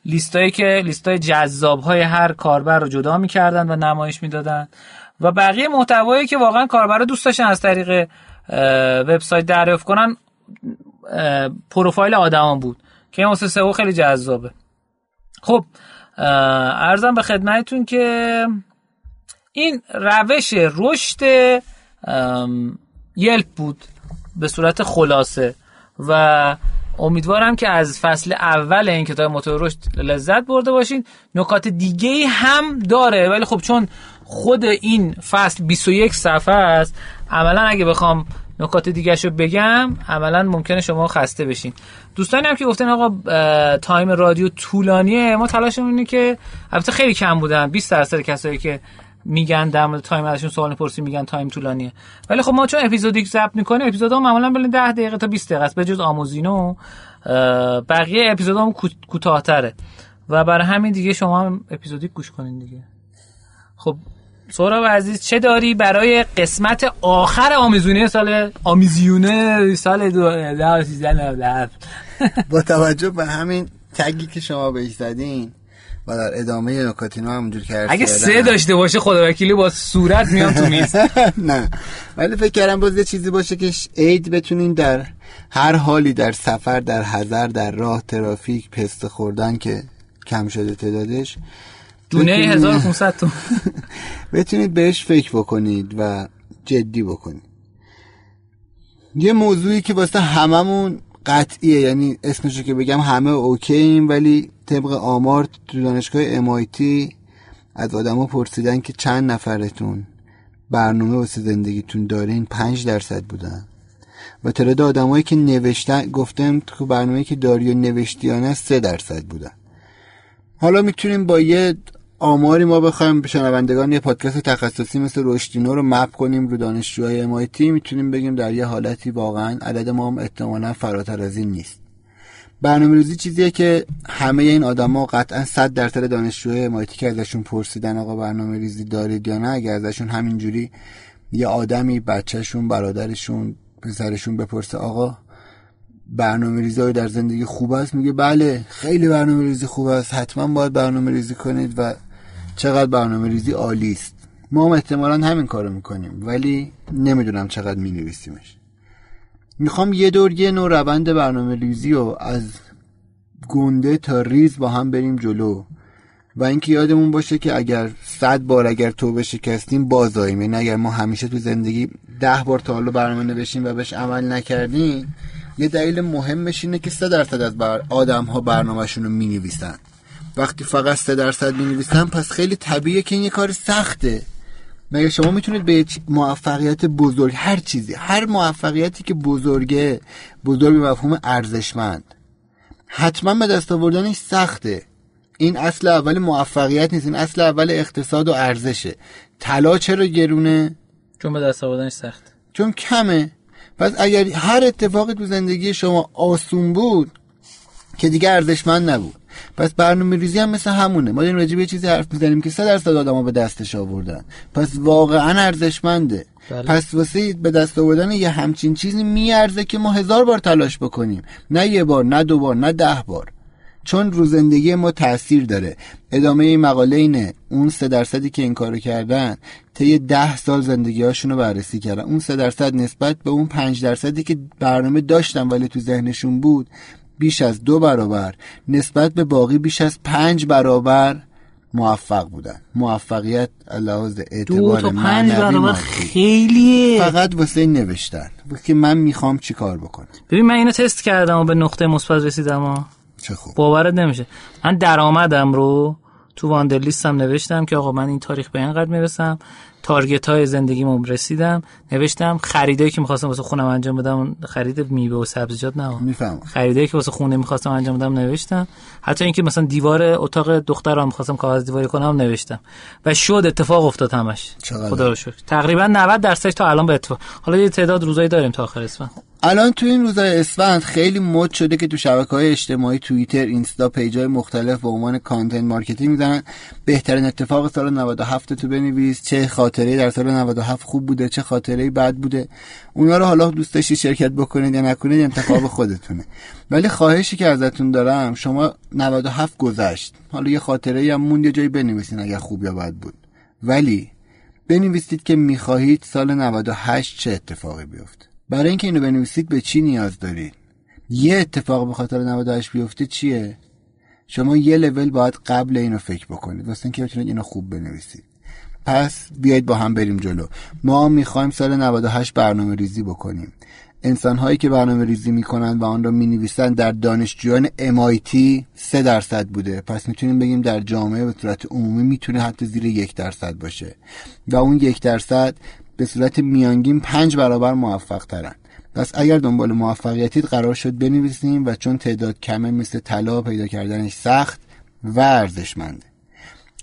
لیستایی که لیستای جذاب های هر کاربر رو جدا می‌کردن و نمایش می‌دادن. و بقیه محتوایی که واقعا کاربر دوست داشتن از طریق وبسایت دریافت کنن پروفایل آدمان بود که واسه سئو خیلی جذابه. خب ارزم به خدمتتون که این روش رشد یلپ بود به صورت خلاصه و امیدوارم که از فصل اول این کتاب موتور رشد لذت برده باشین. نکات دیگه هم داره ولی خب چون خود این فصل 21 صفحه است. عملا اگه بخوام نکات دیگه رو بگم عملا ممکنه شما خسته بشین. دوستانی هم که گفتن آقا تایم رادیو طولانیه ما تلاشمون اینه که البته خیلی کم بودن 20 درصد کسایی که میگن در مورد تایم ازشون سوال پرسی میگن تایم طولانیه. ولی خب ما چون اپیزودیک ضبط می‌کنیم اپیزودا معمولا بین 10 دقیقه تا 20 دقیقه است به جز آموزینو. بقیه اپیزودام کوتاهتره. و برای همین دیگه شما هم اپیزودیک گوش کنین دیگه. خب سهراب عزیز چه داری برای قسمت آخر آمیزونه سال آمیزیونه سال 2013 با توجه به همین تگی که شما بهش زدین و در ادامه نکاتینو همونجور که اگه سه داشته باشه خدا وکیلی با صورت میام تو میز. نه. ولی فکر کردم باز یه چیزی باشه که عید بتونین در هر حالی در سفر در حضر در راه ترافیک پست خوردن که کم شده تعدادش دونه 1500 تو بتونید بهش فکر بکنید و جدی بکنید. یه موضوعی که واسه هممون قطعیه یعنی اسمشو که بگم همه اوکییم ولی طبق آمار تو دانشگاه MIT از آدما پرسیدن که چند نفرتون برنامه واسه زندگیتون دارین پنج درصد بودن. و تعداد آدمایی که نوشتن گفتم تو برنامه که داری و نوشتیانه سه درصد بودن. حالا می‌تونیم با یه آماری ما بخوایم به شنوندگان یه پادکست تخصصی مثل رشدینو رو مپ کنیم رو دانشجوهای MIT می‌تونیم بگیم در یه حالتی واقعا عدد ما هم احتمالا فراتر از این نیست. برنامه روزی چیزیه که همه این آدما قطعا 100 درصد دانشجوهای MIT که ازشون پرسیدن آقا برنامه ریزی دارید یا نه اگر ازشون همینجوری یه آدمی بچهشون برادرشون پسرشون بپرسه آقا برنامه ریزی در زندگی خوب است؟ میگه بله خیلی برنامه ریزی خوب است حتما باید برنامه ریزی کنید و چقدر برنامه ریزی عالی است. ما هم احتمالا همین کارو می‌کنیم ولی نمی‌دونم چقدر مینویسیمش. می‌خوام یه دور یه نوع روند برنامه ریزی و از گنده تا ریز با هم بریم جلو. و اینکه یادمون باشه که اگر صد بار اگر توبه شکستیم بازاییم. یعنی اگر ما همیشه تو زندگی ده بار تا حالا برنامه نوشیم و بهش عمل نکردیم یه دلیل مهمش اینه که سه درصد از بر... آدم ها برنامهشون رو می نویسن وقتی فقط سه درصد می نویسن پس خیلی طبیعیه که این یه کار سخته. مگه شما می‌تونید به موفقیت بزرگ هر چیزی هر موفقیتی که بزرگه بزرگ به مفهوم ارزشمند. حتما به دست آوردنش سخته. این اصل اول موفقیت نیست این اصل اول اقتصاد و ارزشه. طلا چرا گرونه؟ چون به دست آوردنش سخت چون کمه. پس اگر هر اتفاقی تو زندگی شما آسون بود که دیگه ارزشمند نبود. پس برنامه ریزی هم مثل همونه. ما داریم راجع به چیزی حرف می‌زنیم که 100 درصد آدما به دستش آوردن. پس واقعا ارزشمنده. بله. پس واسه به دست آوردن یه همچین چیزی میارزه که ما هزار بار تلاش بکنیم. نه یه بار نه دو بار نه ده بار. چون رو زندگی ما تاثیر داره. ادامه این مقاله اینه. اون سه درصدی که این کارو کردن طی ده سال زندگی رو بررسی کردن. اون سه درصد نسبت به اون پنج درصدی که برنامه داشتن ولی تو ذهنشون بود بیش از دو برابر نسبت به باقی بیش از پنج برابر موفق بودن. موفقیت لحاظ اعتبار دو تا پنج برابر خیلیه. فقط واسه نوشتن. که من می‌خوام چی کار بکنم؟ ببین من اینو تست کردم و به نقطه مثبت رسیدم چه خوب. باورت نمیشه. من درآمدم رو تو واندرلیستم نوشتم که آقا من این تاریخ به اینقدر می‌رسم. تارگت های زندگیمو رسیدم. نوشتم خریدایی که می‌خواستم واسه خونم انجام بدم خرید میوه و سبزیجات نه. میفهم خریدایی که واسه خونه می‌خواستم انجام بدم نوشتم. حتی اینکه مثلا دیوار اتاق دخترم می‌خواستم کاغذ دیواری کنم نوشتم. و شد اتفاق افتاد همش. خدا رو شکر. تقریبا 90 درصدش تا الان به اتفاق حالا یه تعداد روزایی داریم تا آخر اسفند. الان تو این روزای اسفند خیلی مد شده که تو شبکه های اجتماعی توییتر اینستا page های مختلف به عنوان content marketing می‌زنن. بهترین اتفاق سال 97 تو بنویس. چه خاطره در سال 97 خوب بوده چه خاطره بد بوده. اونا رو حالا دوست داشتی شرکت بکنید یا نکنید انتخاب خودتونه. ولی خواهشی که ازتون دارم شما 97 گذشت. حالا یه خاطره یا موند یه جایی بنویسین اگر خوب یا بد بود. ولی بنویسید که می‌خواهید سال 98 چه اتفاقی بیفته. برای اینکه اینو بنویسید به چی نیاز دارید؟ یه اتفاق به خاطر 98 بیفته چیه؟ شما یه لول باید قبل اینو فکر بکنید. واسه اینکه بتونید اینو خوب بنویسید. پس بیایید با هم بریم جلو. ما می‌خوایم سال 98 برنامه ریزی بکنیم. انسان هایی که برنامه ریزی می‌کنن و آن را می نویسن در دانشجویان MIT 3 درصد بوده. پس می‌تونیم بگیم در جامعه به صورت عمومی می‌تونه حتی زیر یک درصد باشه. و اون یک درصد به صورت میانگین پنج برابر موفق ترن پس اگر دنبال موفقیتید قرار شد بنویسیم و چون تعداد کمه مثل طلا پیدا کردنش سخت و ارزشمنده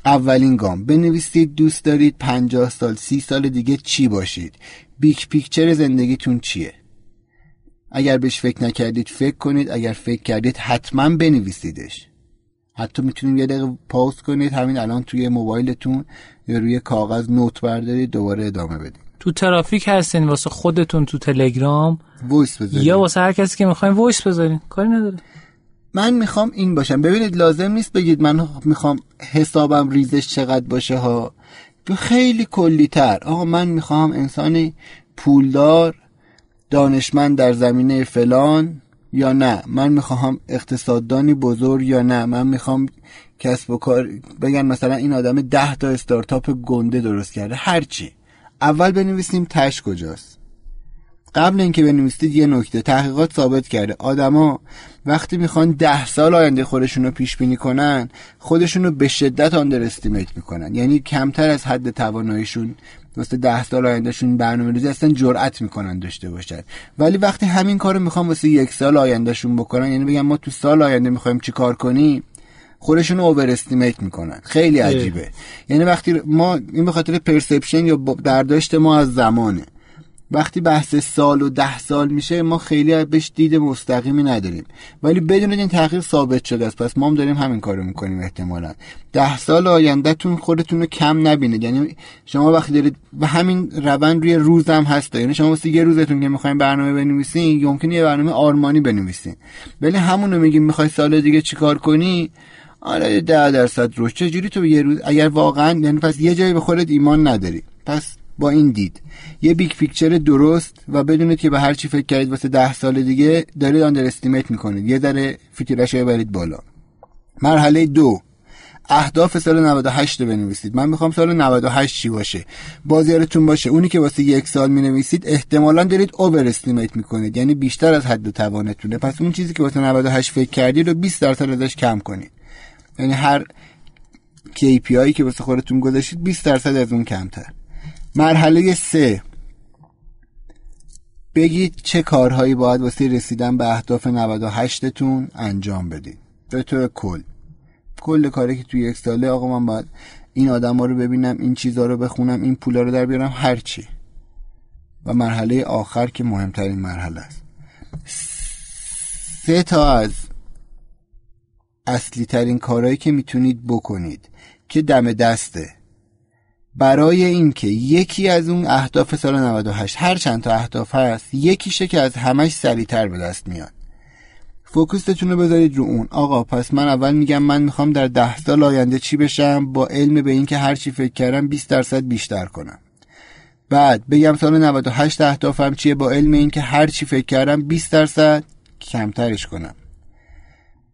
اولین گام. بنویسید دوست دارید پنجاه سال سی سال دیگه چی باشید؟ بیک پیکچر زندگیتون چیه؟ اگر بهش فکر نکردید فکر کنید. اگر فکر کردید حتما بنویسیدش. حتی می‌تونید یه دقیقه pause کنید همین الان توی موبایلتون یا روی کاغذ note بردارید دوباره ادامه بدید. تو ترافیک هستین واسه خودتون تو تلگرام voice بذارید. یا واسه هر کسی که می‌خواین voice بذارین. کاری نداره. من می‌خوام این باشم. ببینید لازم نیست بگید من می‌خوام حسابم ریزش چقدر باشه ها. خیلی کلی تر آقا من می‌خوام انسانی پولدار دانشمند در زمینه فلان یا نه. من می‌خوام اقتصاددانی بزرگ یا نه. من می‌خوام کسب و کار بگن مثلا این آدم ده تا استارتاپ گنده درست کرده. هرچی اول بنویسیم تش کجاست. قبل اینکه بنویسید یه نکته. تحقیقات ثابت کرده. آدما وقتی می‌خوان ده سال آینده خودشون رو پیش بینی کنن خودشون رو به شدت آندر استیمیت می‌کنن. یعنی کمتر از حد تواناییشون واسه ده سال آیندهشون برنامه ریزی اصلا جرأت می‌کنن داشته باشن. ولی وقتی همین کارو می‌خوام واسه یک سال آیندهشون بکنن یعنی بگم ما تو سال آینده می‌خوایم چی کار کنیم خودشون رو اوور استیمیت می‌کنن. خیلی عجیبه. یعنی وقتی ما این به خاطر پرسپشن یا برداشت ما از زمانه. وقتی بحث سال و ده سال میشه ما خیلی بهش دید مستقیمی نداریم. ولی بدون این تحقیق ثابت شده است. پس ما هم داریم همین کارو می‌کنیم احتمالا. ده سال آیندهتون خودتون رو کم نبینید. یعنی شما وقتی دارید و همین روند روی روز هم هست. یعنی شما واسه یه روزتون که می‌خواین برنامه بنویسین ممکنه یه برنامه آرمانی بنویسین. ولی همون رو میگیم می‌خوای سال دیگه چیکار کنی؟ آره ده درصد روش چجوری تو یه روز اگر واقعا یعنی پس یه جایی به خودت ایمان نداری. پس با این دید. یه big picture درست و بدونید که به هر چی فکر کردید واسه ده سال دیگه دارید underestimate می‌کنید. یه ذره فیتیلش برید بالا. مرحله دو. اهداف سال 98 رو بنویسید. من می‌خوام سال 98 چی باشه؟ بازیارتون باشه. اونی که واسه یک سال می‌نویسید احتمالا دارید اوور استیمیت می‌کنید. یعنی بیشتر از حد و توانتونه. پس اون چیزی که واسه 98 فکر کردید رو 20 درصد ازش کم کنید. یعنی هر KPI که واسه خودتون گذاشتید 20 درصد از اون کمتر. مرحله سه. بگید چه کارهایی باید واسه رسیدن به اهداف 98 تون انجام بدید. به طور کل. کل کاری که توی یک ساله آقا من باید این آدم ها رو ببینم این چیزها رو بخونم این پولا رو در بیارم هرچی و مرحله آخر که مهمترین مرحله است. سه تا از اصلی ترین کارهایی که می‌تونید بکنید که دم دسته برای اینکه یکی از اون اهداف سال 98 هر چند تا اهداف هست یکیشه که از همش سریعتر به دست میاد. فوکوستون رو بذارید رو اون. آقا پس من اول میگم من می‌خوام در ده سال آینده چی بشم؟ با علم به اینکه هر چی فکر کردم 20 درصد بیشتر کنم. بعد بگم سال 98 اهدافم چیه؟ با علم اینکه هر چی فکر کردم 20 درصد کمترش کنم.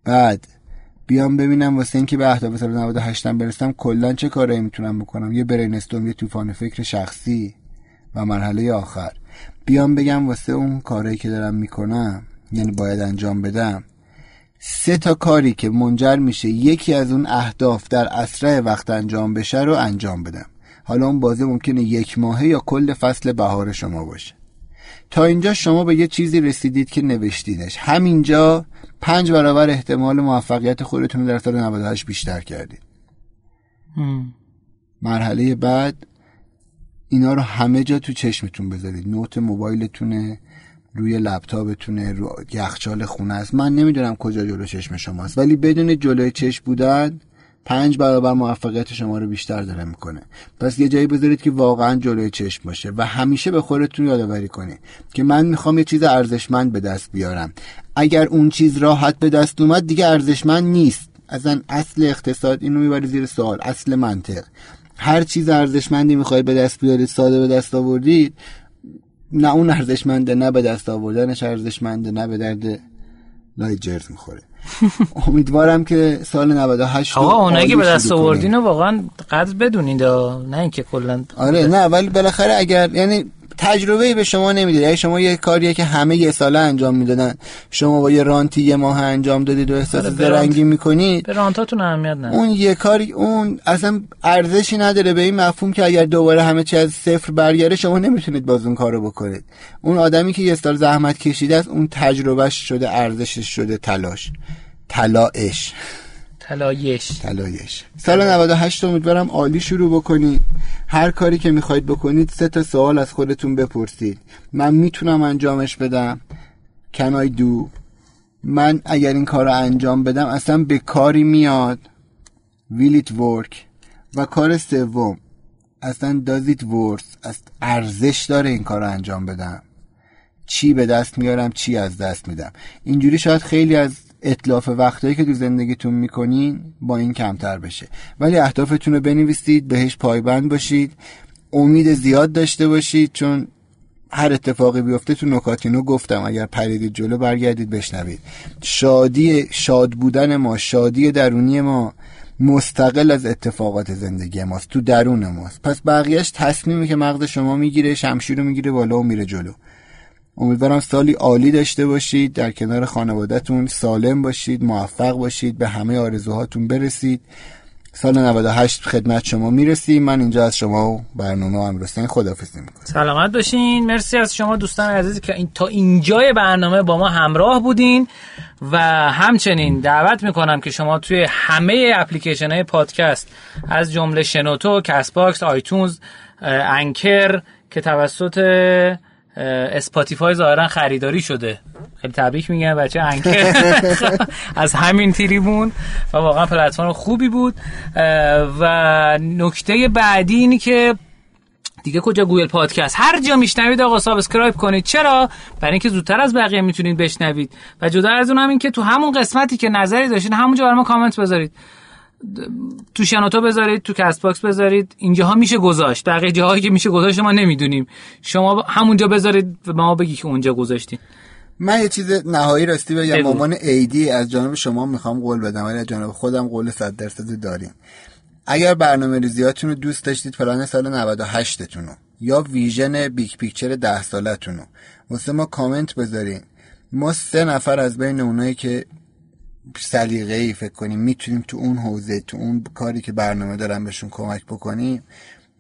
بعد بیام ببینم واسه اینکه به اهداف سال 98 برسم کلا چه کارایی می‌تونم بکنم. یه برینستورم یه طوفان فکر شخصی و مرحله آخر. بیام بگم واسه اون کارایی که دارم می‌کنم یعنی باید انجام بدم سه تا کاری که منجر میشه یکی از اون اهداف در اسرع وقت انجام بشه رو انجام بدم. حالا اون بازه ممکنه یک ماهه یا کل فصل بهار شما باشه. تا اینجا شما به یه چیزی رسیدید که نوشتیدش همینجا پنج برابر احتمال موفقیت خودتون در سال 98 بیشتر کردید. مرحله بعد اینا رو همه جا تو چشمتون بذارید. نوت موبایلتونه روی لپتاپتونه رو یخچال خونه است. من نمی‌دونم کجا جلو چشم شماست. ولی بدون جلوی چشم بودن پنج برابر موفقیت شما رو بیشتر داره می‌کنه. پس یه جایی بذارید که واقعا جلوی چشم باشه و همیشه به خودتون یادآوری کنید که من می‌خوام یه چیز ارزشمند به دست بیارم. اگر اون چیز راحت به دست اومد دیگه ارزشمند نیست. اصلا اصل اقتصاد اینو می‌بری زیر سوال. اصل منطق. هر چیز ارزشمندی می‌خواید به دست بیارید ساده به دست آوردید نه اون ارزشمنده نه به دست آوردنش ارزشمنده نه به درد لای جرز می‌خوره. امیدوارم که سال 98 آقا اونایی که به دست آوردین واقعا قدر بدونید نه اینکه کلا آره نه ولی بالاخره اگر یعنی تجربه به شما نمیده یعنی شما یه کاریه که همه یه ساله انجام می‌دادن. شما با یه رانتی یه ماه انجام دادید و احساس آره زرنگی می‌کنید. به رانتاتون اهمیت نه اون یه کاری اون اصلا ارزشی نداره به این مفهوم که اگر دوباره همه چی از صفر برگره شما نمی‌تونید باز اون کارو بکنید. اون آدمی که یه سال زحمت کشیده است اون تجربهش شده ارزشش شده تلاش. تلاش. تلایش. تلایش. سال 98 امیدوارم عالی شروع بکنید. هر کاری که می‌خواید بکنید سه تا سوال از خودتون بپرسید. من می‌تونم انجامش بدم. I do? من اگر این کار رو انجام بدم اصلا به کاری میاد. Will it work? و کار سوم اصلا does it از ارزش داره این کار رو انجام بدم. چی به دست میارم چی از دست میدم. اینجوری شاید خیلی از اطلاف وقتایی که تو زندگیتون می‌کنین با این کمتر بشه. ولی اهدافتون رو بنویسید بهش پایبند باشید. امید زیاد داشته باشید چون هر اتفاقی بیفته تو نکاتینو گفتم. اگر پریدید جلو برگردید بشنوید. شادی شاد بودن ما شادی درونی ما مستقل از اتفاقات زندگی ماست تو درون ماست. پس بقیهش تصمیمی که مغز شما می‌گیره شمشیر رو می‌گیره بالا و میره جلو. امیدوارم سالی عالی داشته باشید در کنار خانوادهتون سالم باشید موفق باشید به همه آرزوهاتون برسید. سال 98 خدمت شما می‌رسیم من اینجا از شما و برنامه امروزتین خدافزی می‌کنم. سلامت باشین. مرسی از شما دوستان عزیزی که این تا اینجای برنامه با ما همراه بودین و همچنین دعوت می‌کنم که شما توی همه اپلیکیشن های پادکست از جمله شنوتو، کست iTunes، Anchor که توسط Spotify ظاهرا خریداری شده. خیلی تبریک میگم بچه Anchor از همین تریبون و واقعا پلتفرم خوبی بود. و نکته بعدی اینی که دیگه کجا Google Podcast؟ هر جا میشنوید آقا subscribe کنید. چرا؟ برای اینکه زودتر از بقیه می‌تونید بشنوید. و جدا از اون هم این که تو همون قسمتی که نظری داشتین همونجا برای ما کامنت بذارید. تو شنوتو بذارید تو Castbox بذارید اینجاها میشه گذاشت. بقیه جاهایی که میشه گذاشت ما نمی‌دونیم. شما همونجا بذارید به ما بگی که اونجا گذاشتین من یه چیز نهایی راستی بگم. مامان ایدی از جانب شما می‌خوام قول بدم ولی از جانب خودم قول 100 درصد داریم. اگر برنامه ریزیاتون رو دوست داشتید پلان سال 98 تون یا vision big picture 10 سالتون رو واسه ما کامنت بذارین. ما سه نفر از بین اونایی که سلیقه ای فکر کنیم می‌تونیم تو اون حوزه تو اون کاری که برنامه دارم بهشون کمک بکنیم.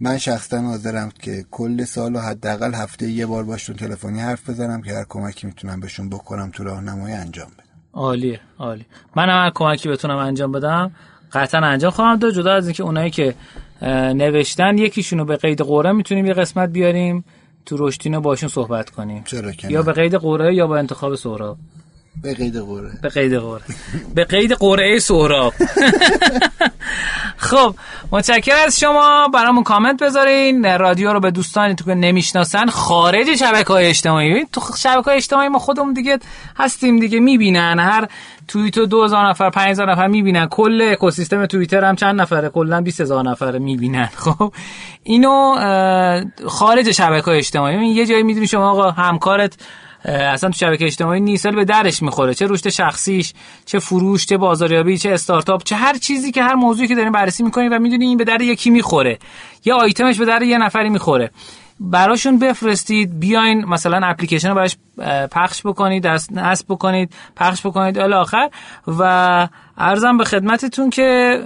من شخصا حاضرم که کل سال و حداقل هفته یه بار باشون تلفنی حرف بزنم که هر کمکی می‌تونم بهشون بکنم تو راهنمایی انجام بدم. عالیه عالی. من هر کمکی بتونم انجام بدم قطعا انجام خواهم داد. جدا از اینکه اونایی که نوشتن یکیشونو به قید قوره می‌تونیم یه قسمت بیاریم تو رشتینو باشون صحبت کنیم. چرا یا به قید قوره یا با انتخاب سهراب. به قید قوره به قید قوره به قید قوره سهراب. خب متشکر از شما. برامون کامنت بذارین. رادیو رو به دوستانی تو که نمی‌شناسن خارج شبکه های اجتماعی تو شبکه های اجتماعی ما خودمون دیگه هستیم دیگه می‌بینن. هر توییت دو هزار نفر پنج هزار نفر می‌بینن. کل اکوسیستم توییتر هم چند نفره؟ کلا 20 هزار نفر می‌بینن. خب اینو خارج شبکه های اجتماعی یه جایی می‌دونی شما آقا همکارت اصلا تو شبکه اجتماعی نیسل به درش می‌خوره. چه رشد شخصیش چه فروش چه بازاریابی چه استارتاپ چه هر چیزی که هر موضوعی که داریم بررسی می‌کنیم و می‌دونی این به در یکی می‌خوره. یه آیتمش به در یه نفری می‌خوره. براشون بفرستید بیاین مثلا اپلیکیشن رو براش پخش بکنید نصب بکنید پخش بکنید الی آخر. و عرضم به خدمتتون که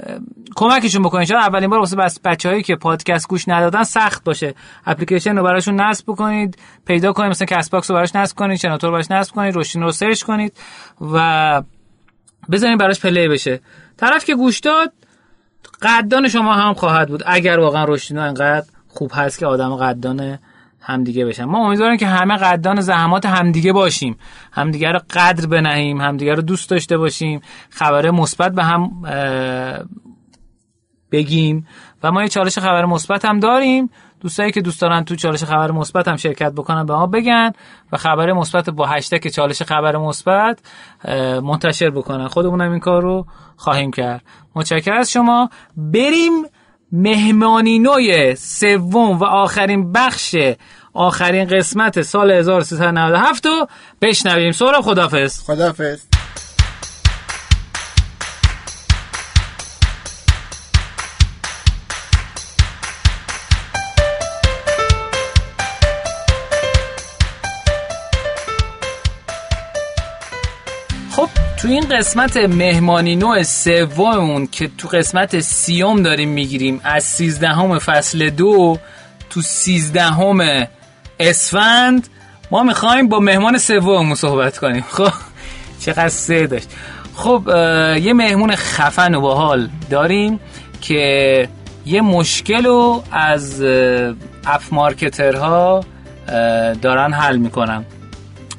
کمکشون بکنید. شاید اولین بار واسه بس بچه‌هایی که پادکست گوش ندادن سخت باشه. اپلیکیشن رو براشون نصب بکنید پیدا کنید مثلا Castbox رو براش نصب کنید شنوتو رو براش نصب کنید رشدینو رو search کنید و بزنید براش play بشه. طرف که گوش داد قدردان شما هم خواهد بود. اگر واقعا روشینو انقدر خوب هست که آدم قدردان همدیگه بشن. ما امیدواریم که همه قدردان زحمات همدیگه باشیم. همدیگه رو قدر بنهیم همدیگه رو دوست داشته باشیم خبر مثبت به هم بگیم. و ما یه چالش خبر مثبت هم داریم. دوستایی که دوست دارن تو چالش خبر مثبت هم شرکت بکنن به ما بگن و خبر مثبت با هشتگ چالش خبر مثبت منتشر بکنن. خودمونم این کار رو خواهیم کرد. متشکرم از شما. بریم مهمانی نوع سوم و آخرین بخش آخرین قسمت سال 1397 رو بشنویم. سورا خدافز خدافز تو این قسمت مهمانی نوع سوممون که تو قسمت سیوم داریم می‌گیریم. از سیزدهم فصل دو تو سیزدهم اسفند ما می‌خوایم با مهمان سوممون صحبت کنیم. خب چقدر سه داشت. خب یه مهمون خفن و باحال داریم که یه مشکل رو از اف مارکترها دارن حل می‌کنن.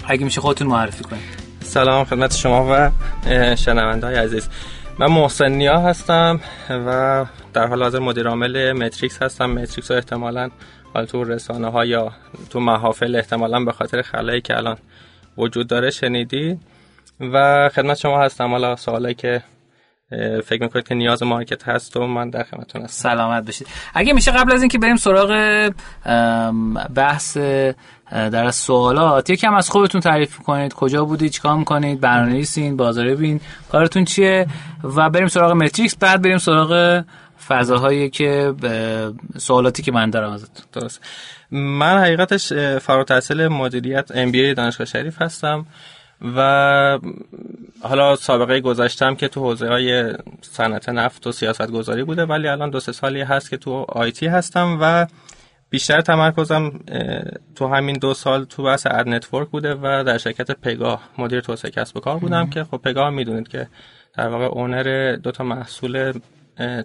اگه میشه خودتون معرفی کنید. سلام خدمت شما و شنونده های عزیز. من محسن نیا هستم و در حال حاضر مدیر عامل متریکس هستم. متریکس رو احتمالا حال تو رسانه ها یا تو محافل احتمالا به خاطر خلایی که الان وجود داره شنیدی. و خدمت شما هستم. حالا سوالی که فکر می‌کنید که نیاز مارکت هست و من در خدمتتون هستم. سلامت بشید اگه میشه قبل از اینکه بریم سراغ بحث در از سوالات یکم از خودتون تعریف کنید. کجا بودید؟ چیکار می‌کنید؟ برنامه‌نویسین؟ بازار بین کارتون چیه؟ و بریم سراغ متریکس بعد بریم سراغ فضاهایی که سوالاتی که من دارم ازتون. درست. من حقیقتش فارغ التحصیل مدیریت ام بی دانشگاه شریف هستم. و حالا سابقه گذاشتم که تو حوزه های صنعت نفت و سیاست گذاری بوده ولی الان دو سه سالی هست که تو IT هستم و بیشتر تمرکزم تو همین دو سال تو بحث ad network بوده و در شرکت پگاه مدیر توسعه کسب و کار بودم که خب پگاه می‌دونید که در واقع owner دو تا محصول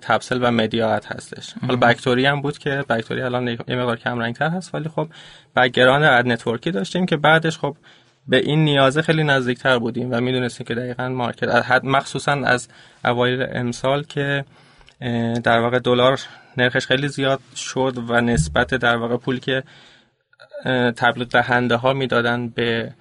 تپسل و مدیاد هستش. حالا بکتوری هم بود که بکتوری الان یه مقدار کم رنگتر هست ولی خب background ad network ی داشتیم که بعدش خب به این نیازه خیلی نزدیکتر بودیم و می‌دونستیم که دقیقا market مخصوصا از اوایل امسال که در واقع دلار نرخش خیلی زیاد شد و نسبت در واقع پول که تبلیغ دهنده ها می‌دادن به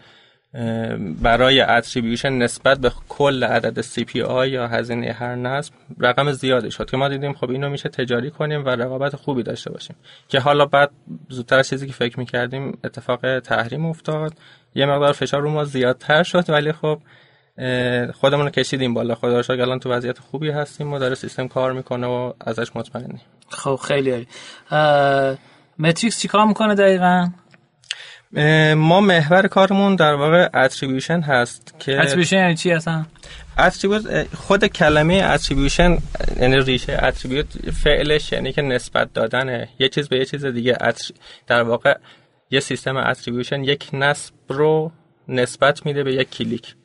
برای اتریبیوشن نسبت به کل عدد CPI یا هزینه هر نصب رقم زیادی شد که ما دیدیم خب اینو میشه تجاری کنیم و رقابت خوبی داشته باشیم. که حالا بعد زودتر چیزی که فکر می‌کردیم اتفاق تحریم افتاد یه مقدار فشار رو ما زیادتر شد ولی خب خودمون رو کشیدیم بالا. خدا رو الان تو وضعیت خوبی هستیم. و داره سیستم کار می‌کنه و ازش مطمئنیم. خب خیلی عالی. متریکس چیکار می‌کنه دقیقا؟ ما محور کارمون در واقع attribution هست که اتریبیوشن یعنی چی اصلا؟ خود کلمه attribution یعنی ریشه attribute فعلش یعنی که نسبت دادن یه چیز به یه چیز دیگه در واقع یه سیستم attribution یک نصب رو نسبت میده به یک کلیک.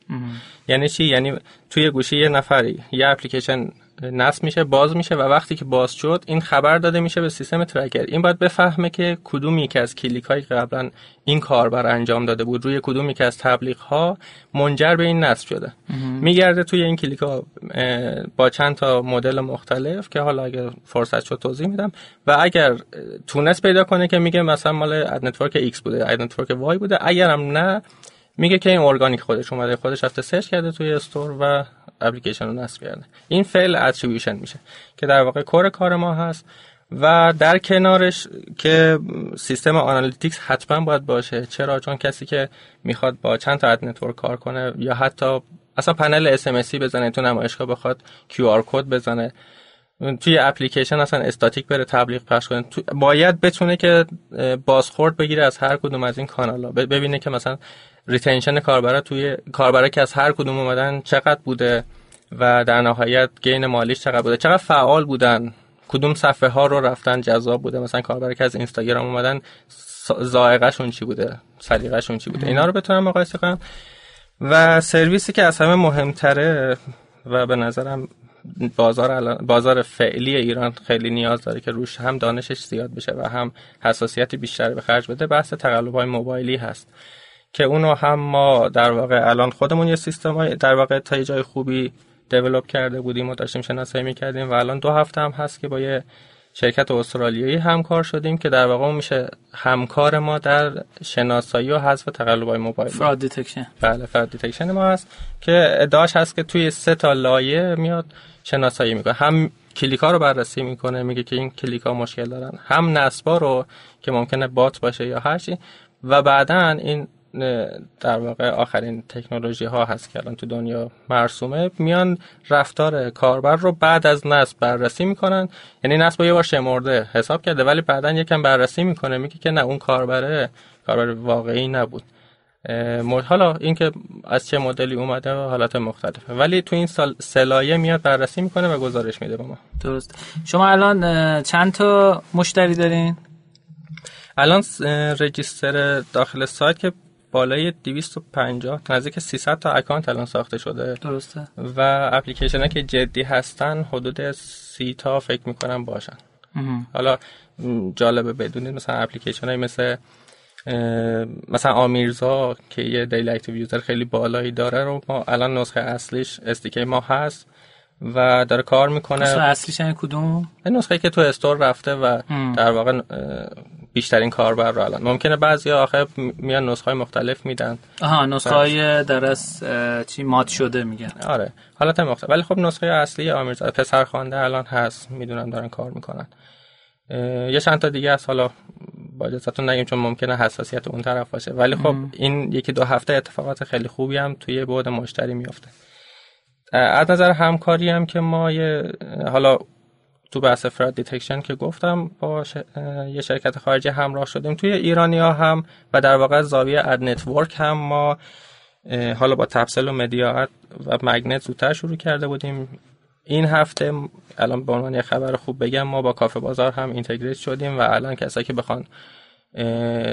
یعنی چی؟ یعنی توی گوشی یه نفری یه اپلیکیشن نصب میشه باز میشه و وقتی که باز شد این خبر داده میشه به سیستم tracker این باید بفهمه که کدوم یکی از کلیک هایی که قبلا این کار بر انجام داده بود روی کدوم یکی از تبلیغ ها منجر به این نصب شده. میگرده توی این کلیک ها با چند تا مدل مختلف که حالا اگر فرصت شد توضیح میدم. و اگر تونست پیدا کنه که میگه مثلا مال ad network X بوده ad network Y بوده اگرم نه میگه که این ارگانیک خودش اومده خودش رفته سرچ کرده توی store و اپلیکیشن رو نصب کرده. این فعل attribution میشه که در واقع core کار ما هست و در کنارش که سیستم analytics حتما باید باشه. چرا؟ چون کسی که می‌خواد با چند تا ad network کار کنه یا حتی اصلا پنل اس بزنه تو نمایشگاه بخواد QR code بزنه توی اپلیکیشن اصلا استاتیک بره تبلیغ پخش کنه. باید بتونه که بازخورد بگیره از هر کدوم از این کانال ها ببینه که مثلا retention کاربرا توی کاربرا که از هر کدوم اومدن چقدر بوده و در نهایت gain مالیش چقدر بوده چقدر فعال بودن کدوم صفحه ها رو رفتن جذاب بوده مثلا کاربرا که از اینستاگرام اومدن شون چی بوده شون چی بوده اینا رو بتونم مقایسه کنم. و سرویسی که از همه مهمتره و به نظرم بازار بازار فعلی ایران خیلی نیاز داره که روش هم دانشش زیاد بشه و هم حساسیتی بیشتری به خرج بده بحث تقلب های موبایلی هست. که اونو هم ما در واقع الان خودمون یه سیستم در واقع تا جای خوبی develop کرده بودیم و داشتیم شناسایی می‌کردیم و الان دو هفته هم هست که با یه شرکت استرالیایی همکار شدیم که در واقع میشه همکار ما در شناسایی و حذف های موبایل. fraud detection بله fraud detection ما هست که ادعاش هست که توی سه تا لایه میاد شناسایی می‌کنه. هم کلیکا رو بررسی می‌کنه میگه که این کلیکا مشکل دارن. هم نصبا رو که ممکنه بات باشه یا هرچی و بعدا این در واقع آخرین تکنولوژی ها هست که الان تو دنیا مرسومه. میان رفتار کاربر رو بعد از نصب بررسی می‌کنن. یعنی نصب یه بار شمرده حساب کرده ولی بعدا یکم بررسی می‌کنه میگه که نه اون کاربره کاربر واقعی نبود. حالا اینکه از چه مدلی اومده و حالات مختلفه. ولی تو این سال سلایه میاد بررسی می‌کنه و گزارش میده به ما. درست. شما الان چند تا مشتری دارین؟ الان register داخل سایت که بالای 250 نزدیک 300 تا account الان ساخته شده. درسته. و اپلیکیشن که جدی هستن حدود 30 تا فکر می‌کنم باشن. حالا جالبه بدونید مثلا اپلیکیشن های مثل مثلا آمیرزا که یه daily active user خیلی بالایی داره رو ما الان نسخه اصلیش SDK ما هست و داره کار می‌کنه. نسخه اصلیش یعنی کدوم؟ نسخه که تو استور رفته و در واقع بیشترین کاربر رو الان. ممکنه بعضی آخه میان نسخه مختلف میدن. آها نسخه های درس چی مات شده میگن. آره حالت مختلف ولی خب نسخه اصلی آمیرزاده پسر خوانده الان هست. می‌دونم دارن کار می‌کنن. یه چند تا دیگه از حالا با اجازهتون نگیم چون ممکنه حساسیت اون طرف باشه. ولی خب این یکی دو هفته اتفاقات خیلی خوبی هم توی بعد مشتری میفته از نظر همکاری هم که ما یه حالا تو بحث fraud detection که گفتم با یه شرکت خارجی همراه شدیم. توی ایرانی ها هم و در واقع زاویه ad network هم ما حالا با تپسل و مدیاد و مگنت زودتر شروع کرده بودیم. این هفته الان به عنوان یه خبر خوب بگم ما با کافه بازار هم integrate شدیم و الان کسایی که بخوان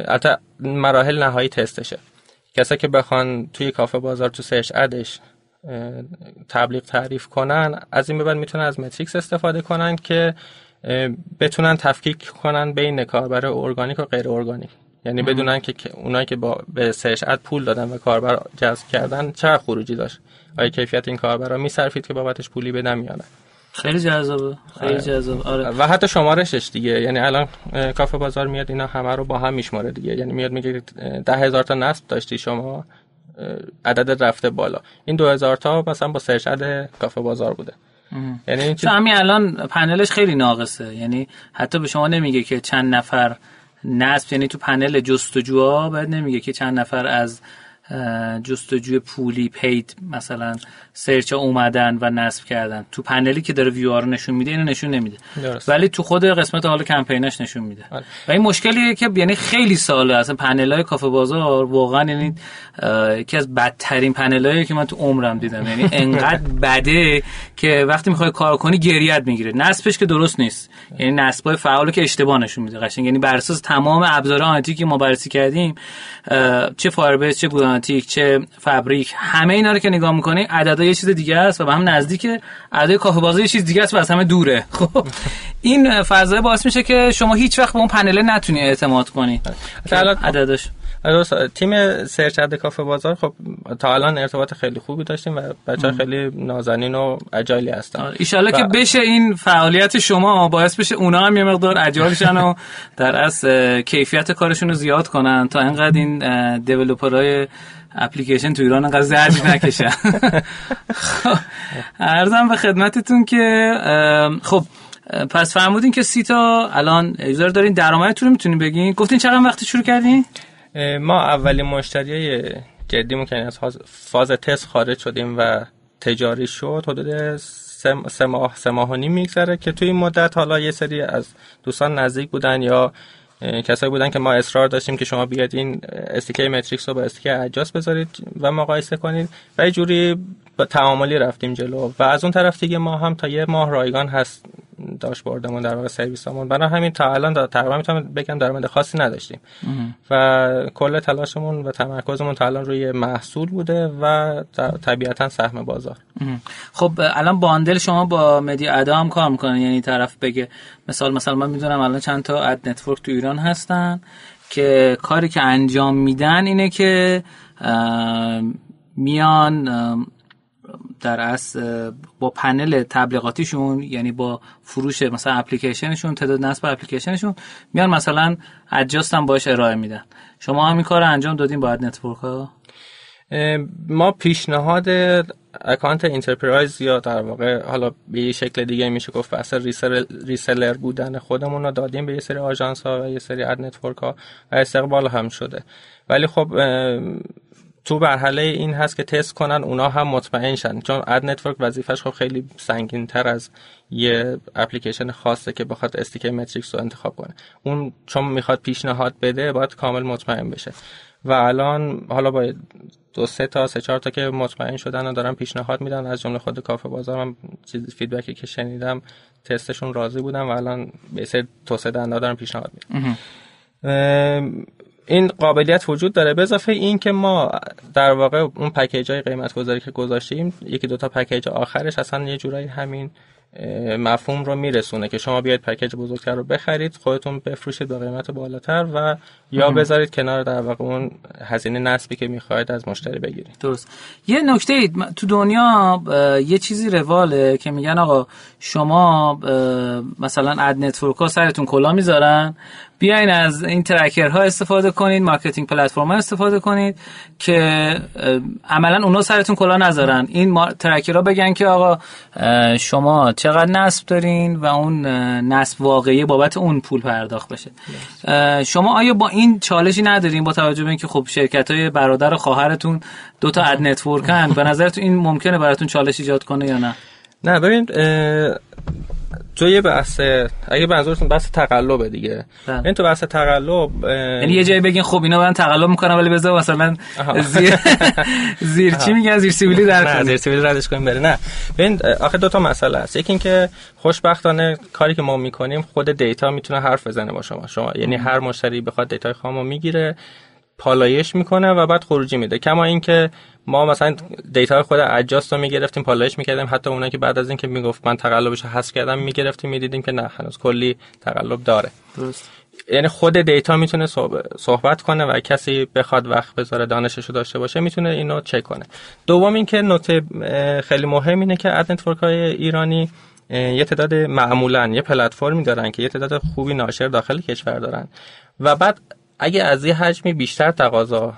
حتی مراحل نهایی تستشه. کسایی که بخوان توی کافه بازار تو search ad ش تبلیغ تعریف کنن از این به بعد می‌تونن از متریکس استفاده کنن که بتونن تفکیک کنن بین کاربر ارگانیک و غیر ارگانیک. یعنی بدونن که اونایی که با به search ad پول دادن و کاربر جذب کردن چه خروجی داشت. آیا کیفیت این کاربر رو میصرفید که بابتش پولی بدن یا خیلی جذابه خیلی آره. جذاب آره. و حتی شمارشش دیگه. یعنی الان کافه بازار میاد اینا همه رو با هم میشماره دیگه. یعنی میاد میگه ده هزار تا نصب داشتی شما. عدد رفته بالا. این 2000 تا مثلا با search کافه بازار بوده. یعنی این چیز... همین الان پنلش خیلی ناقصه. یعنی حتی به شما نمیگه که چند نفر نصب یعنی تو پنل جستجوها بعد نمیگه که چند نفر از جستجوی پولی paid مثلا search اومدن و نصب کردن. تو پنلی که داره ویو رو نشون میده اینو نشون نمیده. درست. ولی تو خود قسمت حال کمپینش نشون میده. آره. و این مشکلیه که یعنی خیلی ساله اصلا پنل های کافه بازار واقعا یعنی یکی از بدترین پنل که من تو عمرم دیدم. یعنی انقدر بده که وقتی می‌خوای کار کنی گریه‌ت می‌گیره. نصبش که درست نیست. یعنی نصبای فعال که اشتباه نشون میده. قشنگ. یعنی بر اساس تمام ابزار آنالیتیکی که ما بررسی کردیم چه Firebase چه Google Analytics چه Fabric همه اینا رو که نگاه می‌کنی عدد یه چیز دیگه است و به هم نزدیکه. عدد کافه بازی یه چیز دیگه است و از همه دوره. خب این فضای باعث میشه که شما هیچ وقت به اون پنل نتونی اعتماد کنی. عددش. تیم سرچ عد کافه بازار خب تا الان ارتباط خیلی خوبی داشتیم و بچه خیلی نازنین و اجایلی هستن. آره، ایشالله که بشه این فعالیت شما باعث بشه اونا هم یه مقدار اجایلشن و در از کیفیت کارشون رو زیاد کنن تا اینقدر این دیولوپرهای اپلیکیشن تو ایران انقدر زرج نکشن. ارزم به خدمتتون که خب پس فرمودین که سی تا الان یوزر دارین درآمدتون رو می‌تونین بگین. گفتین چقدر وقتی شروع کردین؟ ما اولین مشتری جدیمون که از فاز تست خارج شدیم و تجاری شد حدود سه ماه سه ماه و نیم میگذره که توی این مدت حالا یه سری از دوستان نزدیک بودن یا کسایی بودن که ما اصرار داشتیم که شما بیاد این استیکه متریکس رو با استیکه اجاس بذارید و مقایسه کنید و یه جوری تعاملی رفتیم جلو. و از اون طرف دیگه ما هم تا یه ماه رایگان هست داشبوردمون در واقع سرویسمون برای همین تا الان تقریبا می‌تونم بگم درآمد خاصی نداشتیم. و کل تلاشمون و تمرکزمون تا الان روی محصول بوده و طبیعتا سهم بازار. خب الان باندل شما با مدی ادا هم کار می‌کنن یعنی طرف بگه مثال مثلا من می‌دونم الان چند تا ad network تو ایران هستن که کاری که انجام میدن اینه که میان در اصل با پنل تبلیغاتیشون یعنی با فروش مثلا اپلیکیشنشون تعداد نصب اپلیکیشنشون میان مثلا Adjust هم باش ارائه میدن. شما هم این کار انجام دادین با network ها ما پیشنهاد account enterprise یا در واقع حالا به یه شکل دیگه میشه گفت بحث reseller بودن خودمون رو دادیم به یه سری آژانس ها و یه سری ad network ها و استقبال هم شده. ولی خب تو بهرحال این هست که تست کنن اونا هم مطمئن شن چون ad network وظیفش خب خیلی سنگین تر از یه اپلیکیشن خاصه که بخواد tracker متریکس رو انتخاب کنه. اون چون می‌خواد پیشنهاد بده باید کامل مطمئن بشه. و الان حالا با دو سه تا سه چهار تا که مطمئن شدن و دارن پیشنهاد میدن از جمله خود کافه بازار من چیز فیدبکی که شنیدم تستشون راضی بودم و الان به سه توسعه دهنده دارن پیشنهاد میدن. این قابلیت وجود داره. به اضافه این که ما در واقع اون پکیج های قیمت گذاری که گذاشتیم یکی دوتا پکیج آخرش اصلا یه جورایی همین مفهوم رو میرسونه که شما بیاید پکیج بزرگتر رو بخرید خودتون بفروشید به قیمت بالاتر و یا بذارید کنار در واقع اون هزینه نسبی که می‌خواید از مشتری بگیرید. درست. یه نکته اید تو دنیا یه چیزی رواله که میگن آقا شما مثلا ad network ها سرتون کلاه می‌ذارن. بیاین از این tracker ها استفاده کنید marketing platform استفاده کنید که عملا اونا سرتون کلاه نذارن. این tracker ها بگن که آقا شما چقدر نصب دارین و اون نصب واقعی بابت اون پول پرداخت بشه. شما آیا با این چالشی ندارین با توجه به اینکه خب شرکت های برادر و خواهرتون دو تا ad network ن به نظرتون این ممکنه براتون چالش ایجاد کنه یا نه؟ نه ببین تو یه بحث اگه منظورتون بحث تقلبه دیگه. بله. این تو بحث تقلب یعنی یه جایی بگین خب اینا برن تقلب می‌کنن ولی بذار مثلا زیر زیر چی میگن؟ زیر سیبیلی در نه زیر سیبیلی ردش کنیم بره نه. ببین آخه دو تا مسئله هست یکی اینکه خوشبختانه کاری که ما می‌کنیم خود data می‌تونه حرف بزنه با شما. شما یعنی هر مشتری بخواد data ی خامو می‌گیره. پالایش می‌کنه و بعد خروجی میده. کما اینکه ما مثلا data خود Adjust رو می‌گرفتیم پالایش می‌کردیم. حتی اونایی که بعد از اینکه می‌گفت من تقلبش حذف کردم می‌گرفتیم می‌دیدیم که نه هنوز کلی تقلب داره. درست. یعنی خود data می‌تونه صحبت کنه و کسی بخواد وقت بذاره دانشش داشته باشه می‌تونه اینو چک کنه. دوم اینکه نکته خیلی مهم اینه که ad network های ایرانی یه تعداد معمولا یه پلتفرمی دارن که یه تعداد خوبی ناشر داخل کشور دارن. و بعد اگه از یه حجمی بیشتر تقاضا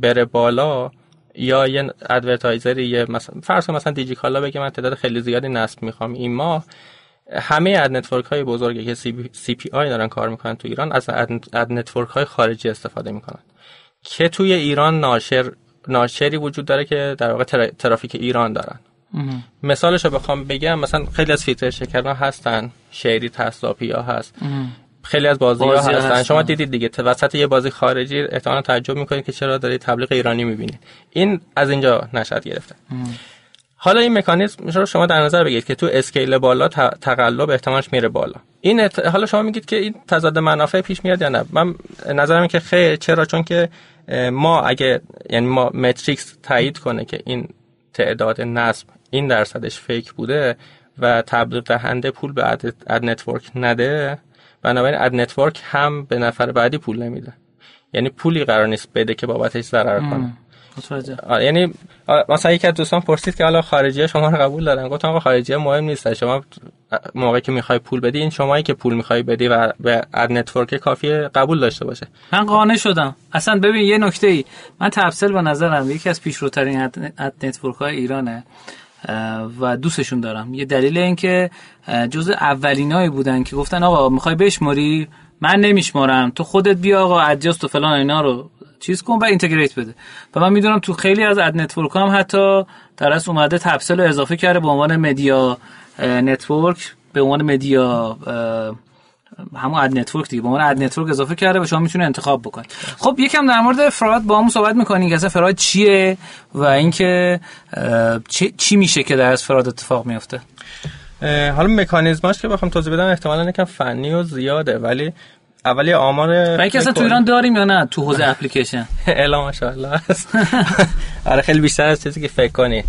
بره بالا یا یه advertiser ی یه مثلا فرض مثلا دیجیکالا بگه من تعداد خیلی زیادی نصب می‌خوام. این ماه همه ad network های بزرگی که CPI دارن کار می‌کنن تو ایران از ad network های خارجی استفاده می‌کنن. که توی ایران ناشر ناشری وجود داره که در واقع ترافیک ایران دارن. مثالش رو بخوام بگم مثلا خیلی از فیلتر شکرها هستن شیری تسلاپی ها هست. خیلی از بازی, ها هستن. شما دیدید دیگه. وسط یه بازی خارجی احتمالاً تعجب می‌کنید که چرا دارید تبلیغ ایرانی می‌بینید. این از اینجا نشد گرفته. حالا این مکانیزم رو شما در نظر بگیرید که تو اسکیل بالا تقلب احتمالش میره بالا. این حالا شما میگید که این تضاد منافع پیش میاد یا نه؟ من نظرم که خیر چرا؟ چون که ما اگه یعنی ما متریکس تایید کنه که این تعداد نصب این درصدش فیک بوده و تبلیغ دهنده پول به ad network نده بنابراین ad network هم به نفر بعدی پول نمیده. یعنی پولی قرار نیست بده که بابتش ضرر کنه. یعنی مثلا یکی از دوستان پرسید که حالا خارجی شما رو قبول دارن؟ گفتم آقا خارجی مهم نیست. شما موقعی که می‌خوای پول بدی این شمایی که پول می‌خوای بدی و به ad network کافیه قبول داشته باشه. من قانع شدم. اصلا ببین یه نکته ای من تپسل به نظرم یکی از پیشروترین ad network های ایرانه. و دوستشون دارم. یه دلیل این که جز اولینایی بودن که گفتن آقا می‌خوای بشماری من نمیشمارم. تو خودت بیا آقا Adjust و فلان اینا رو چیز کن و integrate بده. و من می‌دونم تو خیلی از ad network هم حتی در از اومده تپسل رو اضافه کرده به عنوان media network به عنوان media همون ad network دیگه به عنوان ad network اضافه کرده و شما می‌تونه انتخاب بکنید خب یکم در مورد فراد با هم صحبت می‌کنیم. که اصلا فراد چیه و اینکه چی, چی میشه که در از فراد اتفاق میفته حالا مکانیزماش که بخوام توضیح بدم احتمالاً یکم فنی و زیاده ولی اولی آمار و اصلا تو ایران داریم یا نه؟ تو حوزه اپلیکیشن. الا ماشاءالله آره خیلی بیشتر از چیزی که فکر کنی.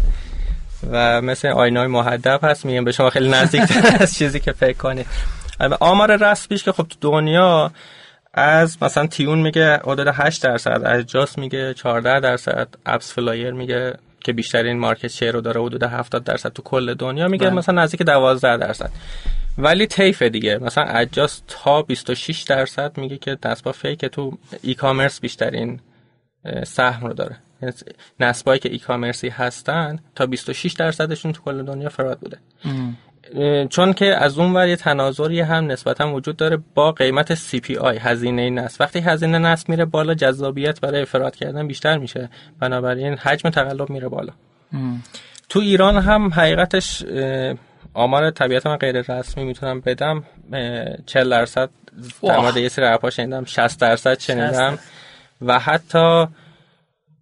و مثل آینای محدب هست میگم به شما خیلی نزدیک از چیزی که فکر کنی. آمار رسمیش که خب تو دنیا از مثلا TUNE میگه حدود 8 درصد از جاس میگه 14 درصد AppsFlyer میگه که بیشترین market share رو داره حدود 70 درصد تو کل دنیا میگه بله. مثلا نزدیک 12 درصد. ولی طیف دیگه مثلا اجاس تا 26 درصد میگه که نصبا fake تو e-commerce بیشترین سهم رو داره. یعنی نصبایی که e-commerce ی هستن تا 26 درصدشون تو کل دنیا fraud بوده. چون که از اون ور یه تناظری هم نسبتا وجود داره با قیمت CPI هزینه نصب. وقتی هزینه نصب میره بالا جذابیت برای فراد کردن بیشتر میشه. بنابراین حجم تقلب میره بالا. تو ایران هم حقیقتش آمار طبیعت من غیر رسمی می‌تونم بدم. 40 درصد در مورد یه سری شنیدم 60 درصد شنیدم. و حتی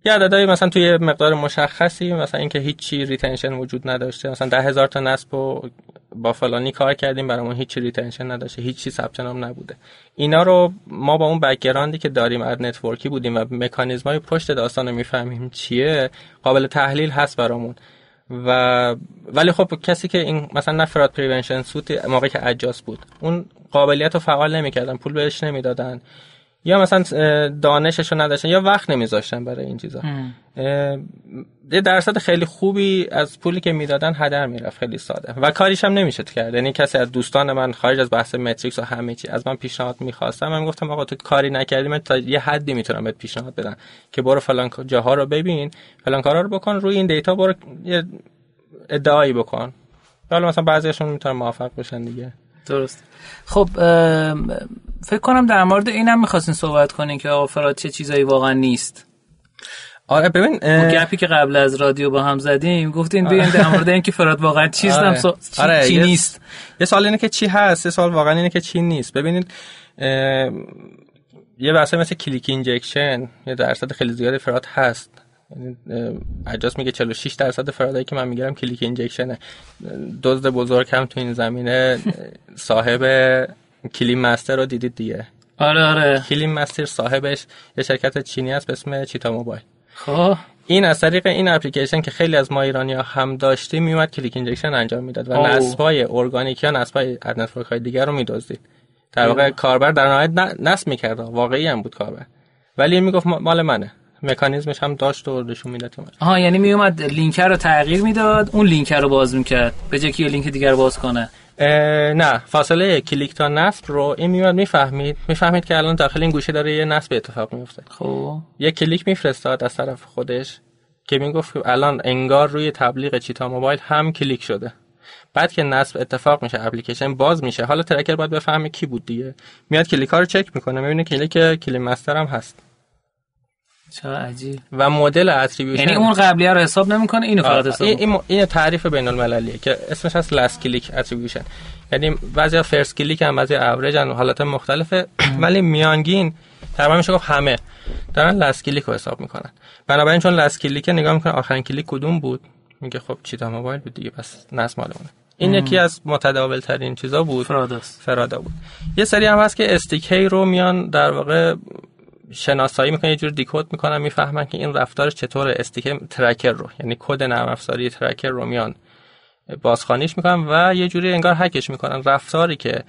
یه عددهایی مثلا توی مقدار مشخصی مثلا اینکه هیچی ریتنشن وجود نداشته. مثلا ده هزار تا نصب و با فلانی کار کردیم برامون هیچی retention نداشته. هیچی ثبت نام نبوده. اینا رو ما با اون background ی که داریم ad network ی بودیم و مکانیزمای پشت داستان رو می‌فهمیم چیه قابل تحلیل هست برامون. و ولی خب کسی که این مثلا fraud prevention suite موقعی که اجاس بود اون قابلیت رو فعال نمی‌کردن پول بهش نمی‌دادن. یا مثلا دانشش رو نداشتن یا وقت نمیذاشتن برای این چیزا. یه درصد خیلی خوبی از پولی که می‌دادن هدر می‌رفت خیلی ساده. و کاریش هم نمیشه کرد. یعنی کسی از دوستان من خارج از بحث متریکس و همه چی از من پیشنهاد می‌خواستم. من گفتم آقا تو کاری نکردی من تا یه حدی می‌تونم بهت پیشنهاد بدم که برو فلان جاها رو ببین فلان کارا رو بکن روی این دیتا برو یه ادعایی بکن. حالا مثلا بعضیشون می‌تونن موافق بشن دیگه. درست. خب فکر کنم در مورد اینم می‌خواستین صحبت کنین که آقا چه چیزایی واقعا نیست. آره ببین گپی که قبل از رادیو با هم زدیم گفتین بیاین در مورد اینکه fraud واقعا چیز آره. چی, آره. چی نیست. یه سال اینه که چی هست یه سال واقعا اینه که چی نیست. ببینید یه بحث مثل click injection یه درصد خیلی زیادی fraud هست. اجاس میگه 46 درصد fraud ایی که من می‌گیرم click injection ه. دزد بزرگ هم تو این زمینه صاحب Clean Master رو دیدید دیگه. آره آره. Clean Master صاحبش یه شرکت چینی است به اسم Cheetah Mobile. خب. این از طریق این اپلیکیشن که خیلی از ما ایرانی ها هم داشتیم میومد click injection انجام می‌داد و نصبای ارگانیک یا نصبای network های دیگر رو میدزدید. در واقع کاربر در نهایت نصب می‌کرد واقعی هم بود کاربر. ولی می‌گفت مال منه. مکانیزمش هم داشت و نشون می‌داد آها یعنی میومد لینک رو تغییر می‌داد اون لینک رو باز می‌کرد. به جای که لینک دیگر باز کنه. نه فاصله کلیک تا نصب رو این میاد می‌فهمید. می‌فهمید که الان داخل این گوشی داره یه نصب اتفاق میفته خب. یه کلیک میفرستاد از طرف خودش که می‌گفت الان انگار روی تبلیغ Cheetah Mobile هم کلیک شده. بعد که نصب اتفاق میشه اپلیکیشن باز میشه. حالا tracker باید بفهمه کی بود دیگه. میاد کلیک ها رو چک می‌کنه می‌بینه کلیک Clean Master هم هست. چه عجیب. و مدل attribution یعنی اون قبلی رو حساب نمی‌کنه؟ اینو فقط حساب این این تعریف بین المللیه که اسمش هست last click attribution یعنی بعضی first click هم بعضی اوریج هم حالات مختلفه. ولی میانگین تقریبا میشه گفت همه دارن last click رو حساب می‌کنن. بنابراین چون last click نگاه می‌کنه آخرین کلیک کدوم بود؟ میگه خب Cheetah Mobile بود دیگه پس نصب مالمونه. این یکی از متداول ترین چیزا بود. fraud است fraud ا بود. یه سری هم هست که SDK رو میان در واقع شناسایی می‌کنن یه جور decode می‌کنن می‌فهمن که این رفتارش چطور SDK tracker رو یعنی کد نرم افزاری tracker رو میان. بازخوانیش می‌کنن و یه جوری انگار هکش می‌کنن. رفتاری که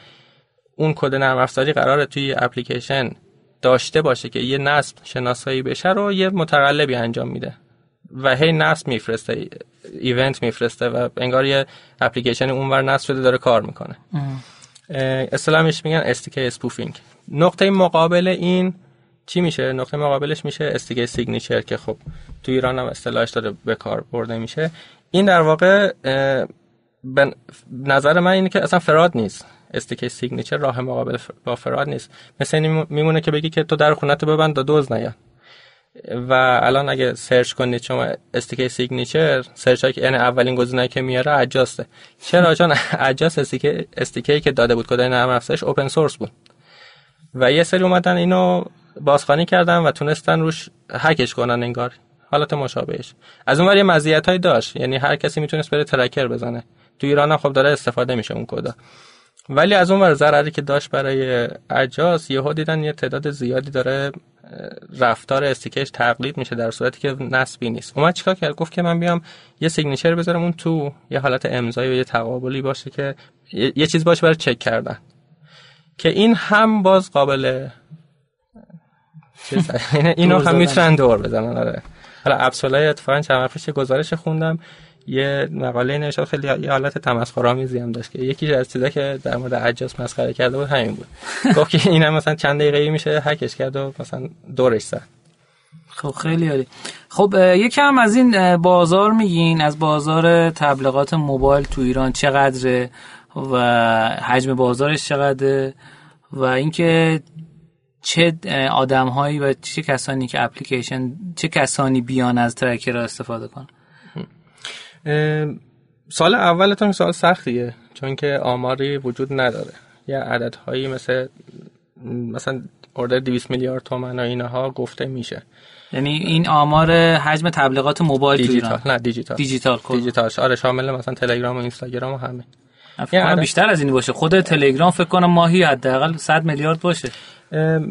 اون کد نرم افزاری قراره توی اپلیکیشن داشته باشه که یه نصب شناسایی بشه رو یه متقلبی انجام میده. و هی نصب میفرسته event میفرسته و انگار یه اپلیکیشن اونور نصب شده داره کار می‌کنه. اصطلاحش میگن SDK spoofing نقطه مقابل این چی میشه؟ نقطه مقابلش میشه SDK signature که خب تو ایران هم اصطلاحش داره به کار برده میشه. این در واقع به نظر من اینه که اصلا fraud نیست. SDK signature راه مقابل با fraud نیست. مثل این میمونه که بگی که تو در خونت ببند تا دزد نیاد. و الان اگه search کنید شما SDK signature search که یعنی اولین گزینه‌ای که میاره Adjust ه چرا؟ چون اجاس استیک استیکی که داده بود کد نرم افزارش اوپن سورس بود. و یه سری اومدن اینو بازخوانی کردن و تونستن روش هکش کنن انگار. حالت مشابهش. از اون یه مزیت داشت. یعنی هر کسی می‌تونست بره ترکر بزنه. تو ایران هم خب داره استفاده میشه اون کدا. ولی از اون ور ضرری که داشت برای اجاز یهو دیدن یه تعداد زیادی داره رفتار استیکش تقلید میشه در صورتی که نسبی نیست. اومد چیکار کرد؟ گفت که من بیام یه سیگنیچر بذارم اون تو یه حالت امضایی و یه تقابلی باشه که یه چیز باشه برای چک کردن. که این هم باز قابل اینو هم می‌تونن دور بزنن آره. حالا ابسولای اتفاقا چند گزارش خوندم. یه مقاله نوشته خیلی یه حالت تمسخرآمیزی هم داشت که یکی از چیزا که در مورد عجاز مسخره کرده بود همین بود. گفت که اینم مثلا چند دقیقه میشه هکش کرد و مثلا دورش زد. خب خیلی عالی. خب یکم از این بازار میگین از بازار تبلیغات موبایل تو ایران چقدره و حجم بازارش چقدره و اینکه چه آدم هایی و چه کسانی که اپلیکیشن چه کسانی بیان از ترکر را استفاده کنن سال اولتون سال سختیه چون که آماری وجود نداره. یه عددهایی مثل مثلا اردر 200 میلیارد تومن و اینها گفته میشه. یعنی این آمار حجم تبلیغات موبایل دیجیتال نه دیجیتال. دیجیتال دیجیتال. آره شامل مثلا تلگرام و اینستاگرام و همه. یعنی بیشتر از این باشه. خود تلگرام فکر کنم ماهی حداقل 100 میلیارد باشه.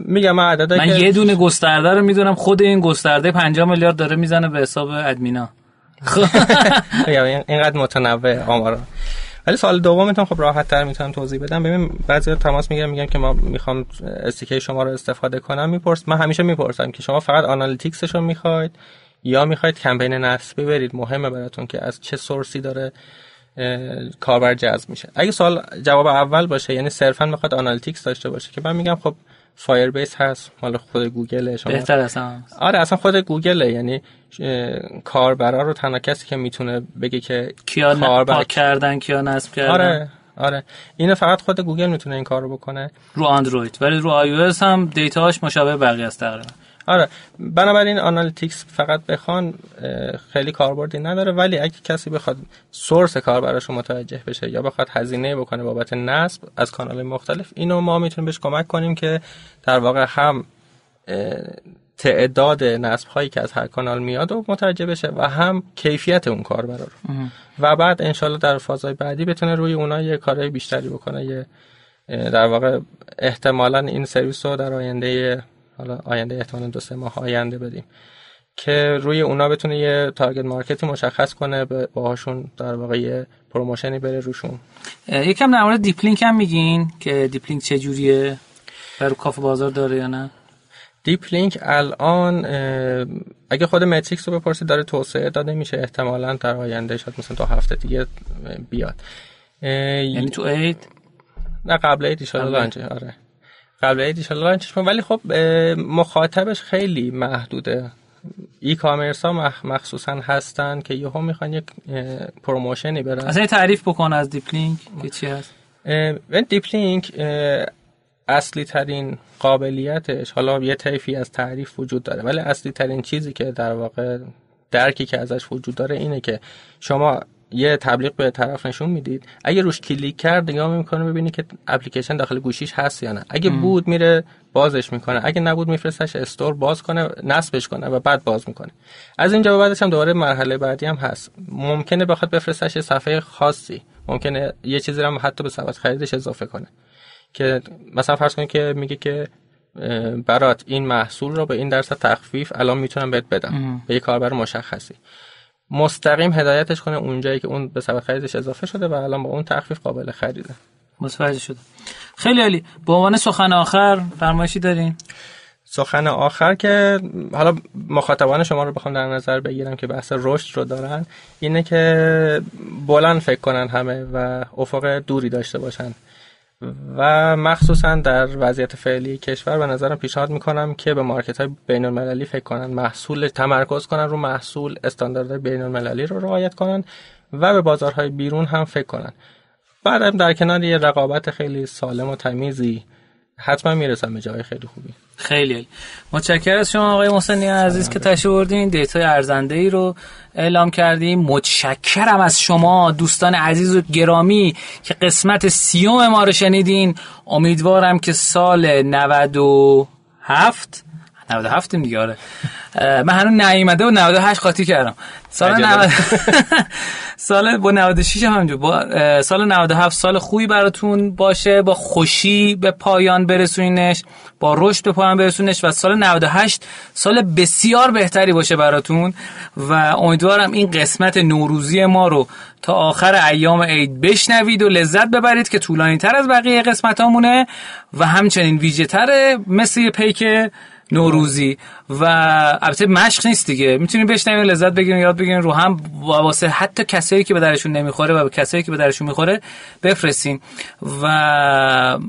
میگم من عددا من یه دونه گسترده رو می‌دونم خود این گسترده 50 میلیارد داره می‌زنه به حساب ادمینا. اینقدر متنوع آمارا ولی سال دومتون خب راحت تر می‌تونم توضیح بدم. ببین بعضی تماس می‌گیرم میگم که ما می‌خوام SDK ی شما رو استفاده کنم. میپرس من همیشه می‌پرسم که شما فقط analytics ش رو می‌خواید یا می‌خواید کمپین نصبی برید؟ مهمه براتون که از چه source ی داره کاربر جذب میشه. اگه سوال جواب اول باشه یعنی صرفا می‌خواد analytics داشته باشه که من میگم خب Firebase هست مال خود گوگل شما. بهتر اصلا آره اصلا خود گوگله یعنی کاربرا رو تنها کسی که می‌تونه بگه که کیا کاربر پاک کردن کیا نصب کردن. آره. آره اینو فقط خود گوگل می‌تونه این کار رو بکنه. رو اندروید ولی رو آی هم data ش مشابه بقیه است تقریبا. آره بنابراین analytics فقط بخوان خیلی کاربردی نداره ولی اگه کسی بخواد source کار براش متوجه بشه یا بخواد هزینه بکنه بابت نصب از کانال مختلف اینو ما می‌تونیم بهش کمک کنیم که در واقع هم تعداد نصب هایی که از هر کانال میاد و متوجه بشه و هم کیفیت اون کار رو. و بعد انشالله در فازهای بعدی بتونه روی اونا یه کارهای بیشتری بکنه یه در واقع احتمالا این سرویس رو در آینده حالا آینده احتمالا دو سه ماه آینده بدیم. که روی اونا بتونه یه target market ی مشخص کنه باهاشون در واقع یه promotion ی بره روشون. یکم در مورد deep link هم میگین که deep link چه جوریه؟ برای کافه بازار داره یا نه؟ deep link الان اگه خود Metrix رو بپرسید داره توسعه داده میشه. احتمالا در آینده شاید مثلا تا هفته دیگه بیاد. یعنی تو عید نه قبل عید آره. قبل عید ان ولی خب مخاطبش خیلی محدوده. e-commerce ها مخصوصا هستن که یهو می‌خوان یک promotion ی برن. اصلا تعریف بکن از deep link که چی هست. deep link اصلی ترین قابلیتش حالا یه طیفی از تعریف وجود داره ولی اصلی ترین چیزی که در واقع درکی که ازش وجود داره اینه که شما یه تبلیغ به طرف نشون می‌دید. اگه روش کلیک کرد نگاه می‌کنه ببینی که اپلیکیشن داخل گوشیش هست یا نه. اگه بود میره بازش می‌کنه. اگه نبود میفرستش store باز کنه نصبش کنه و بعد باز می‌کنه. از اینجا به بعدش هم دوباره مرحله بعدی هم هست. ممکنه بخواد بفرستش صفحه خاصی. ممکنه یه چیزی رو حتی به سبد خریدش اضافه کنه. که مثلا فرض کنید که میگه که برات این محصول رو به این درصد تخفیف الان می‌تونم بهت بدم. به یه کاربر مشخصی. مستقیم هدایتش کنه اونجایی که اون به سبب خریدش اضافه شده و الان با اون تخفیف قابل خریده. متوجه شده خیلی عالی. به عنوان سخن آخر فرمایشی دارین؟ سخن آخر که حالا مخاطبان شما رو بخوام در نظر بگیرم که بحث رشد رو دارن اینه که بلند فکر کنن همه و افق دوری داشته باشن. و مخصوصا در وضعیت فعلی کشور به نظرم پیشنهاد می‌کنم که به مارکت های بین المللی فکر کنن. محصول تمرکز کنن رو محصول استانداردهای بین المللی رو رعایت کنن و به بازارهای بیرون هم فکر کنن. بعدم در کنار یه رقابت خیلی سالم و تمیزی حتما می‌رسم به جای خیلی خوبی. خیلی متشکرم از شما آقای محسنی عزیز که تشریف بردین data ی ارزنده ای رو اعلام کردیم. متشکرم از شما دوستان عزیز و گرامی که قسمت سوم ما رو شنیدین. امیدوارم که سال 97 97 دیگه آره. من هنوز نیومده و 98 قاطی کردم. سال 90 سال با 96 هم همینجور. با سال 97 سال خوبی براتون باشه. با خوشی به پایان برسونینش. با رشد به پایان برسونینش. و سال 98 سال بسیار بهتری باشه براتون. و امیدوارم این قسمت نوروزی ما رو تا آخر ایام عید بشنوید و لذت ببرید که طولانی تر از بقیه قسمت همونه و همچنین ویژه تره مثل پیک نوروزی. و البته مشق نیست دیگه. می‌تونیم بشنویم لذت بگیریم یاد بگیریم رو هم واسه حتی کسایی که به درشون نمی‌خوره و به کسایی که به درشون می‌خوره بفرستیم و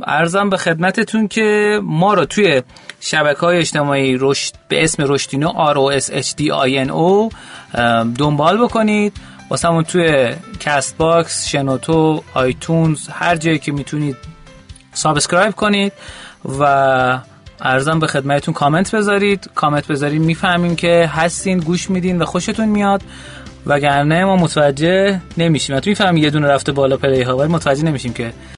عرضم به خدمتتون که ما رو توی شبکه های اجتماعی رشد به اسم رشدینو R O S H D I N O دنبال بکنید. واسه توی Castbox شنوتو iTunes هر جایی که می‌تونید subscribe کنید و عرضم به خدمتتون کامنت بذارید. کامنت بذارید می‌فهمیم که هستین گوش میدین و خوشتون میاد. وگرنه ما متوجه نمیشیم. تو می‌فهمیم یه دونه رفته بالا پلی ها ولی متوجه نمیشیم که